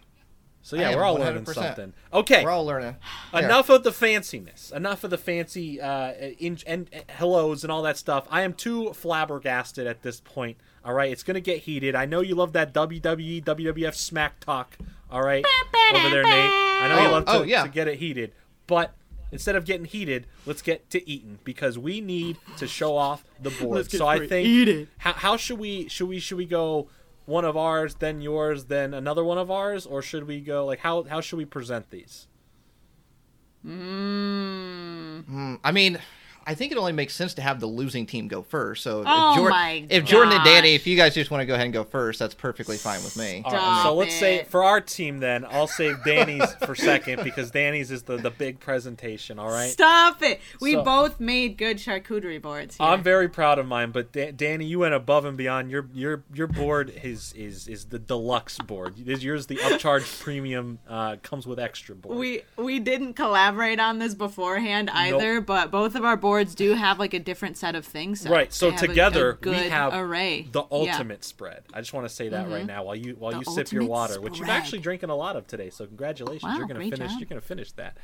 So yeah, we're all learning 100%. something. Okay, we're all learning. Here. enough of the fanciness. Enough of the fancy uh, in, and, and hellos and all that stuff. I am too flabbergasted at this point. All right, it's gonna get heated. I know you love that WWE, WWF smack talk. All right, over there, Nate. I know you Oh, love to, oh, yeah. to get it heated, but instead of getting heated, let's get to eating because we need to show off the board. Let's get So I think Eat it. How, how should we should we should we go one of ours, then yours, then another one of ours, or should we go like how how should we present these? Mm. I mean, I think it only makes sense to have the losing team go first. So if, Oh Jordan, my if Jordan and Danny, if you guys just want to go ahead and go first, that's perfectly fine with me. All right, Stop so let's say for our team then, I'll save Danny's for second because Danny's is the, the big presentation, all right? Stop it. We So- both made good charcuterie boards. Here. I'm very proud of mine, but Da- Danny, you went above and beyond. Your your your board is is is the deluxe board. Is yours the upcharge premium uh, comes with extra board. we we didn't collaborate on this beforehand either, but both of our boards boards do have like a different set of things. So right. So they have a- a together good we have array. the Yeah. Mm-hmm. ultimate spread. I just want to say that right now while you while The you sip your ultimate water, which you're actually drinking a lot of today. So congratulations, Wow, you're gonna finish. job. You're gonna finish that.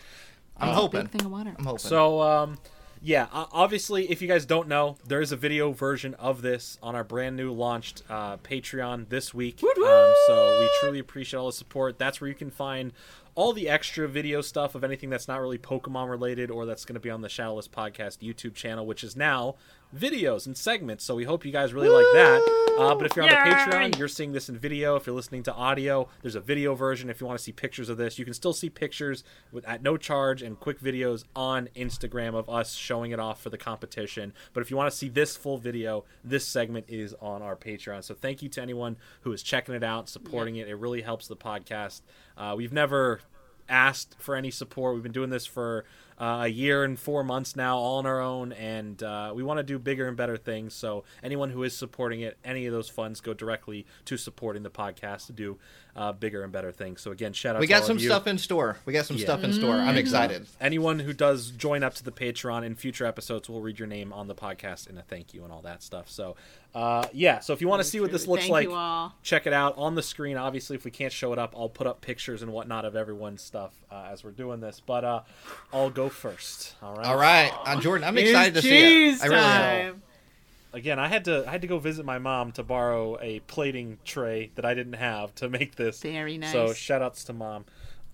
I'm It's hoping. Big thing of water. I'm hoping. So, um, yeah, obviously, if you guys don't know, there is a video version of this on our brand new launched uh, Patreon this week. Um, so we truly appreciate all the support. That's where you can find all the extra video stuff of anything that's not really Pokemon related or that's going to be on the Shadowless Podcast YouTube channel, which is now videos and segments. So we hope you guys really like that. Uh, but if you're on the Patreon, you're seeing this in video. If you're listening to audio, there's a video version. If you want to see pictures of this, you can still see pictures with, at no charge and quick videos on Instagram of us showing it off for the competition. But if you want to see this full video, this segment is on our Patreon. So thank you to anyone who is checking it out, supporting it. It really helps the podcast. Uh, we've never asked for any support. We've been doing this for uh, a year and four months now, all on our own, and uh, we want to do bigger and better things. So anyone who is supporting it, any of those funds go directly to supporting the podcast to do uh, bigger and better things. So again, shout out. we to got all some of you. stuff in store. We got some Yeah. stuff in store. I'm excited. Anyone who does join up to the Patreon in future episodes we'll read your name on the podcast and a thank you and all that stuff. So, uh, yeah. So if you want to see what this looks Thank like, check it out on the screen. Obviously, if we can't show it up, I'll put up pictures and whatnot of everyone's stuff uh, as we're doing this. But uh, I'll go first. All right. All right, uh, Jordan. I'm It's excited to see cheese it. I really am. Again, I had to I had to go visit my mom to borrow a plating tray that I didn't have to make this. Very nice. So shout outs to mom.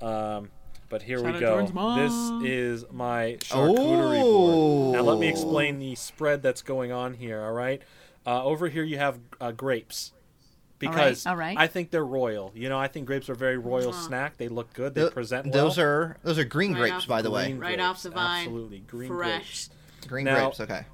Um, but here Shout we out go. Jordan's mom. This is my charcuterie board. Now let me Oh. explain the spread that's going on here. All right. Uh, over here you have uh, grapes. Because all right. I think they're royal. You know, I think grapes are a very royal snack. They look good. They Th- present well. Those are those are green Right grapes, by the way. Green Right grapes, off the vine. Absolutely, green Fresh. grapes. Green Now- grapes. Okay.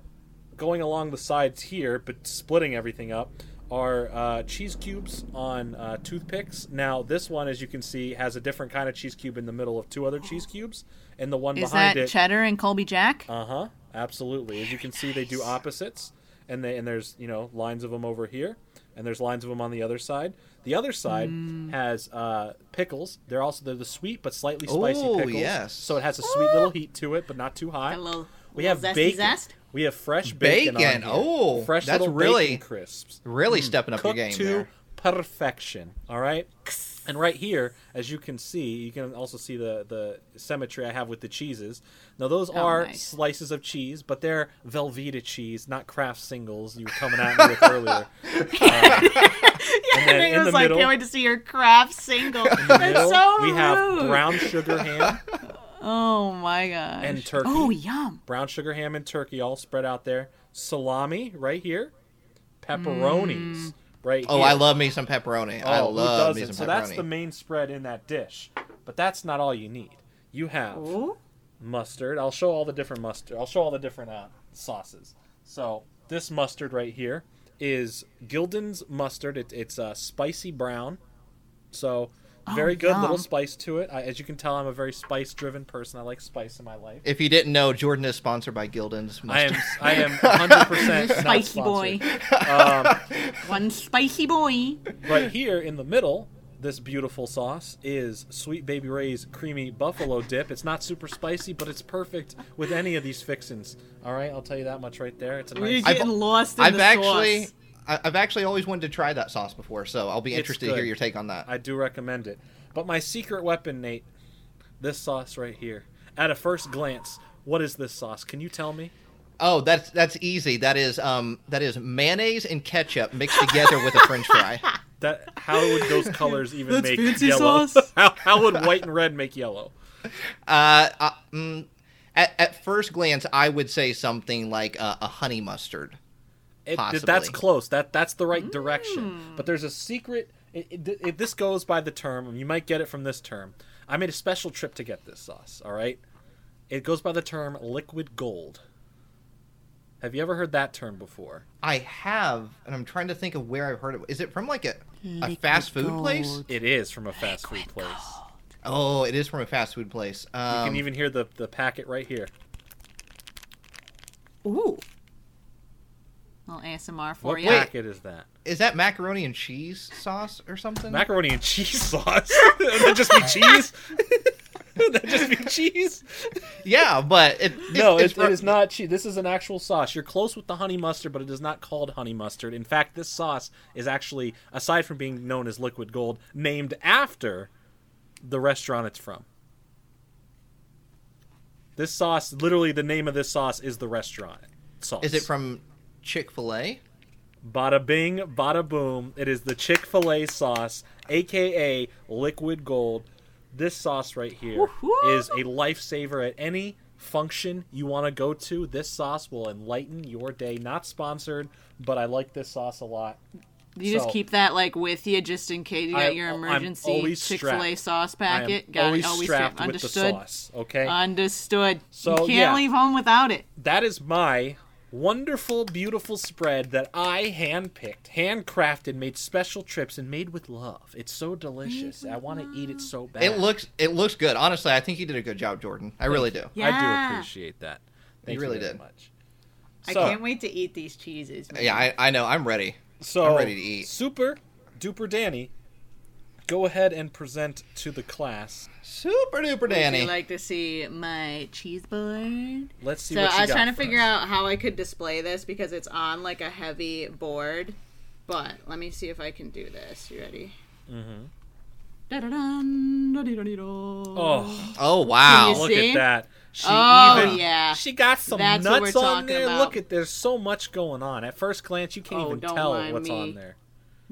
going along the sides here, but splitting everything up, are uh, cheese cubes on uh, toothpicks. Now, this one, as you can see, has a different kind of cheese cube in the middle of two other cheese cubes, and the one Is behind that it. cheddar and Colby Jack? uh huh. Absolutely. As you can see, they do opposites, and they and there's you know lines of them over here, and there's lines of them on the other side. The other side Mm. has uh, pickles. They're also they're the sweet but slightly spicy Oh, pickles. yes. So it has a sweet little heat to it, but not too high. A little, We little have zesty bacon. zest. We have fresh bacon. Bacon. on here. Oh, fresh that's little really- bacon crisps. Really stepping up your Cooked game to there. perfection. All right. And right here, as you can see, you can also see the the symmetry I have with the cheeses. Now those Oh, are nice. slices of cheese, but they're Velveeta cheese, not Kraft singles you were coming at me with earlier. Uh, and then in was the like, middle, can't wait to see your Kraft single. That's middle, so we have brown sugar ham, Oh my gosh. And turkey. Oh yum. brown sugar ham and turkey all spread out there. Salami right here, pepperonis right Oh, here. I love me some pepperoni. I Oh, who love me doesn't? some So that's the main spread in that dish. But that's not all you need. You have Ooh. mustard. I'll show all the different mustard. I'll show all the different uh, sauces. So this mustard right here is Gulden's mustard. It, it's uh, spicy brown. So very Oh, good, little spice to it. I, as you can tell, I'm a very spice-driven person. I like spice in my life. If you didn't know, Jordan is sponsored by Gulden's. I am I am 100 percent Spicy boy. Um, One spicy boy. right here in the middle, this beautiful sauce is Sweet Baby Ray's creamy buffalo dip. It's not super spicy, but it's perfect with any of these fixins. All right, I'll tell you that much right there. It's a We're nice. I've- getting lost in I've the actually, sauce. I- I've actually always wanted to try that sauce before, so I'll be interested to hear your take on that. I do recommend it. But my secret weapon, Nate, this sauce right here. At a first glance, what is this sauce? Can you tell me? Oh, that's that's easy. That is um that is mayonnaise and ketchup mixed together with a French fry. That how would those colors even That's make fancy yellow? sauce. how, how would white and red make yellow? Uh, uh mm, at, at first glance, I would say something like uh, a honey mustard. It, That's close. That that's the right direction. But there's a secret. It, it, it- this goes by the term. You might get it from this term. I made a special trip to get this sauce. All right. It goes by the term liquid gold. Have you ever heard that term before? I have, and I'm trying to think of where I've heard it. Is it from like a, a fast food place? It is from a fast food place. Oh, it is from a fast food place. You Um, can even hear the the packet right here. Ooh. Little ASMR for What you. packet is that? is that macaroni and cheese sauce or something? Macaroni and cheese sauce. Would that just be cheese? Would that just be cheese? yeah, but it, No, it's, it, it is not cheese. This is an actual sauce. You're close with the honey mustard, but it is not called honey mustard. In fact, this sauce is actually, aside from being known as liquid gold, named after the restaurant it's from. This sauce, literally, the name of this sauce is the restaurant sauce. Is it from Chick Fil A? Bada bing, bada boom. It is the Chick fil A sauce, aka liquid gold. This sauce right here is a lifesaver at any function you want to go to. This sauce will enlighten your day. Not sponsored, but I like this sauce a lot. You just keep that like with you just in case you got your emergency Chick Fil A strapped. sauce I am packet. Got always it. Always strapped strapped. with the Understood. sauce. Okay, Understood. So, you can't yeah. leave home without it. that is my wonderful, beautiful spread that I handpicked, handcrafted, made special trips, and made with love. It's so delicious. I want to eat it so bad. It looks it looks good. Honestly, I think you did a good job, Jordan. I really do. I do appreciate that. Thank you, really very did. much. I can't wait to eat these cheeses. Man. Yeah, I, I know. I'm ready. So I'm ready to eat. Super duper Danny, go ahead and present to the class. Super duper Would Danny. you like to see my cheese board? Let's see So what you I was got trying to figure us. out how I could display this because it's on like a heavy board. But let me see if I can do this. You ready? Mm Mhm. Da-da-dun, da-dee-da-dee-da. Oh, oh wow. you look see? at that. She Oh, even yeah. she got some That's what nuts we're on talking there. about. Look at there's so much going on. At first glance, you can't Oh, even don't tell mind what's me. on there.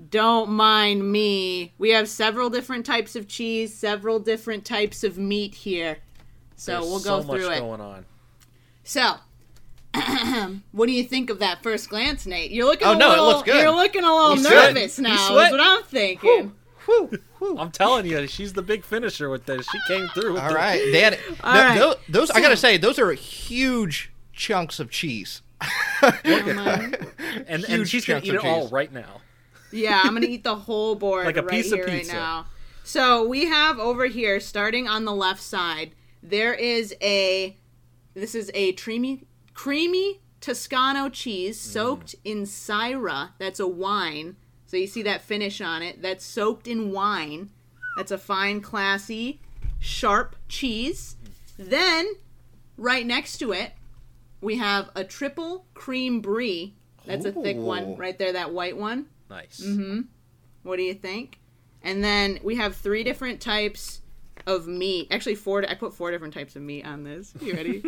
Don't mind me. We have several different types of cheese, several different types of meat here. So There's we'll go so through much it. going on. So, what do you think of that first glance, Nate? You're looking. Oh, a no, it little, looks good. You're looking a little You nervous You now. Is what I'm thinking. Whew, whew. I'm telling you, she's the big finisher with this. She came through. With All the- right, Dan. All th- right. tho- those I gotta say, those are huge chunks of cheese. Don't mind. and, and she's gonna eat it all cheese. right now. Yeah, I'm gonna eat the whole board Like a right piece of here, right now. So we have over here, starting on the left side, there is a. This is a creamy, creamy Toscano cheese Mm. soaked in Syrah. That's a wine. So you see that finish on it. That's soaked in wine. That's a fine, classy, sharp cheese. Then, right next to it, we have a triple cream brie. That's a thick one right there. That white one. Nice. Mm-hmm. What do you think? And then we have three different types of meat. Actually, four. I put four different types of meat on this. You ready?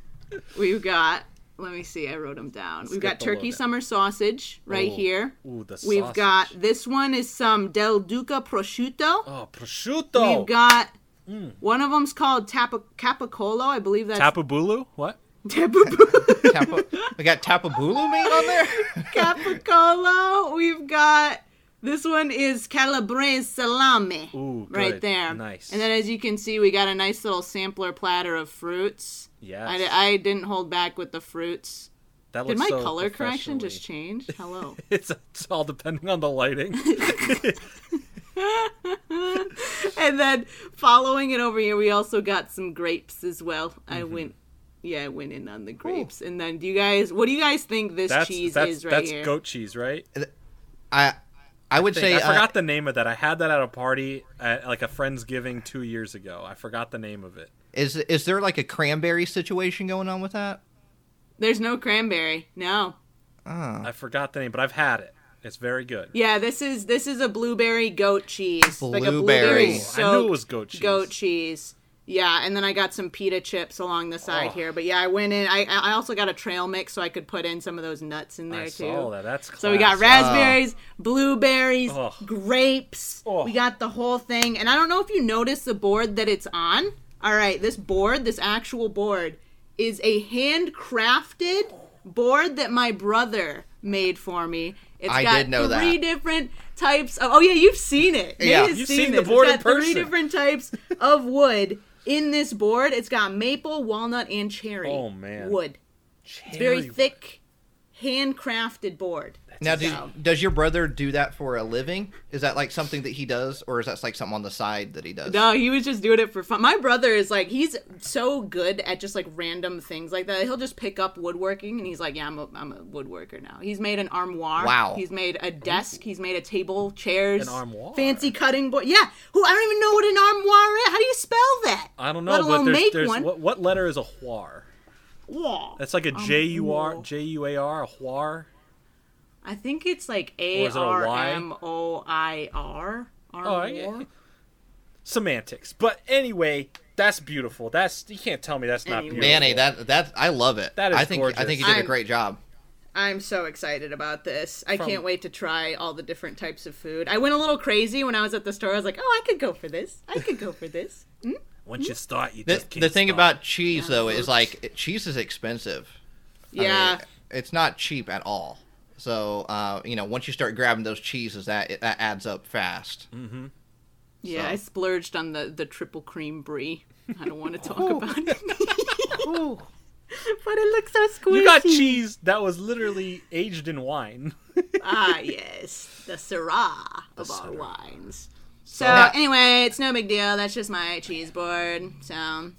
We've got. Let me see. I wrote them down. We've got turkey summer sausage right Oh. here. Ooh, the We've got this one is some Del Duca prosciutto. oh prosciutto. We've got Mm. one of them's called Tapa Capicolo. I believe that's Tapabulu. What? Tapu- Tapa, we got tapabulu made on there. Capicolo. We've got this one is calabrese salami. Ooh, right good. there. Nice. And then as you can see, we got a nice little sampler platter of fruits. Yes. I, I didn't hold back with the fruits. that. Did my so color correction just change? Hello. It's, it's all depending on the lighting. and then following it over here, we also got some grapes as well. I Mm-hmm. went, yeah, I went in on the grapes. And then, do you guys, what do you guys think this that's cheese that's is right here? that's goat cheese, right? I I would I, say I uh, forgot the name of that. I had that at a party at like a friendsgiving two years ago. I forgot the name of it. is is there like a cranberry situation going on with that? There's no cranberry. No. Oh. I forgot the name, but I've had it. It's very good. Yeah, this is this is a blueberry goat cheese. Like a Blueberry. blueberry I knew it was goat cheese. goat cheese. Yeah, and then I got some pita chips along the side Oh. here. But yeah, I went in. I I also got a trail mix so I could put in some of those nuts in there I too. saw that. That's So we got class. raspberries, oh. blueberries, Oh. grapes. Oh. We got the whole thing. And I don't know if you noticed the board that it's on. All right, this board, this actual board, is a handcrafted board that my brother made for me. It's I got did know that. three different types of. Oh yeah, you've seen it. Nate Yeah. has You've seen, seen the this. board It's in got three person. different types of wood in this board. It's got maple, walnut, and cherry. Oh, man. wood. It's very Cherry- thick, handcrafted board. Now, do, does your brother do that for a living? Is that like something that he does, or is that like something on the side that he does? No, he was just doing it for fun. My brother is like he's so good at just like random things like that. He'll just pick up woodworking and he's like, "Yeah, I'm a, I'm a woodworker now." He's made an armoire. Wow. He's made a desk. He's made a table, chairs, An armoire? fancy cutting board. Yeah. Who I don't even know what an armoire is. How do you spell that? I don't know, Let but alone there's, make there's one. what, what letter is a whar? Whoa. That's like a J U R whoa. J U A R a whar. I think it's like A R M O I R. A is it a R Y? M O I R. Oh, I semantics. But anyway, that's beautiful. That's you can't tell me that's not Anyway. beautiful. Manny, that that I love it. That is I think I think you did a great job. I'm so excited about this. I From- can't wait to try all the different types of food. I went a little crazy when I was at the store. I was like, "Oh, I could go for this. I could go for this." Once hmm? you start, you The, just can't the thing stop. about cheese though is like cheese is expensive. I mean, Yeah. it's not cheap at all. So uh, you know, once you start grabbing those cheeses, that it, that adds up fast. Yeah, So- I splurged on the the triple cream brie. I don't want to talk about it. but it looks so squishy. you got cheese that was literally aged in wine. Ah, yes, the Syrah of our Syrah. wines. So Now- anyway, it's no big deal. That's just my cheese board. So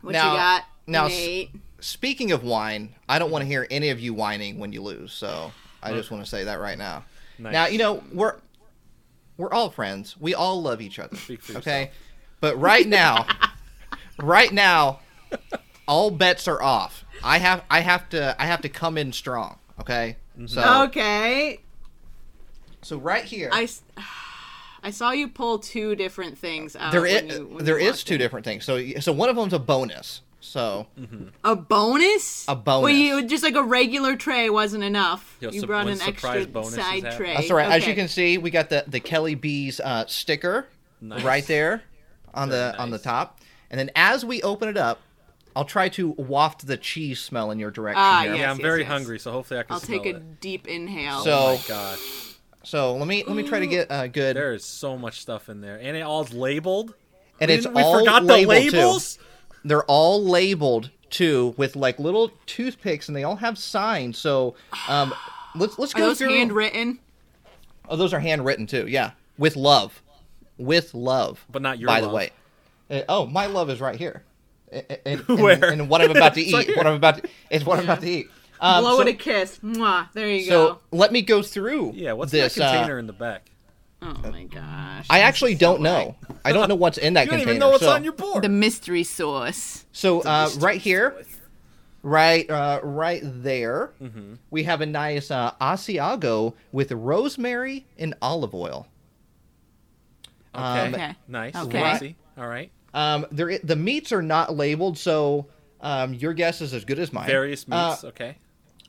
what Now- you got, now s- Nate? Speaking of wine, I don't want to hear any of you whining when you lose. So I just want to say that right now. Nice. Now you know we're we're all friends. We all love each other. Speak for okay, but right now, right now, all bets are off. I have I have to I have to come in strong. Okay, Mm-hmm. so Okay, so right here I. I saw you pull two different things out. there when is you- when there you is walked two in. different things. So so one of them's a bonus. So A bonus? A bonus. Well, you just like a regular tray wasn't enough. Yo, you sup- brought an extra bonuses side happen. tray. that's all right. As you can see, we got the the Kelly B's uh, sticker Nice. right there on the Very on the top, and then as we open it up, I'll try to waft the cheese smell in your direction Ah, here. yes, yeah, I'm yes, very yes. hungry, so hopefully I can I'll smell take a it. deep inhale. So- Oh my gosh, So let me let me try to get a good, there is so much stuff in there, and it all's labeled. and we, it's we all forgot the labels. too. Labels. They're all labeled too with like little toothpicks, and they all have signs. So um, let's let's Are go those through. handwritten? Oh, those are handwritten too. Yeah, with love, with love. But not your By love. the way. Uh, oh, my love is right here. And, and, and- Where? and what I'm about to It's right eat. what I'm about to. It's what I'm about to eat. Um, Blow so, it a kiss. Mwah. There you so go. So let me go through. Yeah, what's this? that container uh, in the back? Oh my gosh. I actually don't know. I don't know what's in that You don't container. even know what's so, on your board. the mystery sauce. So uh, mystery right here, right, uh, right there, we have a nice uh, Asiago with rosemary and olive oil. Okay. um, Okay. Nice. Okay. Fancy. All right. Um, there, the meats are not labeled, so um, your guess is as good as mine. Various Uh, meats. okay.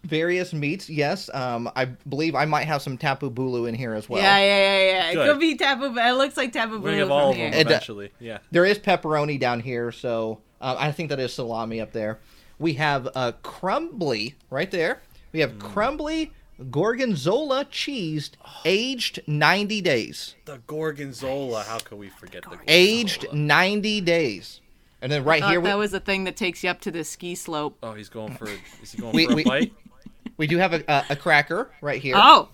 Various meats, yes. Um, I believe I might have some tapu bulu in here as well. yeah, yeah, yeah, yeah. It could be tapu. It looks like tapu bulu. We bulu have all of them It- eventually. Yeah. There is pepperoni down here, so uh, I think that is salami up there. We have uh, crumbly right there. We have crumbly gorgonzola cheese, aged 90 days. The gorgonzola. How could we forget the Aged 90 days. And then right Thought here, we, that was the thing that takes you up to the ski slope. Oh, he's going for. Is he going We- for a we- bite? We do have a, a, a cracker right here. Oh,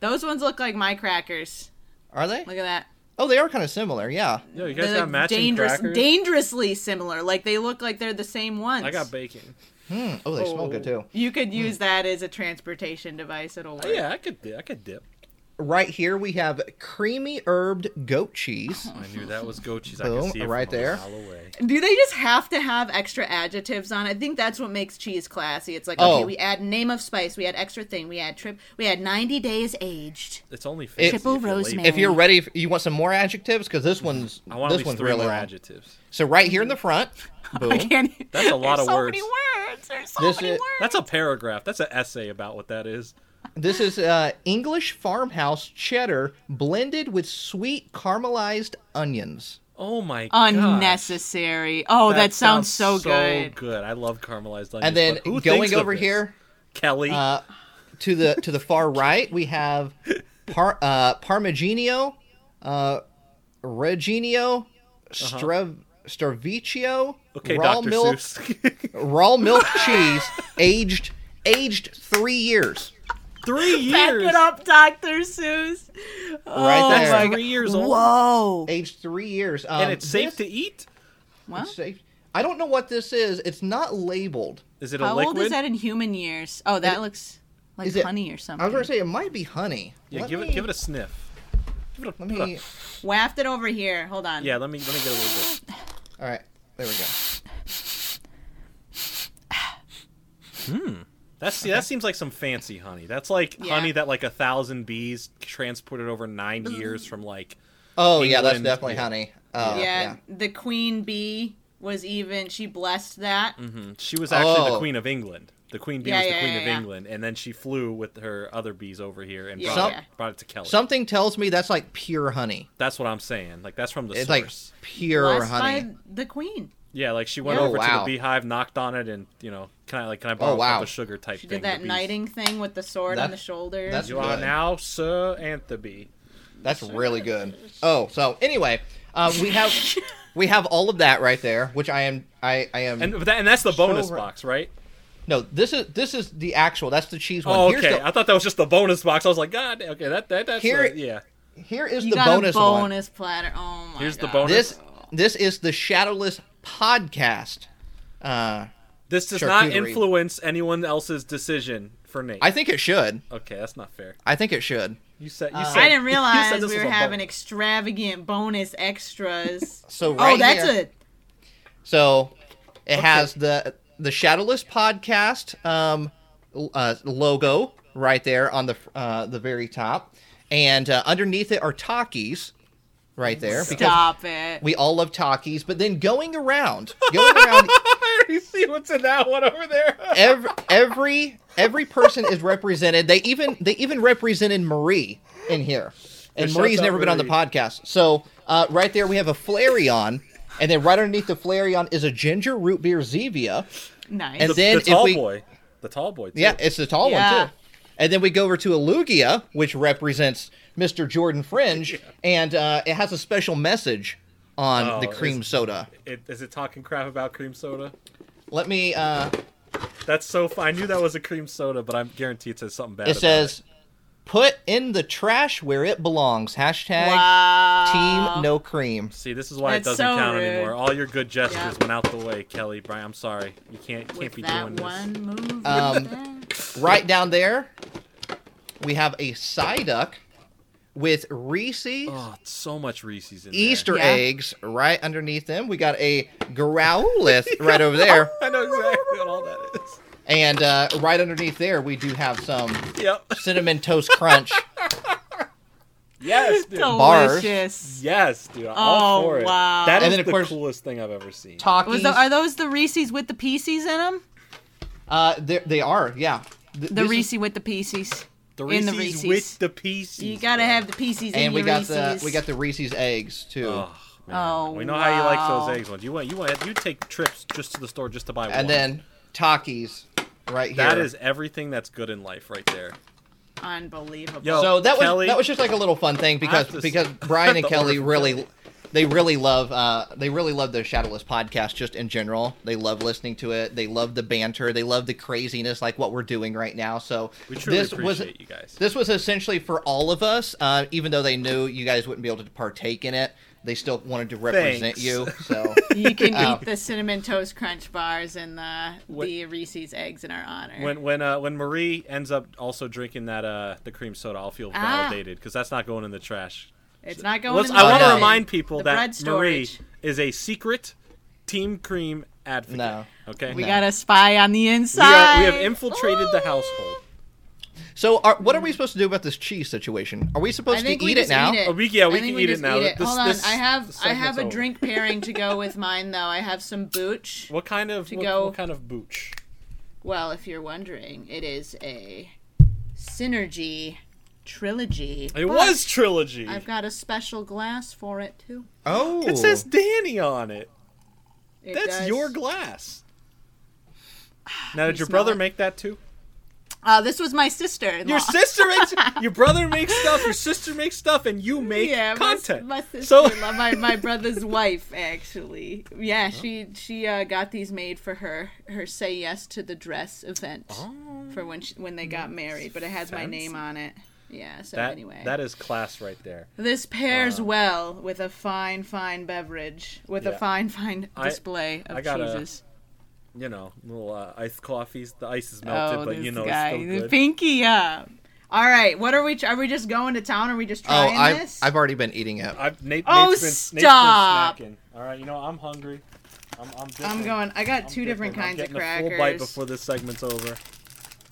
those ones look like my crackers. Are they? Look at that. Oh, they are kind of similar, yeah. Yo, you guys They're got like matching dangerous, crackers. dangerously similar. Like they look like they're the same ones. I got bacon. Hmm. Oh, they smell good too. You could use that as a transportation device. It'll work. Oh, yeah, I could. I could dip. Right here, we have creamy herbed goat cheese. I knew that was goat cheese. I Boom, could see it right from there. A mile away. Do they just have to have extra adjectives on? it? I think that's what makes cheese classy. It's like okay, Oh. we add name of spice, we add extra thing, we add trip, we add ninety days aged. It's only fancy Triple if you're late. rosemary. If you're ready, you want some more adjectives because this one's I want at this least one's three really more long. adjectives. So right here in the front, boom. I can't. That's a lot There's of so words. many words. There's so This many is- words. That's a paragraph. That's an essay about what that is. This is uh, English farmhouse cheddar blended with sweet caramelized onions. Oh my god. unnecessary. Oh, that, sounds, so good. good. I love caramelized onions. And then who going over this? here Kelly. uh, to the to the far right, we have par, uh, Parmigiano, uh, Reginio, Strav, Stravecchio, Uh-huh. okay, raw Dr. milk, raw milk cheese, aged aged three years. Three years. Back years. it up, Dr. Seuss. Oh, Right there. That's three years old. Whoa. Aged three years. Um, And it's safe this- to eat. Well, it's safe. I don't know what this is. It's not labeled. Is it a how liquid? old is that in human years? Oh, that It- looks like is it- honey or something. I was going to say it might be honey. Yeah, Let give me- it give it a sniff. Give it a, Let give it a- me. Waft it over here. Hold on. yeah, let me let me get a little bit. All right, there we go. That's see, that seems like some fancy honey. That's like Yeah. honey that like a thousand bees transported over nine years from like. Oh yeah, that's definitely yeah. honey. Oh, yeah, the queen bee was even. She blessed that. mhm. She was actually the Oh. queen of England. The queen bee Yeah, was the yeah, queen yeah, of yeah. England, and then she flew with her other bees over here and Yeah, brought, yeah. it, brought it to Kelly. Something tells me that's like pure honey. That's what I'm saying. Like that's from the source. It's source. like pure Blessed honey. by the queen. Yeah, like she went Yeah. Oh, over to the beehive, knocked on it, and you know, can I like can I borrow Oh, a wow. cup of sugar type She thing? did that knighting thing with the sword on the shoulder. that's- You are now Sir Anthoby. That's really good. Oh, so anyway, uh, we have we have all of that right there, which I am I I am. And that, and that's the So bonus ra- box, right? no, this is this is the actual. That's the cheese one. Oh, okay. the- I thought that was just the bonus box. I was like, God, okay, that that that's Here- yeah. here is you the got bonus, a one. bonus platter. Oh my Here's the bonus. This this is the Shadowless podcast. Uh, This does not influence anyone else's decision for Nate. I think it should. okay, that's not fair. I think it should. You said you Uh, said I didn't you realize said this we were having bonus. extravagant bonus extras. So right oh, that's here, it. So it has the the Shadowless podcast um, uh, logo right there on the uh, the very top, and uh, underneath it are Takis right there Stop it. we all love Takis, But then going around, going around, I already see what's in that one over there. every every every person is represented. They even they even represented Marie in here, and Yeah, Marie's shouts out never been on the podcast. So uh, right there we have a Flareon. And then right underneath the Flareon is a ginger root beer Zevia. Nice. And the, then the if tall we- boy, the tall boy. Too. Yeah, it's the tall Yeah. one too. And then we go over to a Lugia, which represents Mr. Jordan Fringe, and uh, it has a special message on Oh, the cream is- soda. It, is it talking crap about cream soda? Let me. Uh, That's so. Fun. I knew that was a cream soda, but I guarantee it says something bad. it says, "Put in the trash where it belongs." Hashtag wow. Team No Cream. See, this is why it doesn't so count rude. anymore. All your good gestures Yeah. went out the way, Kelly. Brian, I'm sorry. You can't can't With be that doing this. one move. Um. Right down there, we have a Psyduck with Reese's. Oh, so much Reese's in Easter Yeah. eggs right underneath them. We got a Growlithe right over there. there. I know exactly what all that is. And uh, right underneath there, we do have some Yep. cinnamon toast crunch. Yes, dude. Bars. Delicious. Yes, dude. I'm all Oh, for it. wow. That is And then, of the course- coolest thing I've ever seen. Takis. Was the, are those the Reese's with the pieces in them? uh, they're- yeah. Th- The this is- Reese with the pieces. The in Reese's, the Reese's. with the pieces. You gotta have the pieces in and we your got Reese's. the we got the Reese's eggs too. Oh, man. Oh, we know how you like those eggs ones. You want you want you take trips just to the store just to buy one. and then Takis right here. that is everything that's good in life right there. Unbelievable. Yo, so that Kelly- was that was just like a little fun thing because have to because Brian and Kelly really Kelly. they really love uh they really love the Shadowless podcast just in general. They love listening to it. They love the banter. They love the craziness like what we're doing right now. So We truly this was appreciate you guys. This was essentially for all of us, uh, even though they knew you guys wouldn't be able to partake in it. They still wanted to represent Thanks. you. So you can Oh. eat the cinnamon toast crunch bars and the What- the Reese's eggs in our honor. When when uh, when Marie ends up also drinking that uh the cream soda, I'll feel Ah. validated because that's not going in the trash. it's not going. Let's, in I want to no. remind people The that bread Marie is a secret Team Cream advocate. No. Okay. We No. got a spy on the we, inside. are, we have infiltrated the household. So are, what are we supposed to do about this cheese situation? Are we I supposed to think we eat it now? eat it. Oh, we- yeah, we can we eat it now. Eat it. This- Hold on, this- I have I have a over. drink pairing to go with mine though. I have some booch. What kind of To what, go- what kind of booch? Well, if you're wondering, it is a synergy trilogy. It was trilogy. I've got a special glass for it too. Oh, It says Danny on it. It That's does- your glass. Now, did You your brother it? make that too? Uh, this was my sister. Your sister makes, your brother makes stuff, your sister makes stuff, and you make yeah, content. My, my sister, so my my brother's wife, actually. Yeah, she she uh, got these made for her her say yes to the dress event Oh. for when she, when they got married, but it has my name on it. Yeah. So that anyway, that is class right there. this pairs well with a fine fine beverage with a Yeah. fine fine I- display of I gotta- cheeses. You know, little uh, iced coffees. The ice is melted, Oh, but you know guy, it's still good. pinky up. All right, what are we? Are we just going to town? Or are we just Oh, trying I've, this? I've already been eating it. I've, Nate, Oh, Nate's been, stop. Nate's been snacking. All right, you know I'm hungry. I'm I'm. I'm going. I got I'm two different dipping. I'm kinds of crackers. A full bite before this segment's over.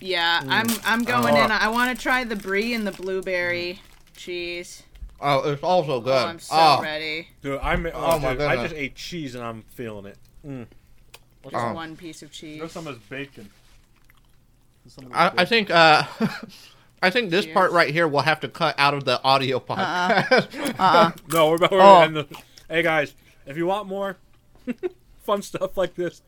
Yeah, I'm I'm going Oh. in. I want to try the brie and the blueberry cheese. Oh, it's also good. Oh, I'm so oh, ready. Dude, I'm. Oh, Oh, my dude, I just ate cheese and I'm feeling it. Mm. Just Oh. one piece of cheese. There's some of this bacon. Some of this I, I think uh, I think this part right here we'll have to cut out of the audio podcast. Uh-uh. No, we're about we're Oh. gonna end the. Hey guys, if you want more fun stuff like this,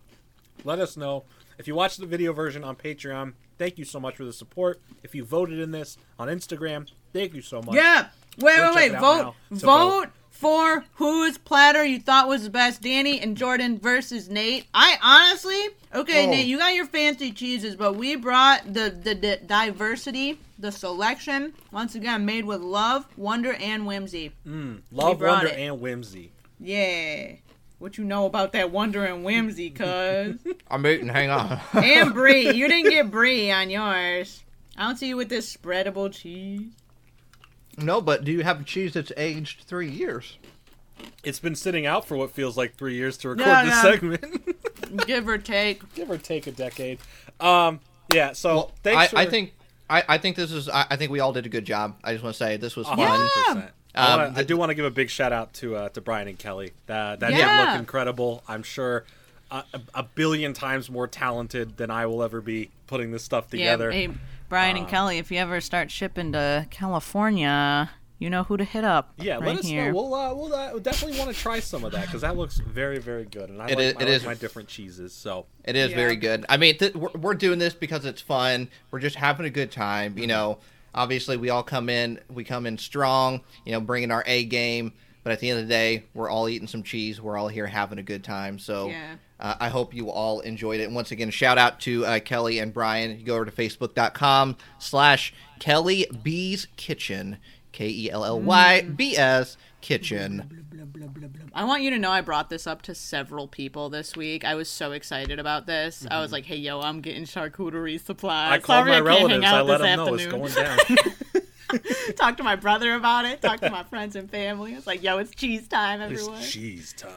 let us know. If you watch the video version on Patreon, thank you so much for the support. If you voted in this on Instagram, thank you so much. Yeah. Wait, Go wait, wait. it out Vote, vote for whose platter you thought was the best, Danny and Jordan versus Nate. I honestly, okay, Oh. Nate, you got your fancy cheeses, but we brought the, the the diversity, the selection. Once again, made with love, wonder, and whimsy. Mm, love, wonder, it. and whimsy. Yeah. What you know about that wonder and whimsy, cuz? I'm eating. Hang on. and brie. You didn't get brie on yours. I don't see you with this spreadable cheese. No, but do you have a cheese that's aged three years? It's been sitting out for what feels like three years to record Yeah, this yeah. segment, Give or take. give or take a decade. Um, yeah. So Well, thanks. I, for, I think I, I think this is I, I think we all did a good job. I just want to say this was a fun. hundred Yeah. percent. I, wanna- Um, I do want to give a big shout out to uh, to Brian and Kelly. That that did Yeah. look incredible. I'm sure a, a, a billion times more talented than I will ever be putting this stuff together. Yeah, hey, Brian Uh, and Kelly, if you ever start shipping to California, you know who to hit up. Yeah, right let us here. know. We'll uh, we'll uh, definitely want to try some of that because that looks very very good, and I It like, is- I it like is- my different cheeses. So It is Yeah. very good. I mean, th- we're, we're doing this because it's fun. We're just having a good time. You know, obviously we all come in, we come in strong. You know, bringing our A game. But at the end of the day, we're all eating some cheese. We're all here having a good time. So Yeah. uh, I hope you all enjoyed it. And once again, shout out to uh, Kelly and Brian. You go over to facebook.com slash Kelly B's Kitchen. K E L L Y B S Kitchen. I want you to know I brought this up to several people this week. I was so excited about this. I was like, "Hey, yo, I'm getting charcuterie supplies." Mm-hmm. I called Sorry my I relatives. I let this them know it's going down. Talk to my brother about it. Talk to my friends and family. It's like, "Yo, it's cheese time, everyone." It's cheese time.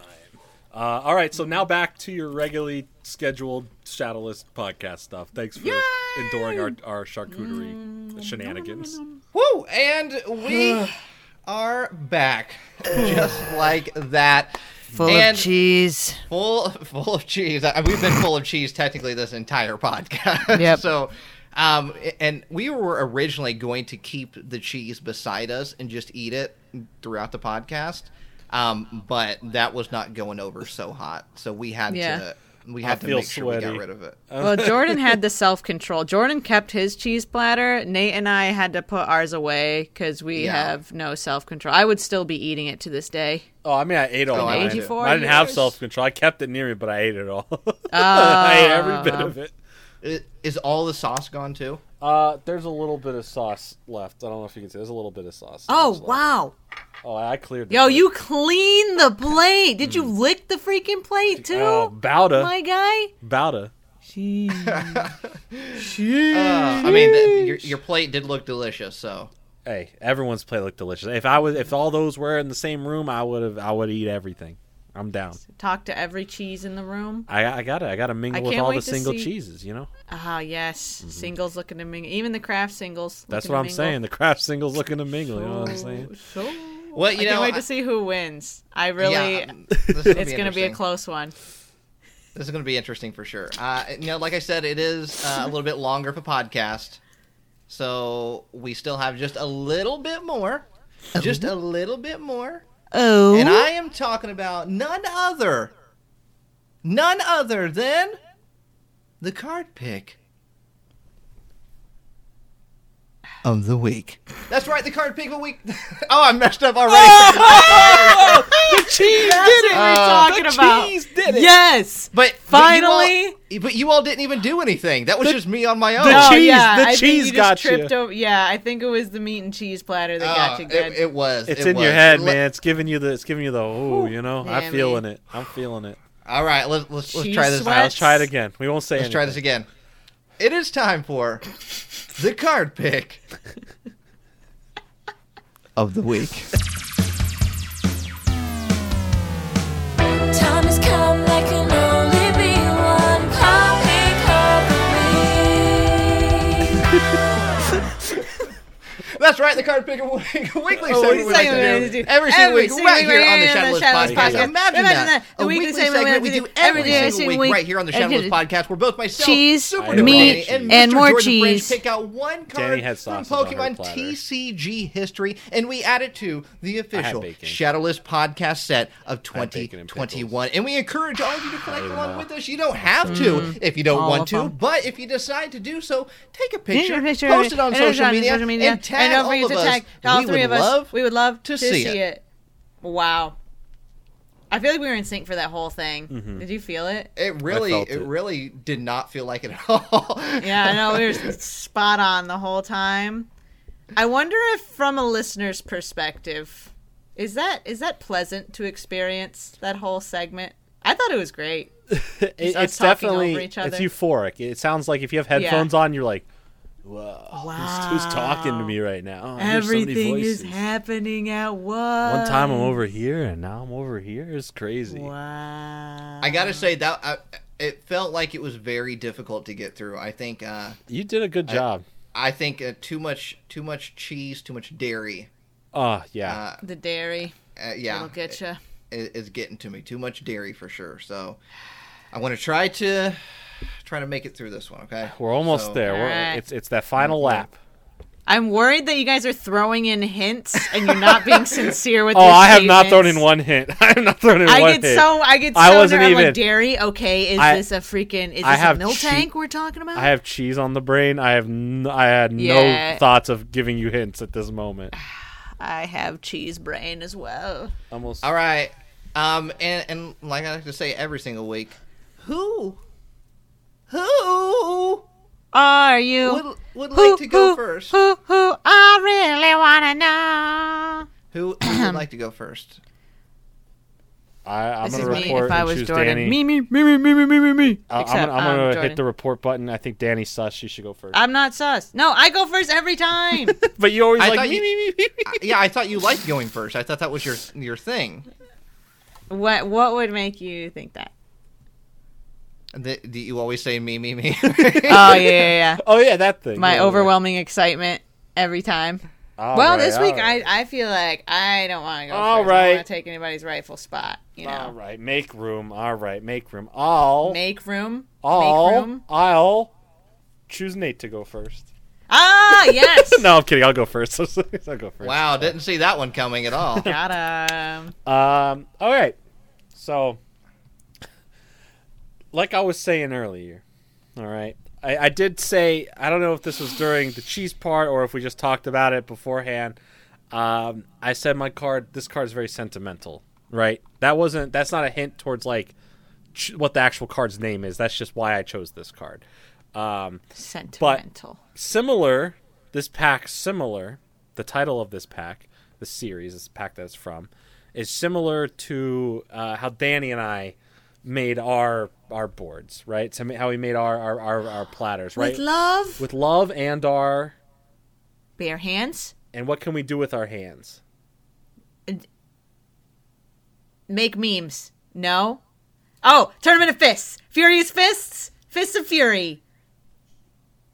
Uh, all right, so now back to your regularly scheduled Shadowless podcast stuff. Thanks for enduring our, our charcuterie shenanigans. Woo! And we are back, just like that. Full and of cheese. full, full of cheese. I, we've been full of cheese technically this entire podcast. Yep. so, um, and we were originally going to keep the cheese beside us and just eat it throughout the podcast. Um, but that was not going over so hot, so we had Yeah. to we had to feel make sure we got rid of it. Well, Jordan had the self control. Jordan kept his cheese platter. Nate and I had to put ours away because we Yeah. have no self control. I would still be eating it to this day. Oh, I mean, I ate all Oh, mine. 84 I didn't have self control. I kept it near me, but I ate it all. I ate every bit Oh. of it. I- Is all the sauce gone too? Uh, there's a little bit of sauce left. I don't know if you can see. There's a little bit of sauce. Oh wow! Oh, I cleared. The Yo, plate. you cleaned the plate. Did you lick the freaking plate too? Oh, Bowda. My guy. Bowda. she Uh, I mean, the, your your plate did look delicious. So Hey, everyone's plate looked delicious. If I was, if all those were in the same room, I would have, I would eat everything. I'm down. Talk to every cheese in the room. I, I got it. I got to mingle with all the single see- cheeses. You know, Ah, yes. Singles looking to mingle. Even the craft singles. that's what to I'm mingle. saying. The craft singles looking to mingle. You know what I'm saying? So, Well, I you can't know, wait I- to see who wins. I really. yeah, it's going to be a close one. This is going to be interesting for sure. Uh, you know, like I said, it is uh, a little bit longer of a podcast, so we still have just a little bit more, just a little bit more, Oh. and I am talking about none other, none other than the card pick of the week. That's right, the card pick of the week. oh, I messed up already. Oh, oh, oh, the cheese That's did what it. we're uh, talking the about. cheese did it. Yes. But Finally. but you, all, but you all didn't even do anything. That was just me on my own. the No, cheese- yeah, the I think cheese you just got you. Over, yeah, I think it was the meat and cheese platter that Oh, got you good. it, it was. It's it in your head, Let- man. It's giving you the. It's giving you the. Oh, you know. I'm feeling me. it. I'm feeling it. All right, let's let's, let's try this. All right, let's try it again. We won't say. Let's try this again. It is time for the card pick of the week. That's right, the card pick of week. Weekly Oh, segment we like to do do every single every week right week here right on the here on the Shadowless Shadowless Podcast. Podcast. Imagine, Imagine that. that. A The weekly weekly segment segment we we do do every every single single week week. right here on the Shadowless Podcast where both myself, Cheese, Super meat, Danny, and, and Mr. more Jordan Fringe cheese. pick out one card Danny from sausage on Pokemon. TCG history and we add it to the official. Shadowless Podcast set of had bacon and 2021. And we encourage all of you to collect along with us. You don't have to mm-hmm. if you don't. Want to, but if you decide to do so, take a picture, post it on and social on media, social media, and tag don't all forget of to us. tag all three of us. we would love to to, see see, it. it. Wow. I feel like we were in sync for that whole thing. Mm-hmm. Did you feel it? It really, it. it. really did not feel like it at all. Yeah, I know we were spot on the whole time. I wonder if, from a listener's perspective, is that is that pleasant to experience that whole segment? I thought it was great. It- it's talking over definitely each it's euphoric. It sounds like if you have headphones on, you're like, Whoa, who's, who's talking to me right now? Oh, there's so many Everything is happening at once. One time I'm over here, and now I'm over here. It's crazy. Wow. I gotta say that I, it felt like it was very difficult to get through. I think, uh, You did a good job. I think uh, too much, too much cheese, too much dairy. Oh yeah. Uh, The dairy. uh, yeah, It'll get you. is, is getting to me. Too much dairy for sure. So I want to try to try to make it through this one. Okay, We're almost So- there. We're, Alright. It's it's that final lap. I'm worried that you guys are throwing in hints and you're not being sincere with. Oh, your I have not thrown in one hint. I have not thrown in I one get so I get so I wasn't nervous. I'm even- like dairy. Okay, is I- this a freaking? Is this I have a milk che- tank we're talking about? I have cheese on the brain. I have n- I had Yeah. no thoughts of giving you hints at this moment. I have cheese brain as well. Almost. All right. Um, and and like I like to say every single week, who, who Are you? would would like to go who, first? Who? Who? I really wanna know. Who, who would like to go first? I, I'm This gonna is me report if I and was choose Jordan. Danny. Me, me, me, me, me, me, me, me, me. I- I'm gonna, I'm I'm gonna Jordan. hit the report button. I think Danny's sus. She should go first. I'm not sus. No, I go first every time. but you always I like thought me, you- me, me, me, me. Yeah, I thought you liked going first. I thought that was your your thing. what? What would make you think that? The, the, you always say me, me, me. Oh yeah, yeah, yeah. Oh yeah, that thing. My Yeah, yeah. overwhelming excitement every time. All well, right, this week all right. I, I feel like I don't want to go All first. I don't want to take anybody's rightful spot. You know, All right, make room. All right, make room. I'll. make room. I'll. Make room. I'll choose Nate to go first. Ah, yes. No, I'm kidding. I'll go first. I'll go first. wow, didn't see that one coming at all. Got him. Um. All right. So, like I was saying earlier, all right. I, I did say I don't know if this was during the cheese part or if we just talked about it beforehand. Um, I said my card. This card is very sentimental, right? That wasn't. That's not a hint towards like ch- what the actual card's name is. That's just why I chose this card. Um, Sentimental. similar this pack similar the title of this pack the series this pack that it's from is similar to uh, how danny and i made our our boards right so how we made our our, our, our platters right With love, with love and our bare hands. and what can we do with our hands Make memes. No. Oh, tournament of fists. Furious fists. Fists of fury.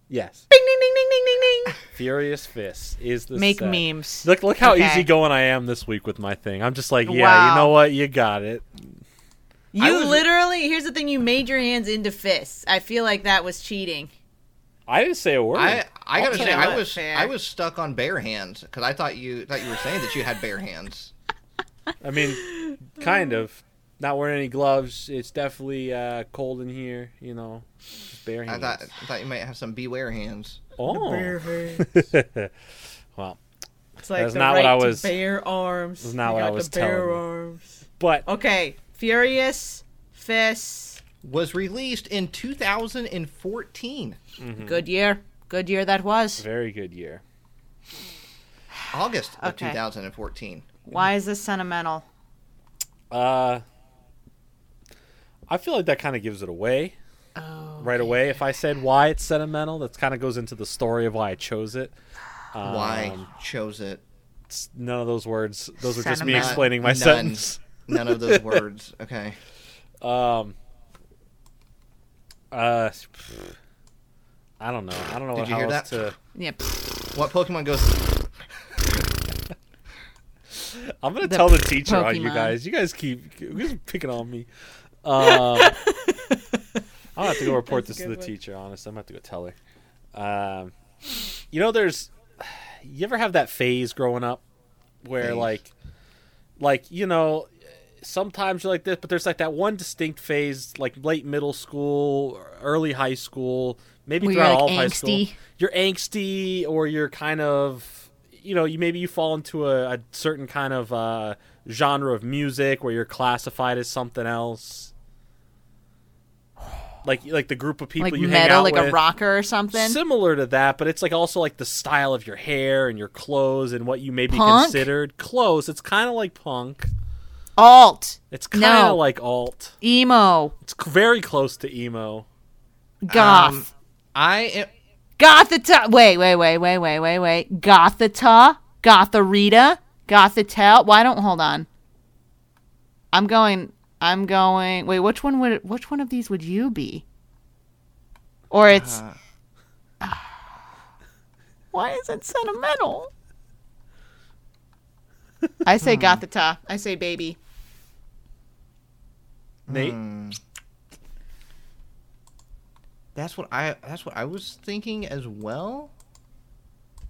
yes Ding ding ding ding ding ding ding. furious fists is the Make set. memes. look look how Okay. easy going i am this week with my thing i'm just like yeah you know what you got it You was- literally. Here's the thing. You made your hands into fists. I feel like that was cheating. i didn't say a word I I gotta say I was Fair. I was stuck on bare hands because I thought you thought you were saying that you had bare hands. I mean, kind of. Not wearing any gloves. It's definitely uh, cold in here. You know, just bare I hands. thought I thought you might have some beware hands. Oh, bare face. well, It's like That's the not right what I was- Bare arms. that's not You what I was the bear telling you. arms. but Okay, Furious Fists. Was released in 2014, Good year. Good year that was. very good year. August of Okay. 2014. Why is this sentimental? Uh, I feel like that kind of gives it away Oh. right away. If I said why it's sentimental, that kind of goes into the story of why I chose it. Um, Why chose it? None of those words. Those are just me explaining my None. sentence. None of those words. Okay. Um. Uh. I don't know. I don't know Did what you how hear else to. Yeah. pfft. What Pokemon goes? I'm gonna The tell the teacher on you Pokemon. guys. You guys keep you guys picking on me. Um, I'll have to go report That's this a to the good one. teacher. Honest, I'm gonna have to go tell her. Um, you know, there's. You ever have that phase growing up where Phase? like, like you know, sometimes you're like this, but there's like that one distinct phase, like late middle school, early high school, maybe Where throughout like, all of high school. You're angsty, or you're kind of, you know, you maybe you fall into a, a certain kind of uh, genre of music where you're classified as something else. Like like the group of people Like you hang metal, out like with a rocker or something. similar to that, but it's like also like the style of your hair and your clothes and what you may be Punk? considered close. It's kind of like punk. Alt. It's kind of No. like alt. Emo. It's c- very close to emo. Goth. Um, I am. Gothita. Wait, wait, wait, wait, wait, wait, wait. Gothita. Gothorita. Gothitelle. Why don't hold on? I'm going. I'm going. Wait, which one would? Which one of these would you be? Or it's. Uh, Why is it sentimental? I say Hmm. Gothita. I say baby. Nate, hmm. That's what I. That's what I was thinking as well.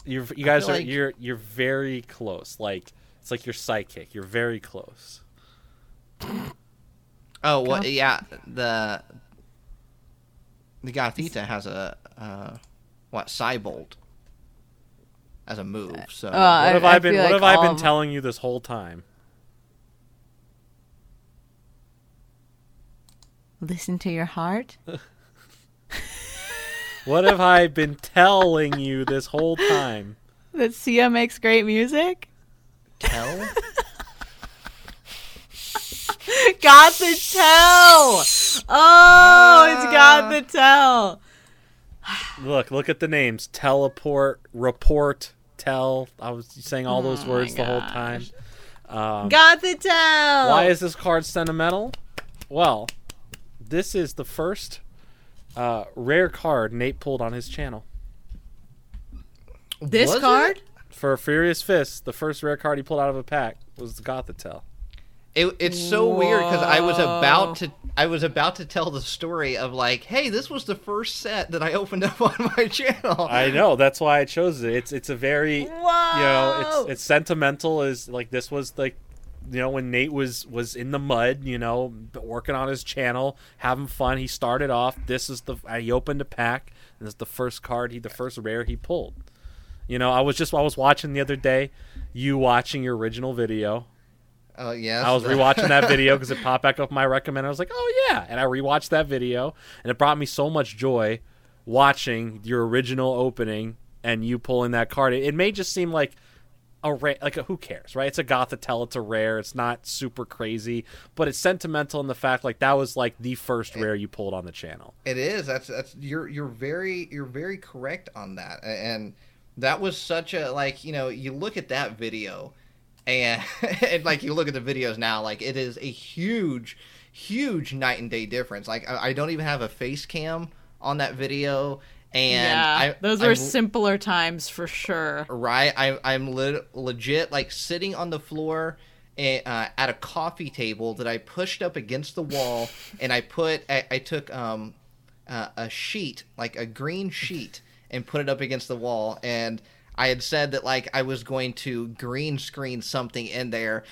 you're, you guys are like- you're you're very close. Like it's like your psychic. You're very close. Oh well, Go. yeah. The the Gothita has a uh, what Cybolt as a move. So Uh, What I- have I I, been What like have I been of- telling you this whole time? Listen to your heart. What have I been telling you this whole time? That Sia makes great music. tell. got the tell. Oh, it's got the tell. Look, look at the names: teleport, report, tell. I was saying all those Oh words the whole time. Um, Got the tell. Why is this card sentimental? Well, this is the first uh, rare card Nate pulled on his channel. this Was it? card? For Furious Fist, the first rare card he pulled out of a pack was the Gothitelle. It, it's so weird because I was about to I was about to tell the story of like, hey, this was the first set that I opened up on my channel. I know that's why I chose it. It's it's a very Whoa. you know it's it's sentimental. Is like this was like you know when Nate was was in the mud, you know, working on his channel, having fun. He started off. This is the he opened a pack, and this is the first card he the first rare he pulled. You know, I was just I was watching the other day, you watching your original video. Oh yes, I was rewatching that video because it popped back up my recommend. I was like, oh yeah, and I rewatched that video, and it brought me so much joy watching your original opening and you pulling that card. It, it may just seem like a rare, like a, who cares, right? It's a Gothitelle, it's a rare, it's not super crazy, but it's sentimental in the fact like that was like the first rare you pulled on the channel. It is. That's that's you're you're very you're very correct on that. And that was such a like, you know, you look at that video and, and like you look at the videos now, like it is a huge, huge night and day difference. Like I, I don't even have a face cam on that video and yeah, I, those were I'm- simpler times for sure. right I, i'm le- legit like sitting on the floor eh, uh, at a coffee table that i pushed up against the wall and i put i, I took um, uh, a sheet like a green sheet and put it up against the wall and i had said that like i was going to green screen something in there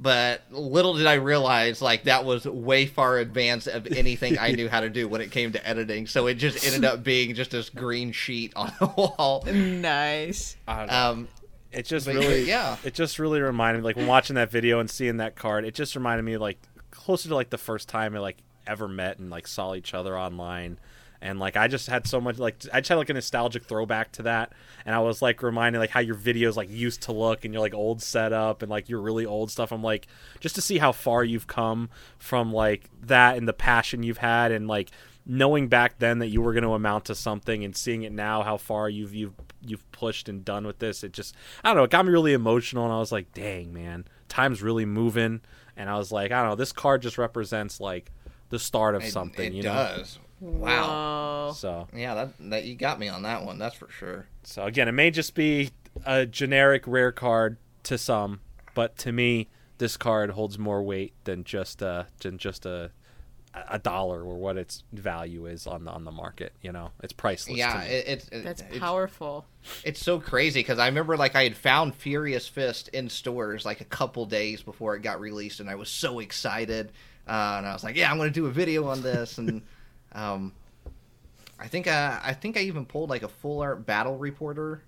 but little did I realize like that was way far advanced of anything I knew how to do when it came to editing. So it just ended up being just this green sheet on the wall. Nice. I don't know. Um, it just really yeah. it just really reminded me like when watching that video and seeing that card it just reminded me like closer to like the first time i like ever met and like saw each other online and like i just had so much like i just had like a nostalgic throwback to that. And i was like reminded like how your videos like used to look and your like old setup and like your really old stuff. I'm like just to see how far you've come from like that and the passion you've had and like knowing back then that you were going to amount to something and seeing it now how far you've you've you've pushed and done with this it just i don't know it got me really emotional and i was like dang man time's really moving. And i was like i don't know this card just represents like the start of it, something it you know? does. Wow. Whoa. so Yeah, that that you got me on that one. That's for sure. so again it may just be a generic rare card to some but to me this card holds more weight than just uh than just a a dollar or what its value is on the on the market you know it's priceless Yeah, me. it, it's it, That's it's, powerful. It's so crazy because I remember like I had found Furious Fist in stores like a couple days before it got released, and I was so excited, uh, and I was like, "Yeah, I'm going to do a video on this." and um, I think uh, I think I even pulled like a full art battle reporter,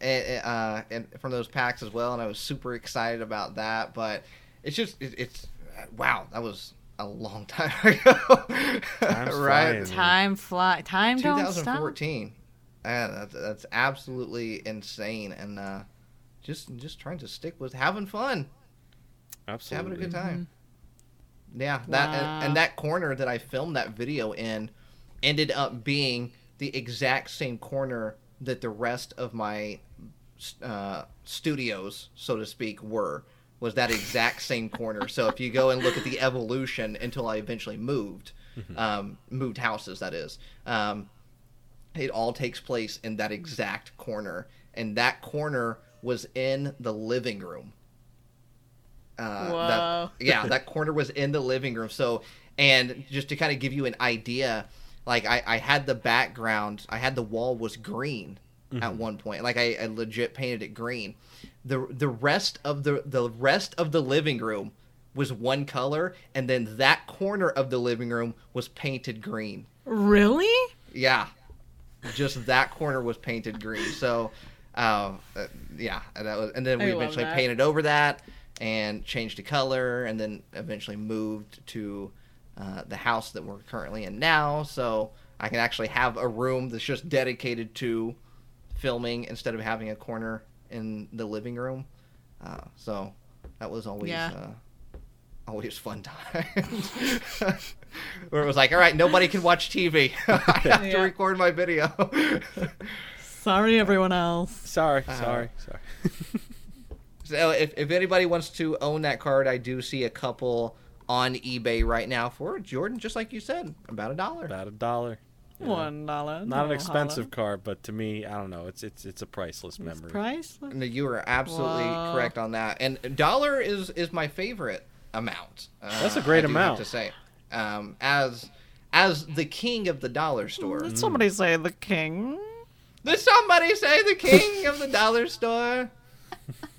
and, uh, and from those packs as well, and I was super excited about that. But it's just it, it's wow, that was a long time ago, Time's right? flying. Time fly. Time don't stop. 2014. Yeah, that's, that's absolutely insane, and uh, just just trying to stick with having fun, just absolutely having a good time. Yeah, that Wow. and, and that corner that I filmed that video in ended up being the exact same corner that the rest of my uh, studios, so to speak, were. Was that exact same corner? So if you go and look at the evolution until I eventually moved, um, moved houses, that is, um, it all takes place in that exact corner, and that corner was in the living room. Uh, Whoa. That, yeah, that corner was in the living room. So, and just to kind of give you an idea, like I, I had the background, I had the wall was green at one point. Like I, I legit painted it green. The the rest of the the rest of the living room was one color, and then that corner of the living room was painted green. Really? Yeah, just that corner was painted green. So, uh, uh, yeah, and that was, and then we I eventually that. painted over that and changed the color, and then eventually moved to uh, the house that we're currently in now. So I can actually have a room that's just dedicated to filming instead of having a corner in the living room. Uh, so that was always. Yeah. Uh, Always fun times. Where it was like, all right, nobody can watch TV. I have to record my video. Sorry, everyone else. sorry Uh, sorry sorry so if, if anybody wants to own that card, I do see a couple on eBay right now for Jordan, just like you said, about a dollar. about a dollar Yeah. One dollar. not an expensive card but to me i don't know it's it's it's a priceless memory Priceless. No, you are absolutely Wow. correct on that. And dollar is is my favorite amount. Uh, That's a great I amount. to say, um, as as the king of the dollar store. Did somebody say the king? Did somebody say the king of the dollar store?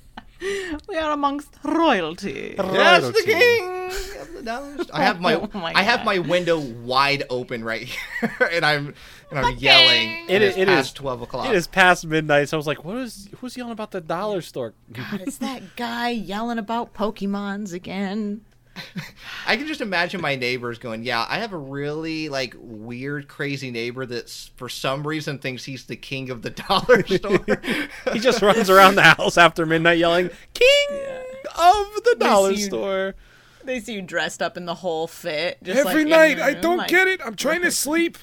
We are amongst royalty. Yes, the king of the dollar store. I have my, Oh my I have my window wide open right here, and I'm and I'm yelling. It and is- it's past twelve o'clock. It is past midnight, so I was like, "What is? Who's yelling about the dollar store?" God, it's that guy yelling about Pokemons again. I can just imagine my neighbors going, "Yeah, I have a really like weird, crazy neighbor that for some reason thinks he's the king of the dollar store." he just runs around the house after midnight yelling, "King of the dollar you- store!" They see you dressed up in the whole fit. Just Every like, night, your I don't like, get it. I'm trying to sleep.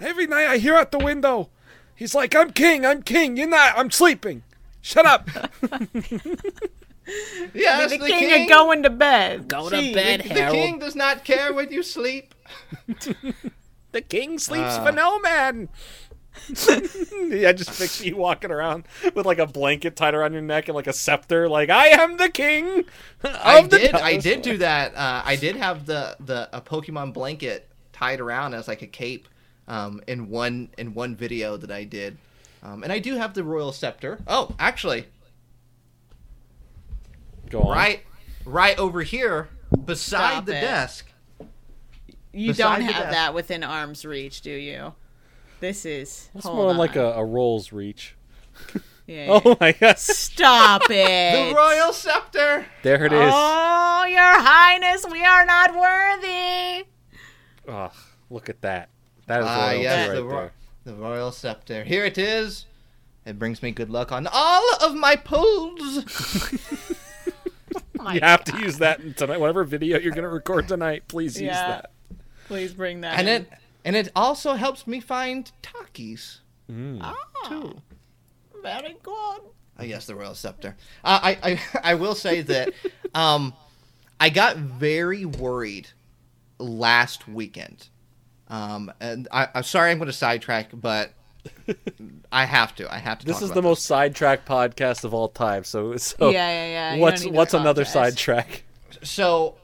Every night, I hear out the window. He's like, "I'm king. I'm king. You're not. I'm sleeping. Shut up." yes, The, king, of going to bed. Go Gee, to bed, The Harold. king does not care when you sleep. The king sleeps Uh. for no man. yeah, I just picture you walking around with like a blanket tied around your neck and like a scepter, like I am the king. Of I the did. dollar I did do that. Uh, I did have the the a Pokemon blanket tied around as like a cape um, in one in one video that I did, um, and I do have the royal scepter. Oh, actually, Go on. right right over here beside Stop the it. desk. You don't have desk. that within arm's reach, do you? This is. It's more on. like a, a Rolls reach. Yeah. Oh my god. Stop it. The royal scepter. There it is. Oh, Your Highness, we are not worthy. Ugh, look at that. That is Ah, royalty yes, right the, ro- there. the royal scepter. Here it is. It brings me good luck on all of my pulls. Oh You have to use that in tonight. Whatever video you're going to record tonight, please use Yeah. that. Please bring that and in. it and it also helps me find Takis Ah, too. very good. I guess the royal scepter. Uh, I, I I will say that um, I got very worried last weekend. Um, and I, I'm sorry I'm going to sidetrack, but I have to. I have to. This talk is about the most sidetrack podcast of all time. So, so yeah, yeah, yeah. You what's don't need to what's another sidetrack? So,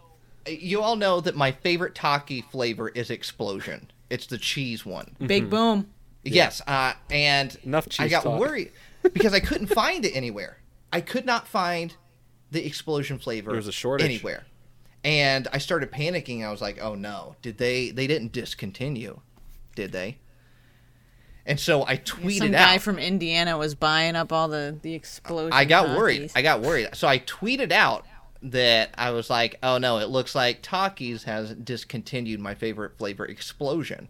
you all know that my favorite Taki flavor is Explosion. It's the cheese one. Big boom. Yes, uh, and Enough I got talk. worried because I couldn't find it anywhere. I could not find the explosion flavor. There was a shortage. anywhere, and I started panicking. I was like, "Oh no! Did they? They didn't discontinue, did they?" And so I tweeted Some out. guy from Indiana was buying up all the the explosion. I got Takis. worried. I got worried. So I tweeted out that I was like, "Oh no! It looks like Takis has discontinued my favorite flavor, Explosion,"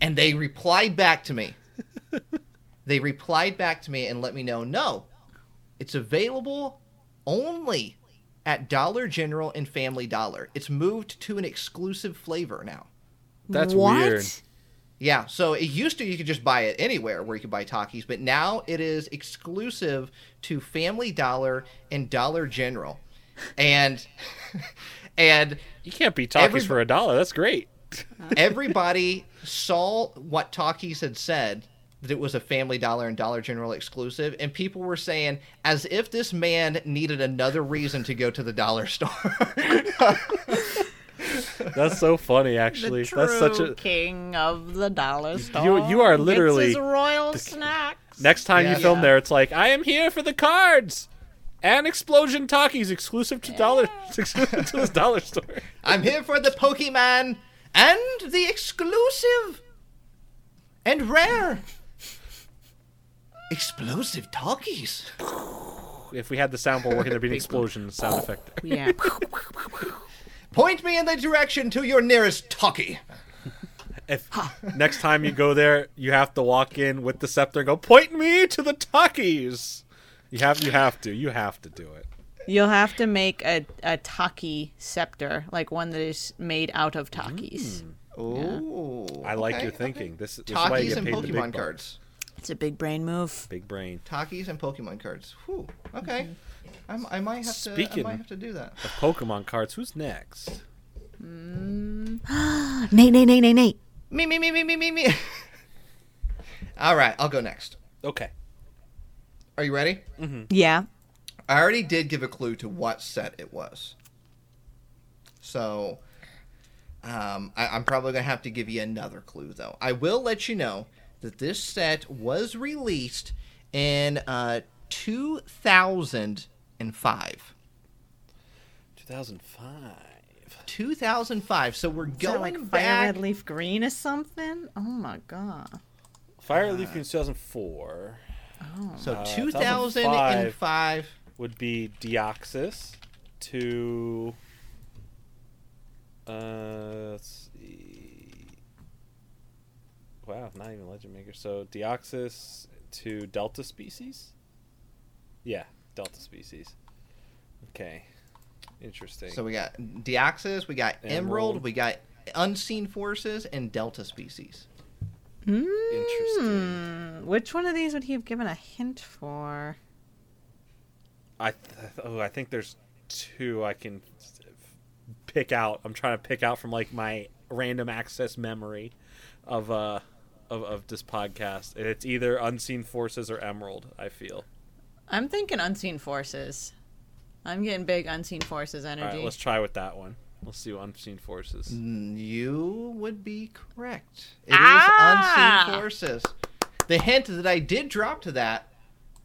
and they replied back to me. they replied back to me and let me know, "No, it's available only at Dollar General and Family Dollar. It's moved to an exclusive flavor now." That's what? weird. Yeah, so it used to you could just buy it anywhere where you could buy Takis, but now it is exclusive to Family Dollar and Dollar General. And and You can't beat Takis Every- for a dollar. That's great. everybody saw what Takis had said that it was a Family Dollar and Dollar General exclusive and people were saying as if this man needed another reason to go to the dollar store. That's so funny, actually. The That's such a. king of the dollar store. You you are gets literally his royal snacks. next time Yeah. you film Yeah. there. It's like I am here for the cards. And explosion Takis exclusive to dollar exclusive to this dollar store. I'm here for the Pokemon and the exclusive and rare explosive Takis. If we had the soundboard working, there'd be an explosion sound effect. Yeah. Point me in the direction to your nearest Taki. If next time you go there, you have to walk in with the scepter and go, "Point me to the Takis. You have you have to you have to do it. You'll have to make a, a taki scepter, like one that is made out of hmm. takis. Ooh. I like okay, your okay. thinking. This, this is why you Takis get and paid the big Pokemon bucks. cards. It's a big brain move. Big brain. Takis and Pokemon cards. Whew. Okay. Mm-hmm. I'm, I might have to. I might have to do that. Of Pokemon cards, who's next? Nate, Nate, Nate, Nate, Nate. Me, me, me, me, me, me, me. All right, I'll go next. Okay. Are you ready? Yeah. I already did give a clue to what set it was. So, um, I, I'm probably going to have to give you another clue, though. I will let you know that this set was released in uh, 2005. 2005. 2005. So we're Is that going like fire back. red leaf green or something? Oh my god. Fire Leaf Green 2004 Oh. so uh, 2005. would be Deoxys to. Uh, let's see. Wow, not even Legend Maker. So Deoxys to Delta species? Yeah, Delta species. Okay. Interesting. So we got Deoxys, we got Emerald, Emerald. we got Unseen Forces, and Delta Species. Interesting. Hmm. Which one of these would he have given a hint for? I th- oh, I think there's two I can pick out. I'm trying to pick out from like my random access memory of uh of, of this podcast. It's either Unseen Forces or Emerald, I feel. I'm thinking unseen forces. I'm getting big unseen forces All energy. right, let's try with that one. Let's see what Unseen Forces. You would be correct. It is Ah! Unseen Forces. The hint that I did drop to that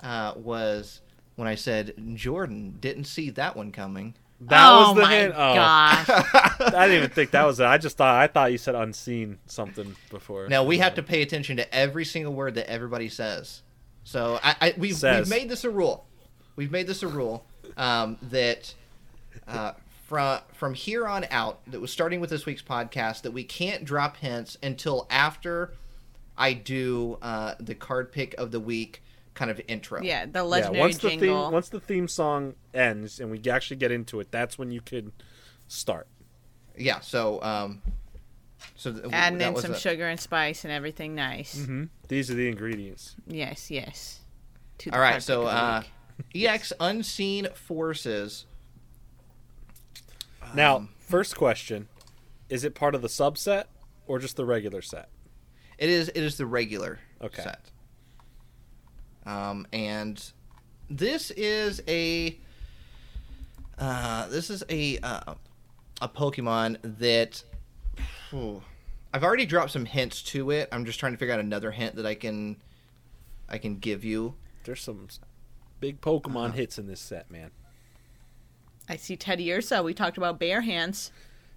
uh, was when I said Jordan didn't see that one coming. That oh was the my hint. Oh, gosh. I didn't even think that was it. I just thought I thought you said unseen something before. Now we have to pay attention to every single word that everybody says. So I, I we've, we've made this a rule. We've made this a rule um, that uh, from from here on out, that was starting with this week's podcast, that we can't drop hints until after I do uh, the card pick of the week kind of intro. Yeah, the Yeah, legendary once the jingle. theme once the theme song ends and we actually get into it, that's when you could start. Yeah. So um, so th- Adding in some a- sugar and spice and everything nice. Mm-hmm. These are the ingredients. Yes, yes. To All right. So pick of the uh. EX Unseen Forces. Now, Um, first question: Is it part of the subset or just the regular set? It is. It is the regular Okay. set. Um, and this is a. Uh, this is a uh, a Pokemon that. Phew, I've already dropped some hints to it. I'm just trying to figure out another hint that I can. I can give you. There's some big Pokemon Uh-huh. hits in this set, man. I see Teddiursa. We talked about bare hands.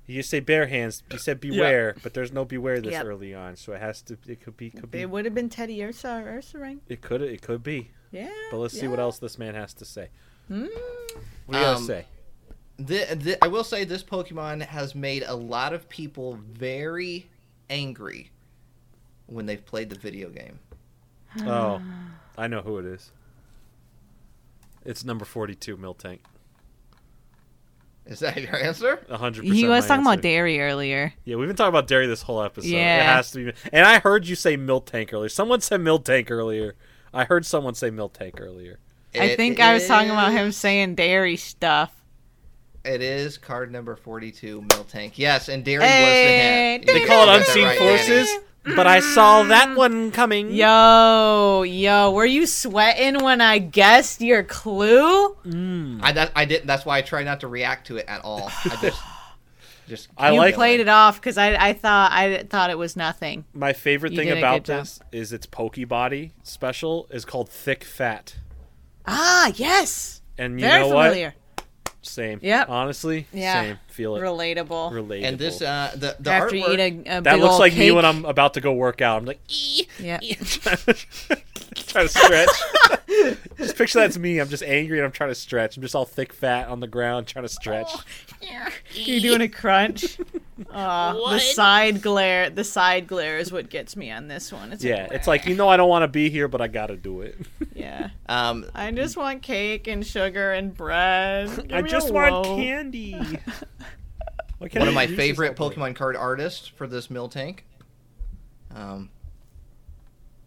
You say bare hands. You said beware, but there's no beware this Yep. early on, so it has to. It could be. Could be. It would have been Teddiursa or Ursaring. It could. It could be. Yeah. But let's see what else this man has to say. Mm. What do you gotta Um, say? The, the, I will say this Pokemon has made a lot of people very angry when they've played the video game. Oh, I know who it is. It's number forty-two, Miltank. Is that your answer? hundred percent. He was my talking answer. about dairy earlier. Yeah, we've been talking about dairy this whole episode. Yeah. It has to be. And I heard you say milk tank earlier. Someone said milk tank earlier. I heard someone say milk tank earlier. I It think I was talking about him saying dairy stuff. It is card number 42, Miltank. Yes, and Dairy Hey, was the hint. They You call it unseen right, Danny. forces, but I saw that one coming. Yo, yo, were you sweating when I guessed your clue? I, that, I didn't. That's why I try not to react to it at all. I just, just. I you like- played it off because I, I thought I thought it was nothing. My favorite You thing about good job. this is its Pokebody special is called Thick Fat. Ah, yes, And you very know familiar, what? Same. Yep. Honestly, Yeah. same. Feel it. relatable. Relatable. And this, uh, the the After artwork. you eat a, a that looks ol' like me when. I'm about to go work out. I'm like, ee, Yeah. ee, trying to stretch. just picture that's me. I'm just angry and I'm trying to stretch. I'm just all thick, fat on the ground, trying to stretch. You're doing a crunch. Aw, the side glare. The side glare is what gets me on this one. It's yeah, like, it's like you know I don't want to be here, but I got to do it. yeah. um, I just want cake and sugar and bread. Give I me just a want whoa. candy. One I of my favorite all the way? Pokemon card artists for this Miltank. Um,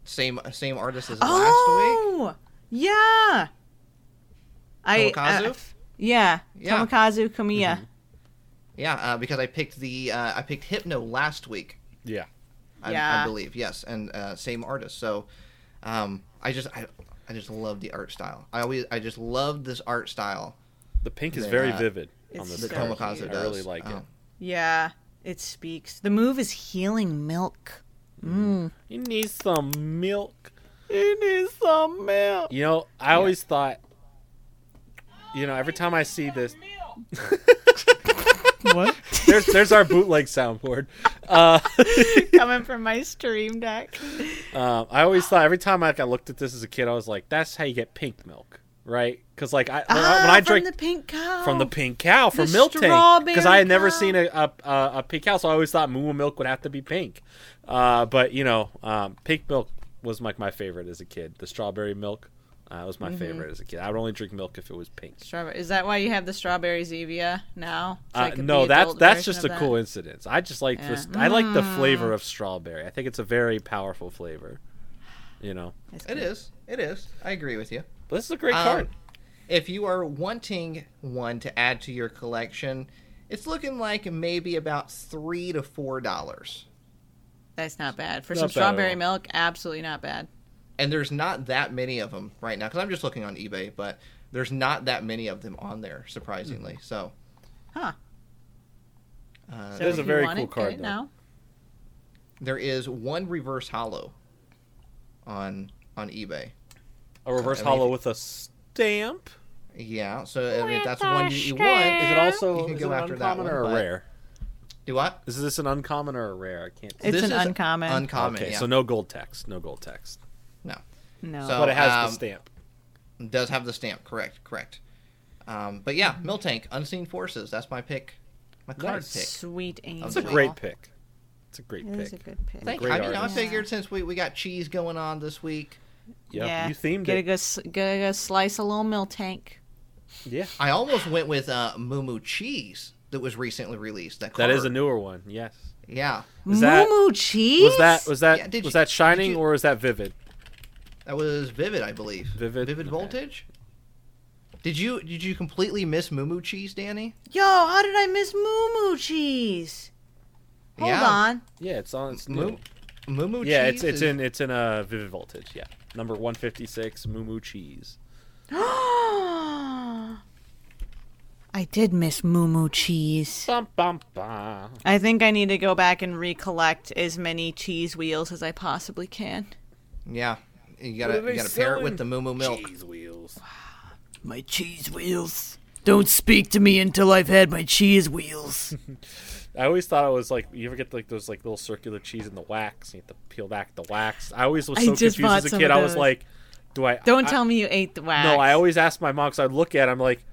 same same artist as last week. Oh, yeah. I Tomokazu? uh, yeah, Yeah. Tomokazu Komiya. Yeah, uh, because I picked the uh, I picked Hypno last week. Yeah. I, I believe yes, and uh, same artist. So, um, I just I, I just love the art style. I always I just love this art style. The pink is The, very uh, vivid on it's this The So. Tomokazu does. I really like it. Um, Yeah, it speaks. The move is healing milk. Mm. You need some milk. It needs some milk. You know, I always thought, you know, every time I see this, What? there's there's our bootleg soundboard. Uh, Coming from my stream deck. um, I always thought every time like, I looked at this as a kid, I was like, that's how you get pink milk, right? Because like I when, I, Ah, when I from the pink cow. from the pink cow from The Miltank because I strawberry had never seen a, a, a, a pink cow, so I always thought moo milk would have to be pink. Uh, but you know, um, pink milk was like my favorite as a kid. The strawberry milk uh, was Mm-hmm. my favorite as a kid. I would only drink milk if it was pink. Strawberry. Is that why you have the strawberry Zevia now? So Uh, no, that's that's just a that? coincidence. I just like Yeah. this. I like the flavor of strawberry. I think it's a very powerful flavor. You know, That's it good. is. It is. I agree with you. but this is a great Um, card. If you are wanting one to add to your collection, it's looking like maybe about three to four dollars. That's not bad for Not some bad strawberry milk. Absolutely not bad. And there's not that many of them right now because I'm just looking on eBay, but there's not that many of them on there, surprisingly. So, Huh. uh, So It is a very cool it, card, get though. now. there is one reverse hollow on on eBay. A reverse I mean, hollow with a stamp. Yeah, so if if that's the one you, you want, Is it also You can is go it an after that uncommon one, or a but- rare? do what? Is this an uncommon or a rare? I can't. It's This an is uncommon. Uncommon, okay, yeah. so no gold text. No gold text. no. no. So- But it has um, the stamp. Does have the stamp, correct, correct. Um, but yeah, Miltank, Unseen Forces. That's my pick. My card Nice. pick. Sweet angel. It's a great pick. It's a great pick. It is a pick. good pick. Thank Great I mean, I artist. figured since we, we got cheese going on this week, Yep, yeah. you themed get it. A good, s- get a good slice of little milk tank. Yeah, I almost went with uh, Moo Moo Cheese that was recently released. That, that is a newer one. Yes. Yeah, Is that- Moo Moo cheese. Was that was that Yeah, was you- that shining you- or was that vivid? that was Vivid, I believe. Vivid? Vivid Okay. Voltage. Did you did you completely miss Moo Moo Cheese, Danny? Yo, how did I miss Moo Moo cheese? Hold Yeah. on. Yeah, it's on. It's Moo new. Moo Moo Yeah, Cheese. it's it's is- in it's in a vivid voltage. Yeah, number one fifty six. Moo Moo cheese. I did miss Moo Moo cheese. Bum bum bum. I think I need to go back and recollect as many cheese wheels as I possibly can. Yeah, you gotta you gotta pair it with the Moo Moo milk. Cheese wheels. My cheese wheels. Don't speak to me until I've had my cheese wheels. I always thought it was like you ever get like those like little circular cheese in the wax. You have to peel back the wax. I always was so confused as a kid. I was like, do I? Don't I, tell me you ate the wax. No, I always asked my mom because I'd look at. it, I'm like,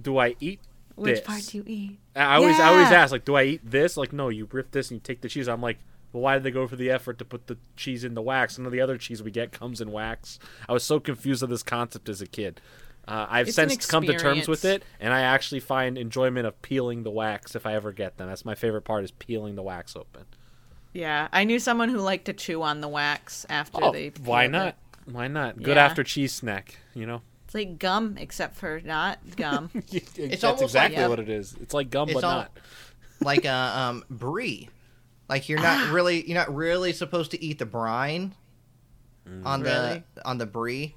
do I eat Which this? part do you eat? I always I always ask like, do I eat this? Like, no, you rip this and you take the cheese. I'm like, well, why did they go for the effort to put the cheese in the wax? None of the other cheese we get comes in wax. I was so confused of this concept as a kid. Uh, I've It's since come to terms with it, and I actually find enjoyment of peeling the wax if I ever get them. That's my favorite part is peeling the wax open. Yeah, I knew someone who liked to chew on the wax after Oh, they. why not? it. Why not? Good Yeah. after cheese snack, you know. It's like gum, except for not gum. That's almost like- exactly what it is. It's like gum, It's but all- not. like uh, um brie. Like you're not really you're not really supposed to eat the brine on Really? the on the brie,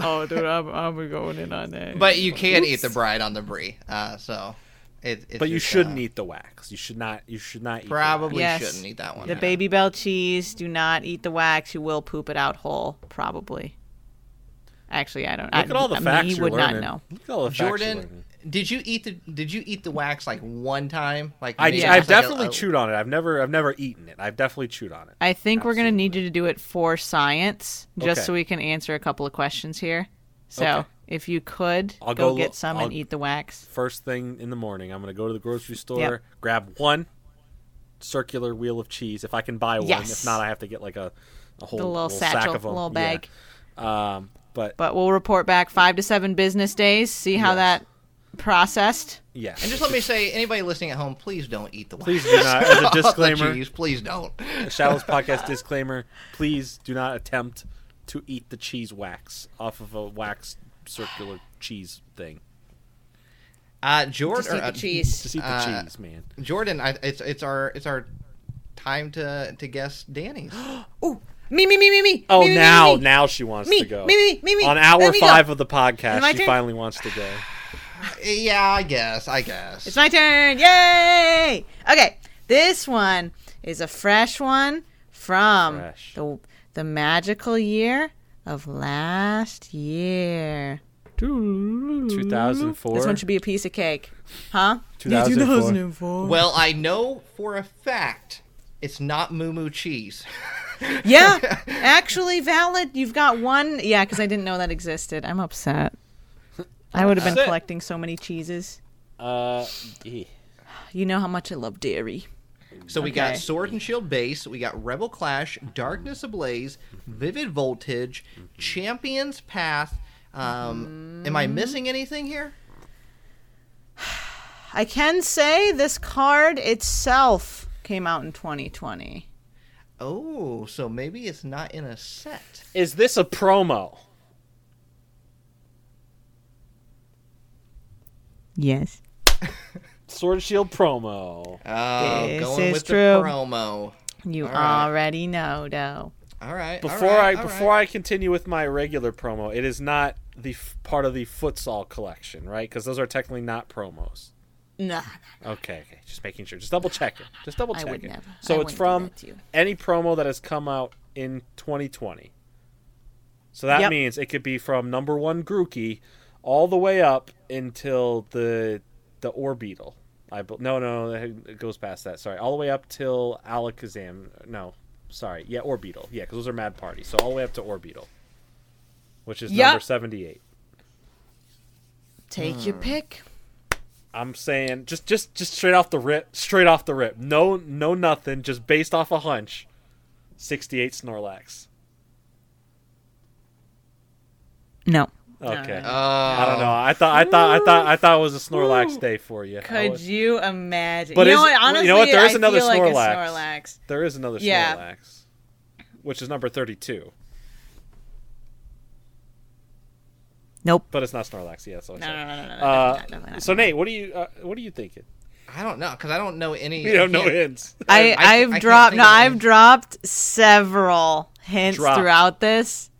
oh, dude, I'm, I'm going in on that. but you can eat the brine on the brie. Uh, so it. It's But you just, shouldn't uh, eat the wax. You should not. You should not eat. the Probably Yes. shouldn't eat that one. the baby bell cheese, do not eat the wax. You will poop it out whole, probably. Actually, I don't. wax. Look at all the I, facts Me you're would learning. not know. Look at all the facts you're Jordan, learning. did you eat the Did you eat the wax like one time? Like I, maybe I've like definitely a- chewed on it. I've never. I've never eaten it. I've definitely chewed on it. I think we're gonna need you to do it for science, just Okay. so we can answer a couple of questions here. So, Okay. if you could I'll go, go get some I'll- and eat the wax. First thing in the morning, I'm gonna go to the grocery store, Yep. grab one circular wheel of cheese if I can buy one. Yes. If not, I have to get like a, a whole The little, sack satchel, of them. little Yeah. bag. Um, but But we'll report back five to seven business days. See how Yes. that processed. yeah. And just let me say, anybody listening at home, please don't eat the wax. Please do not. As a disclaimer, cheese, please don't. Shadows Podcast disclaimer: Please do not attempt to eat the cheese wax off of a wax circular cheese thing. Uh, Jordan, Just eat uh, the cheese. Just eat the Uh, cheese, man. Jordan, I, it's it's our it's our time to to guess Danny's. Me, me, me, me, me. Oh, me, me, now me, me. now she wants Me, to go. me, me, me, me. On hour Let me go. five of the podcast, she turn? finally wants to go. yeah, I guess. I guess. It's my turn. Yay! Okay, this one is a fresh one from Fresh. the the magical year of last year. 2004. This one should be a piece of cake, huh? 2004. well, I know for a fact it's not Moo Moo cheese. Yeah, actually valid. You've got one. Yeah, because I didn't know that existed. I'm upset. I would have been Upset. collecting so many cheeses. Uh, eh. You know how much I love dairy. So we Okay. got Sword and Shield base, we got Rebel Clash, Darkness Ablaze, Vivid Voltage, Champions Path. Um, Am I missing anything here? I can say this card itself came out in 2020. Oh, so maybe it's not in a set. Is this a promo? Yes. Sword and Shield promo. Oh, This going is with true. the promo. You All right. already know, though. All right. Before all right, I before right. I continue with my regular promo, it is not the f- part of the futsal collection, right? Because those are technically not promos. Nah. Okay, okay, just making sure. Just double check it. Just double I check would it. never. So I it's from that to you. any promo that has come out in 2020. So that Yep. means it could be from number one Grookey all the way up until the the Orbeetle. I bel- no no it goes past that. Sorry, all the way up till Alakazam. No, sorry, yeah Orbeetle. Yeah, because those are Mad Party. So all the way up to Orbeetle, which is Yep. number seventy eight. Take your hmm. pick. I'm saying just just just straight off the rip, straight off the rip. No no nothing, just based off a hunch. 68 Snorlax. No. Okay. no. I don't know. I thought I thought I thought I thought it was a Snorlax day for you. Could was- you imagine? But you is- know what? you know what? There is I another feel like Snorlax. Snorlax. There is another Yeah. Snorlax, which is number 32, Nope. but it's not Snorlax. Yeah, so No, no, no, no, no. Uh, definitely not, definitely not. so Nate, what do you uh, what are you thinking? I don't know because I don't know any. You don't know hints. I, I- I I've dropped think no, I've dropped several hints Dropped. throughout this,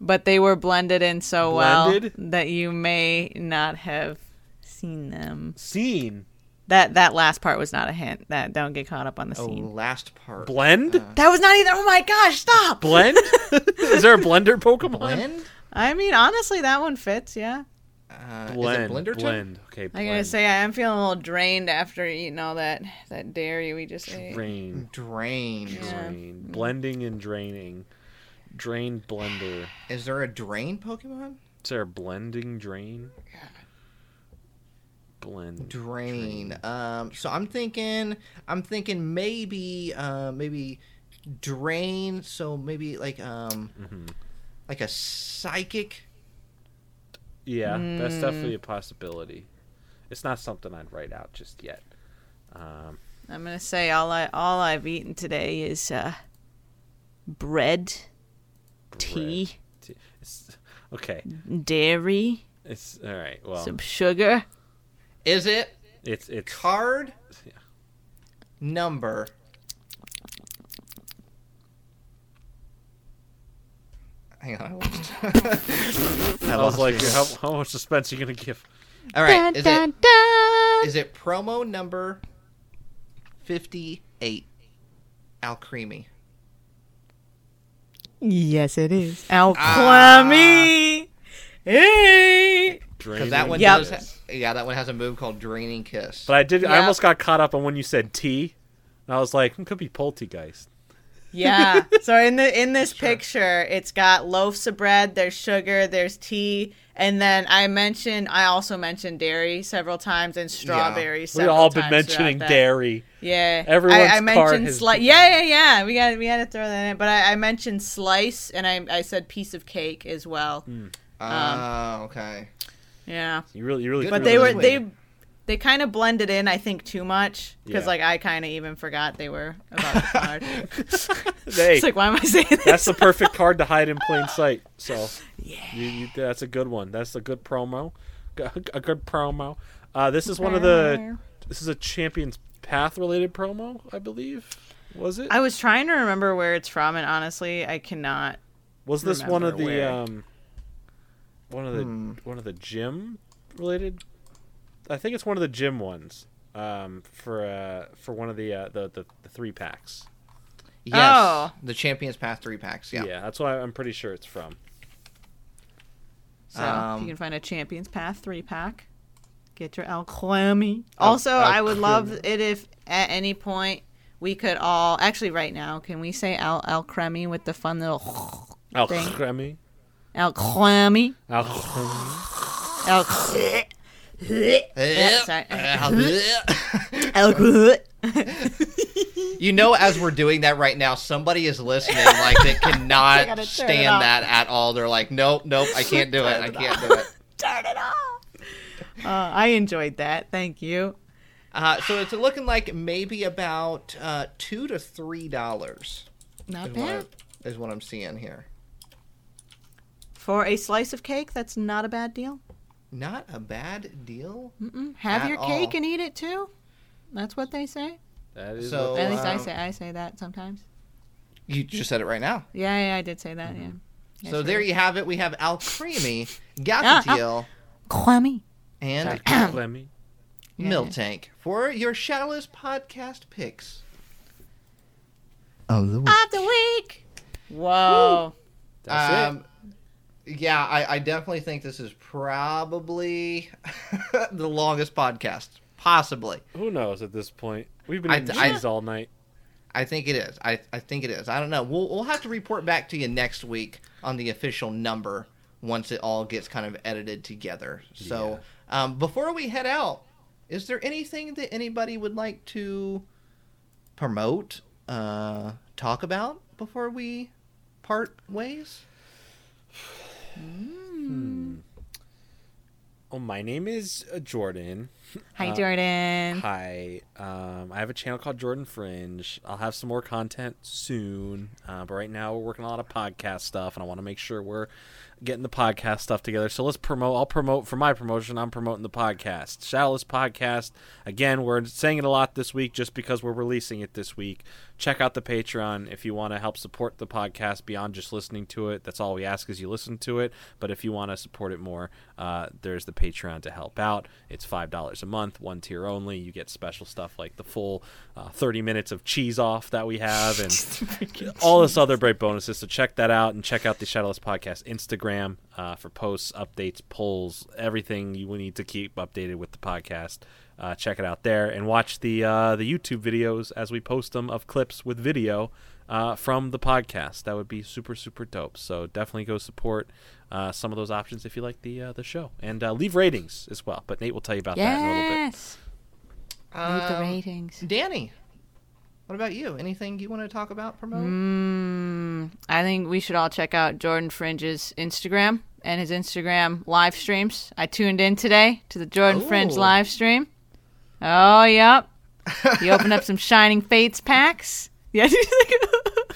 but they were blended in so Blended? well that you may not have seen them. Seen That that last part was not a hint. That don't get caught up on the Oh, scene. last part. blend That was not either. Oh my gosh! Stop. blend. is there a blender Pokemon? Blend. I mean, honestly, that one fits. Yeah. Uh, Blend. Is it Blenderton? blend. Okay. I gotta say, I am feeling a little drained after eating all that that dairy we just ate. Drain. Drain. Yeah. Drain. Blending and draining. Drain blender. Is there a drain Pokemon? Is there a blending drain? Blend. Drain. Um. So I'm thinking. I'm thinking maybe. Uh. Maybe. Drain. So maybe like um. Mm-hmm. Like a psychic. Yeah, that's Mm. definitely a possibility. It's not something I'd write out just yet. Um, I'm gonna say all I all I've eaten today is uh, bread, tea, t- it's, okay, dairy, it's all right. Well, some sugar. Is it it's it's card Yeah. number? Hang on. I lost. I I was like, how, how much suspense are you gonna give? All right. Is Dun, it dun, dun. is it promo number fifty eight? Alcremie. Yes, it is. Alclamy. Hey. Because that one Yep. does. Ha- yeah, that one has a move called Draining Kiss. But I did. I almost got caught up on when you said tea, and I was like, it could be Polteageist. Yeah. So in the in this picture, it's got loaves of bread. There's sugar. There's tea. And then I mentioned, I also mentioned dairy several times and strawberries. We've all been times mentioning dairy. Yeah, Everyone's I, I mentioned has slice. been- Yeah, yeah, yeah. We got we got to throw that in. But I, I mentioned slice, and I I said piece of cake as well. Hmm. Oh, okay. Yeah, You really, you really. But they were in. they they kind of blended in. I think too much because Yeah. like I kind of even forgot they were about the card. Hey, it's like why am I saying this? that's the perfect card to hide in plain sight. So, yeah, you, you, that's a good one. That's a good promo. G- A good promo. Uh, this is one of the. This is a Champions Path related promo, I believe. Was it? I was trying to remember where it's from, and honestly, I cannot. Was this one of the where. um one of the Hmm. one of the gym related? I think it's one of the gym ones. Um, for uh for one of the uh the the, the three packs. Yes. Oh. The Champions Path three packs. Yeah. Yeah, that's what I- I'm pretty sure it's from. So if Um, you can find a Champions Path three pack, get your Alclamy. Also, I would love it if at any point we could all actually right now can we say Al Alcremy with the fun little thing? Alchemy. Alclamy. Alchemy. Al. Eh, sorry. Eh. you know, as we're doing that right now, somebody is listening like they cannot stand that at all. They're like, nope, nope, I can't do it. I can't do it. Turn it off. Uh, I enjoyed that. Thank you. Uh, so it's looking like maybe about uh, two to three dollars Not is, what bad I- is what I'm seeing here. for a slice of cake. That's not a bad deal. Not a bad deal. Mm-mm. Have your cake all. and eat it too. That's what they say. That is So- what At least I um, say I say that sometimes. You just said it right now. Yeah, yeah, I did say that. Yeah. Yeah, so sure there you have it. We have Al Creamy, Ah, Gatatil, Clemmy. and Alchemy. Yeah. Miltank for your Shadowless podcast picks. Of the week. Of the week. Whoa. That's Um, yeah, I, I definitely think this is probably the longest podcast. Possibly. Who knows at this point? We've been I- eating I- cheese all night. I think it is. I, I think it is. I don't know. We'll we'll have to report back to you next week on the official number once it all gets kind of edited together. So um, before we head out, is there anything that anybody would like to promote, uh, talk about before we part ways? Oh, my name is uh, Jordan. Hi, Jordan. Hi. Um, I have a channel called Jordan Fringe. I'll have some more content soon. Uh, but right now, we're working on a lot of podcast stuff, and I want to make sure we're getting the podcast stuff together. So let's promote. I'll promote for my promotion. I'm promoting the podcast, Shadowless Podcast. Again, we're saying it a lot this week just because we're releasing it this week. Check out the Patreon if you want to help support the podcast beyond just listening to it. That's all we ask is you listen to it. But if you want to support it more, uh, there's the Patreon to help out. It's five dollars a month, one tier only. You get special stuff like the full uh, 30 minutes of cheese off that we have, and all this other great bonuses. So check that out and check out the Shadowless Podcast Instagram uh, for posts, updates, polls, everything you will need to keep updated with the podcast. Uh, check it out there and watch the uh, the YouTube videos as we post them of clips with video uh, from the podcast. That would be super super dope. So definitely go support uh, some of those options if you like the uh, the show and uh, leave ratings as well. But Nate will tell you about that in a little bit. Yes. Leave the Um, ratings. Danny, what about you? Anything you want to talk about, promote? Mm, I think we should all check out Jordan Fringe's Instagram and his Instagram live streams. I tuned in today to the Jordan Fringe live stream. Oh, yep. You opened up some Shining Fates packs. Yeah.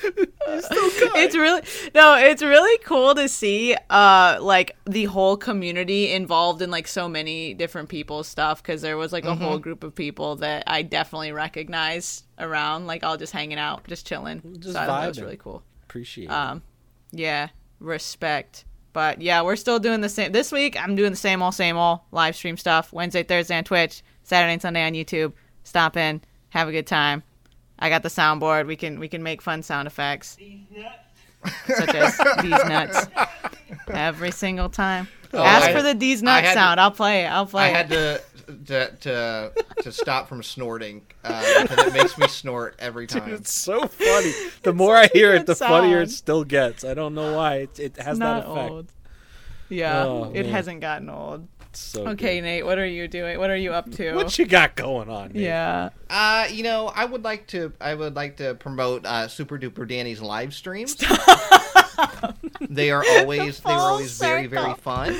it's really no it's really cool to see uh like the whole community involved in like so many different people's stuff because there was like a whole group of people that i definitely recognize around like all just hanging out just chilling Just so i thought that was really cool Appreciate it. um yeah respect but yeah we're still doing the same this week i'm doing the same old same old live stream stuff wednesday thursday on twitch saturday and sunday on youtube. Stop in have a good time. I got the soundboard we can we can make fun sound effects. Such as these nuts. Every single time. Oh, Ask I- for the these nuts had to- sound i'll play it i'll play I it. had to to to, to stop from snorting uh, because it makes me snort every time. It's so funny. The more I hear it, good the funnier it still gets. I don't know why. It, it has not that effect. old yeah Oh, it man. hasn't gotten old so okay good. nate what are you doing what are you up to What you got going on? Nate? yeah Uh, you know, I would like to I would like to promote uh, Super Duper Danny's live streams. they are always they were Full always very very fun.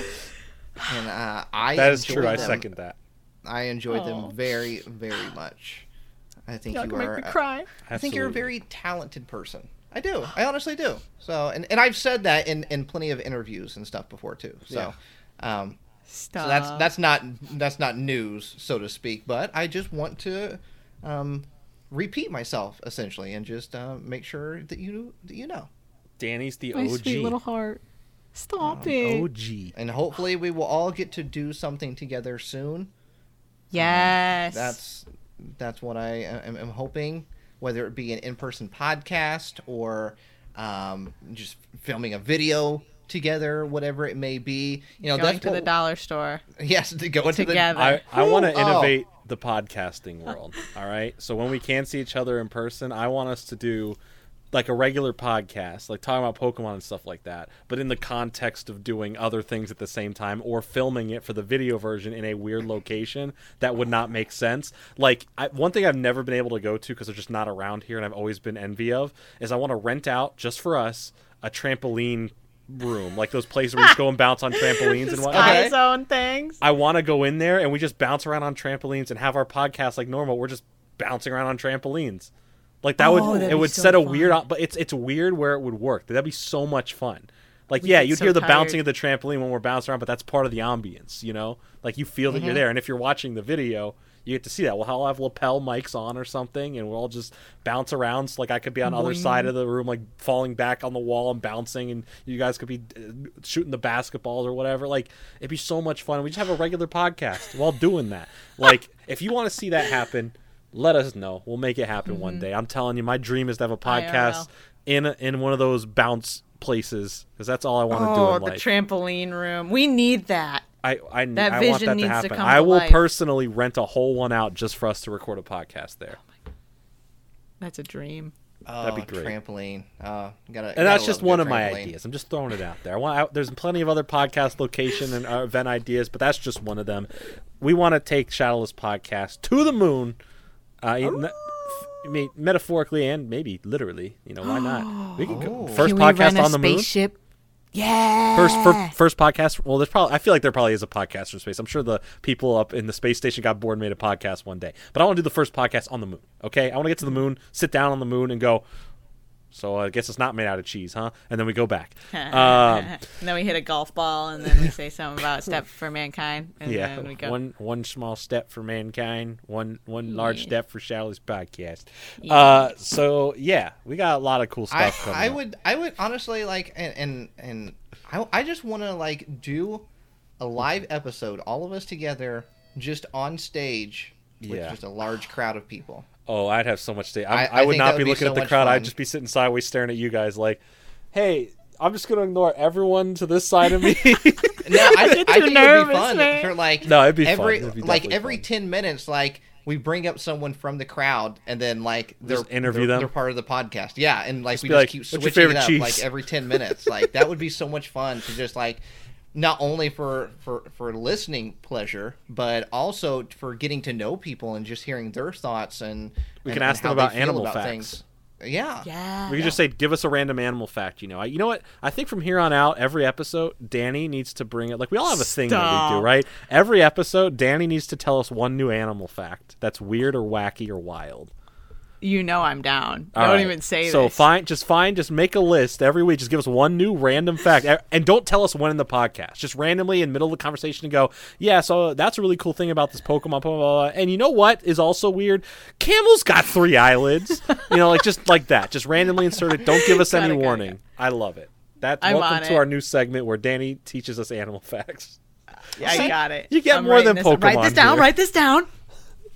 And uh, I That is enjoy true. I second that. I enjoyed Aw. them very very much. I think Y'all you can make are me cry. I think you're a very talented person. I do. I honestly do. So, and, and I've said that in, in plenty of interviews and stuff before too. So, um, Stop. so that's that's not that's not news, so to speak. But I just want to um, repeat myself essentially and just uh, make sure that you that you know. Danny's the my OG. sweet little heart. Stop it. OG. And hopefully, we will all get to do something together soon. Yes. That's that's what I am, am hoping. Whether it be an in-person podcast or um, just filming a video together, whatever it may be. You know, going that's to the what- dollar store Yes, to go into together. I, I want to Oh. innovate the podcasting world. All right. So when we can see each other in person, I want us to do like a regular podcast, like talking about Pokemon and stuff like that, but in the context of doing other things at the same time or filming it for the video version in a weird location that would not make sense. Like I, one thing I've never been able to go to because they're just not around here, and I've always been envy of, is I want to rent out just for us a trampoline room, like those places where you just go and bounce on trampolines and whatnot. Sky Okay. Zone things. I want to go in there and we just bounce around on trampolines and have our podcast like normal. We're just bouncing around on trampolines. Like that Oh, would it would so set a fun. weird but it's it's weird where it would work. That'd be so much fun. Like We yeah, you'd so hear the tired. bouncing of the trampoline when we're bouncing around, but that's part of the ambience, you know? Like you feel that Mm-hmm. you're there and if you're watching the video, you get to see that. Well, I'll have lapel mics on or something and we'll all just bounce around so like I could be on the other side of the room like falling back on the wall and bouncing and you guys could be uh, shooting the basketballs or whatever. Like it'd be so much fun. We just have a regular podcast while doing that. Like if you want to see that happen, let us know. We'll make it happen one day. I'm telling you, my dream is to have a podcast in in one of those bounce places because that's all I want to Oh, do in the life. trampoline room. We need that. I I, That I want vision that needs to to happen. come I to will life. personally rent a whole one out just for us to record a podcast there. That's a dream. Oh, That'd be great. Trampoline. Uh, gotta, and that's gotta just one good of my ideas. I'm just throwing it out there. I want. I, there's plenty of other podcast location and uh, event ideas, but that's just one of them. We want to take Shadowless podcast to the moon. Uh, in- I mean, metaphorically and maybe literally. You know, why not? We can go first Can we podcast rent a on the moon. spaceship? Yeah. First, fir- first podcast. Well, there's probably. I feel like there probably is a podcast from space. I'm sure the people up in the space station got bored and made a podcast one day. But I want to do the first podcast on the moon. Okay, I want to get to the moon, sit down on the moon, and go. So I guess it's not made out of cheese, huh? And then we go back. Um, and then we hit a golf ball, and then we say something about step for mankind, and yeah, then we go. one one small step for mankind, one one large step for Shadowless podcast. Uh, so yeah, we got a lot of cool I, stuff coming. I up. would I would honestly like and and, and I, I just want to like do a live episode all of us together just on stage with Yeah. just a large crowd of people. Oh, I'd have so much to. I- I, I, I would think not that be would be looking so at the much crowd. I'd just be sitting sideways, staring at you guys, like, "Hey, I'm just gonna ignore everyone to this side of me." No, I, I think it'd be fun man. for like No, it'd be fun. every It'd be like every fun. ten minutes like we bring up someone from the crowd and then like they're Just interview they're, them? they're part of the podcast. Yeah, and like we just like, keep switching favorite it up cheese?" like every ten minutes. Like that would be so much fun to just like not only for for for listening pleasure, but also for getting to know people and just hearing their thoughts and We and- can and ask them about animal about facts. things. Yeah. yeah. we could just say, "Give us a random animal fact." You know, I, you know what? I think from here on out, every episode, Danny needs to bring it. Like we all have a thing that we do, right? Every episode, Danny needs to tell us one new animal fact that's weird or wacky or wild. You know I'm down. All Don't right. even say that. so this. find just fine. just make a list every week. Just give us one new random fact, and don't tell us when in the podcast. Just randomly in the middle of the conversation, and go, yeah. So that's a really cool thing about this Pokemon. Blah, blah, blah. And you know what is also weird? Camels got three eyelids. you know, like just like that. Just randomly insert it. Don't give us any it, got it, warning. I love it. That I'm welcome to it. our new segment where Danny teaches us animal facts. Yeah, I got it. You get I'm more than writing this- Write Pokemon this down. here. Write this down.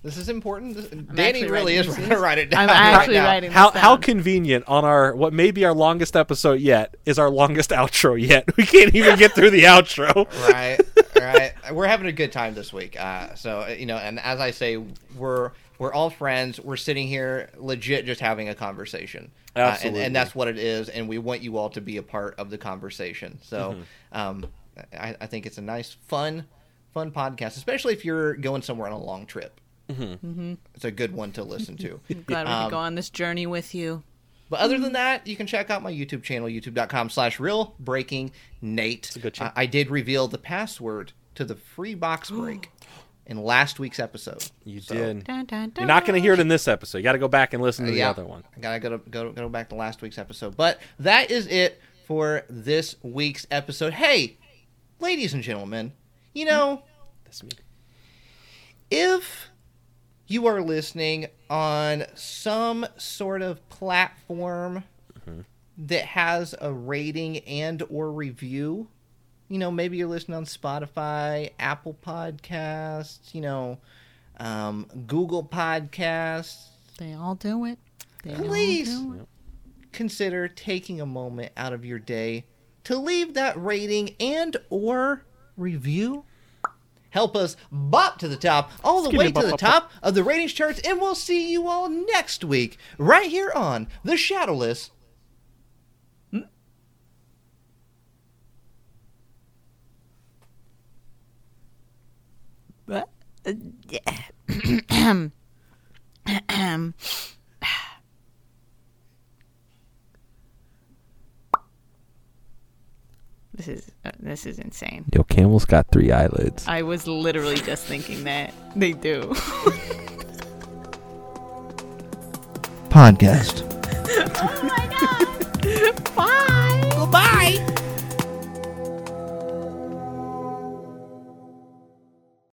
This is important. This- Danny really is going to write it down. I'm actually right now. writing How this how down. convenient on our what may be our longest episode yet is our longest outro yet. We can't even get through the outro. right right we're having a good time this week uh, so uh, you know and as i say we're we're all friends we're sitting here legit just having a conversation Uh, and, Absolutely. and that's what it is and we want you all to be a part of the conversation so Mm-hmm. um, I, I think it's a nice fun fun podcast especially if you're going somewhere on a long trip Mm-hmm. it's a good one to listen to Glad we Um, could go on this journey with you. But other than that, you can check out my YouTube channel, youtube.com slash real breaking Nate. a good channel. I, I did reveal the password to the free box break in last week's episode. You So, did. Dun, dun, dun. You're not going to hear it in this episode. You got to go back and listen to the yeah, other one. I gotta go, to, go, go back to last week's episode. But that is it for this week's episode. Hey, ladies and gentlemen, you know, That's if you are listening on some sort of platform that has a rating and or review you know maybe you're listening on spotify apple podcasts you know um, google podcasts They all do it. They Please. do it. consider taking a moment out of your day to leave that rating and or review help us bop to the top all the way to the top of the ratings charts and we'll see you all next week right here on the shadowless. But, uh, This is uh, this is insane. Yo, camels got three eyelids. I was literally just thinking that they do. Podcast. oh my god! Bye. Goodbye.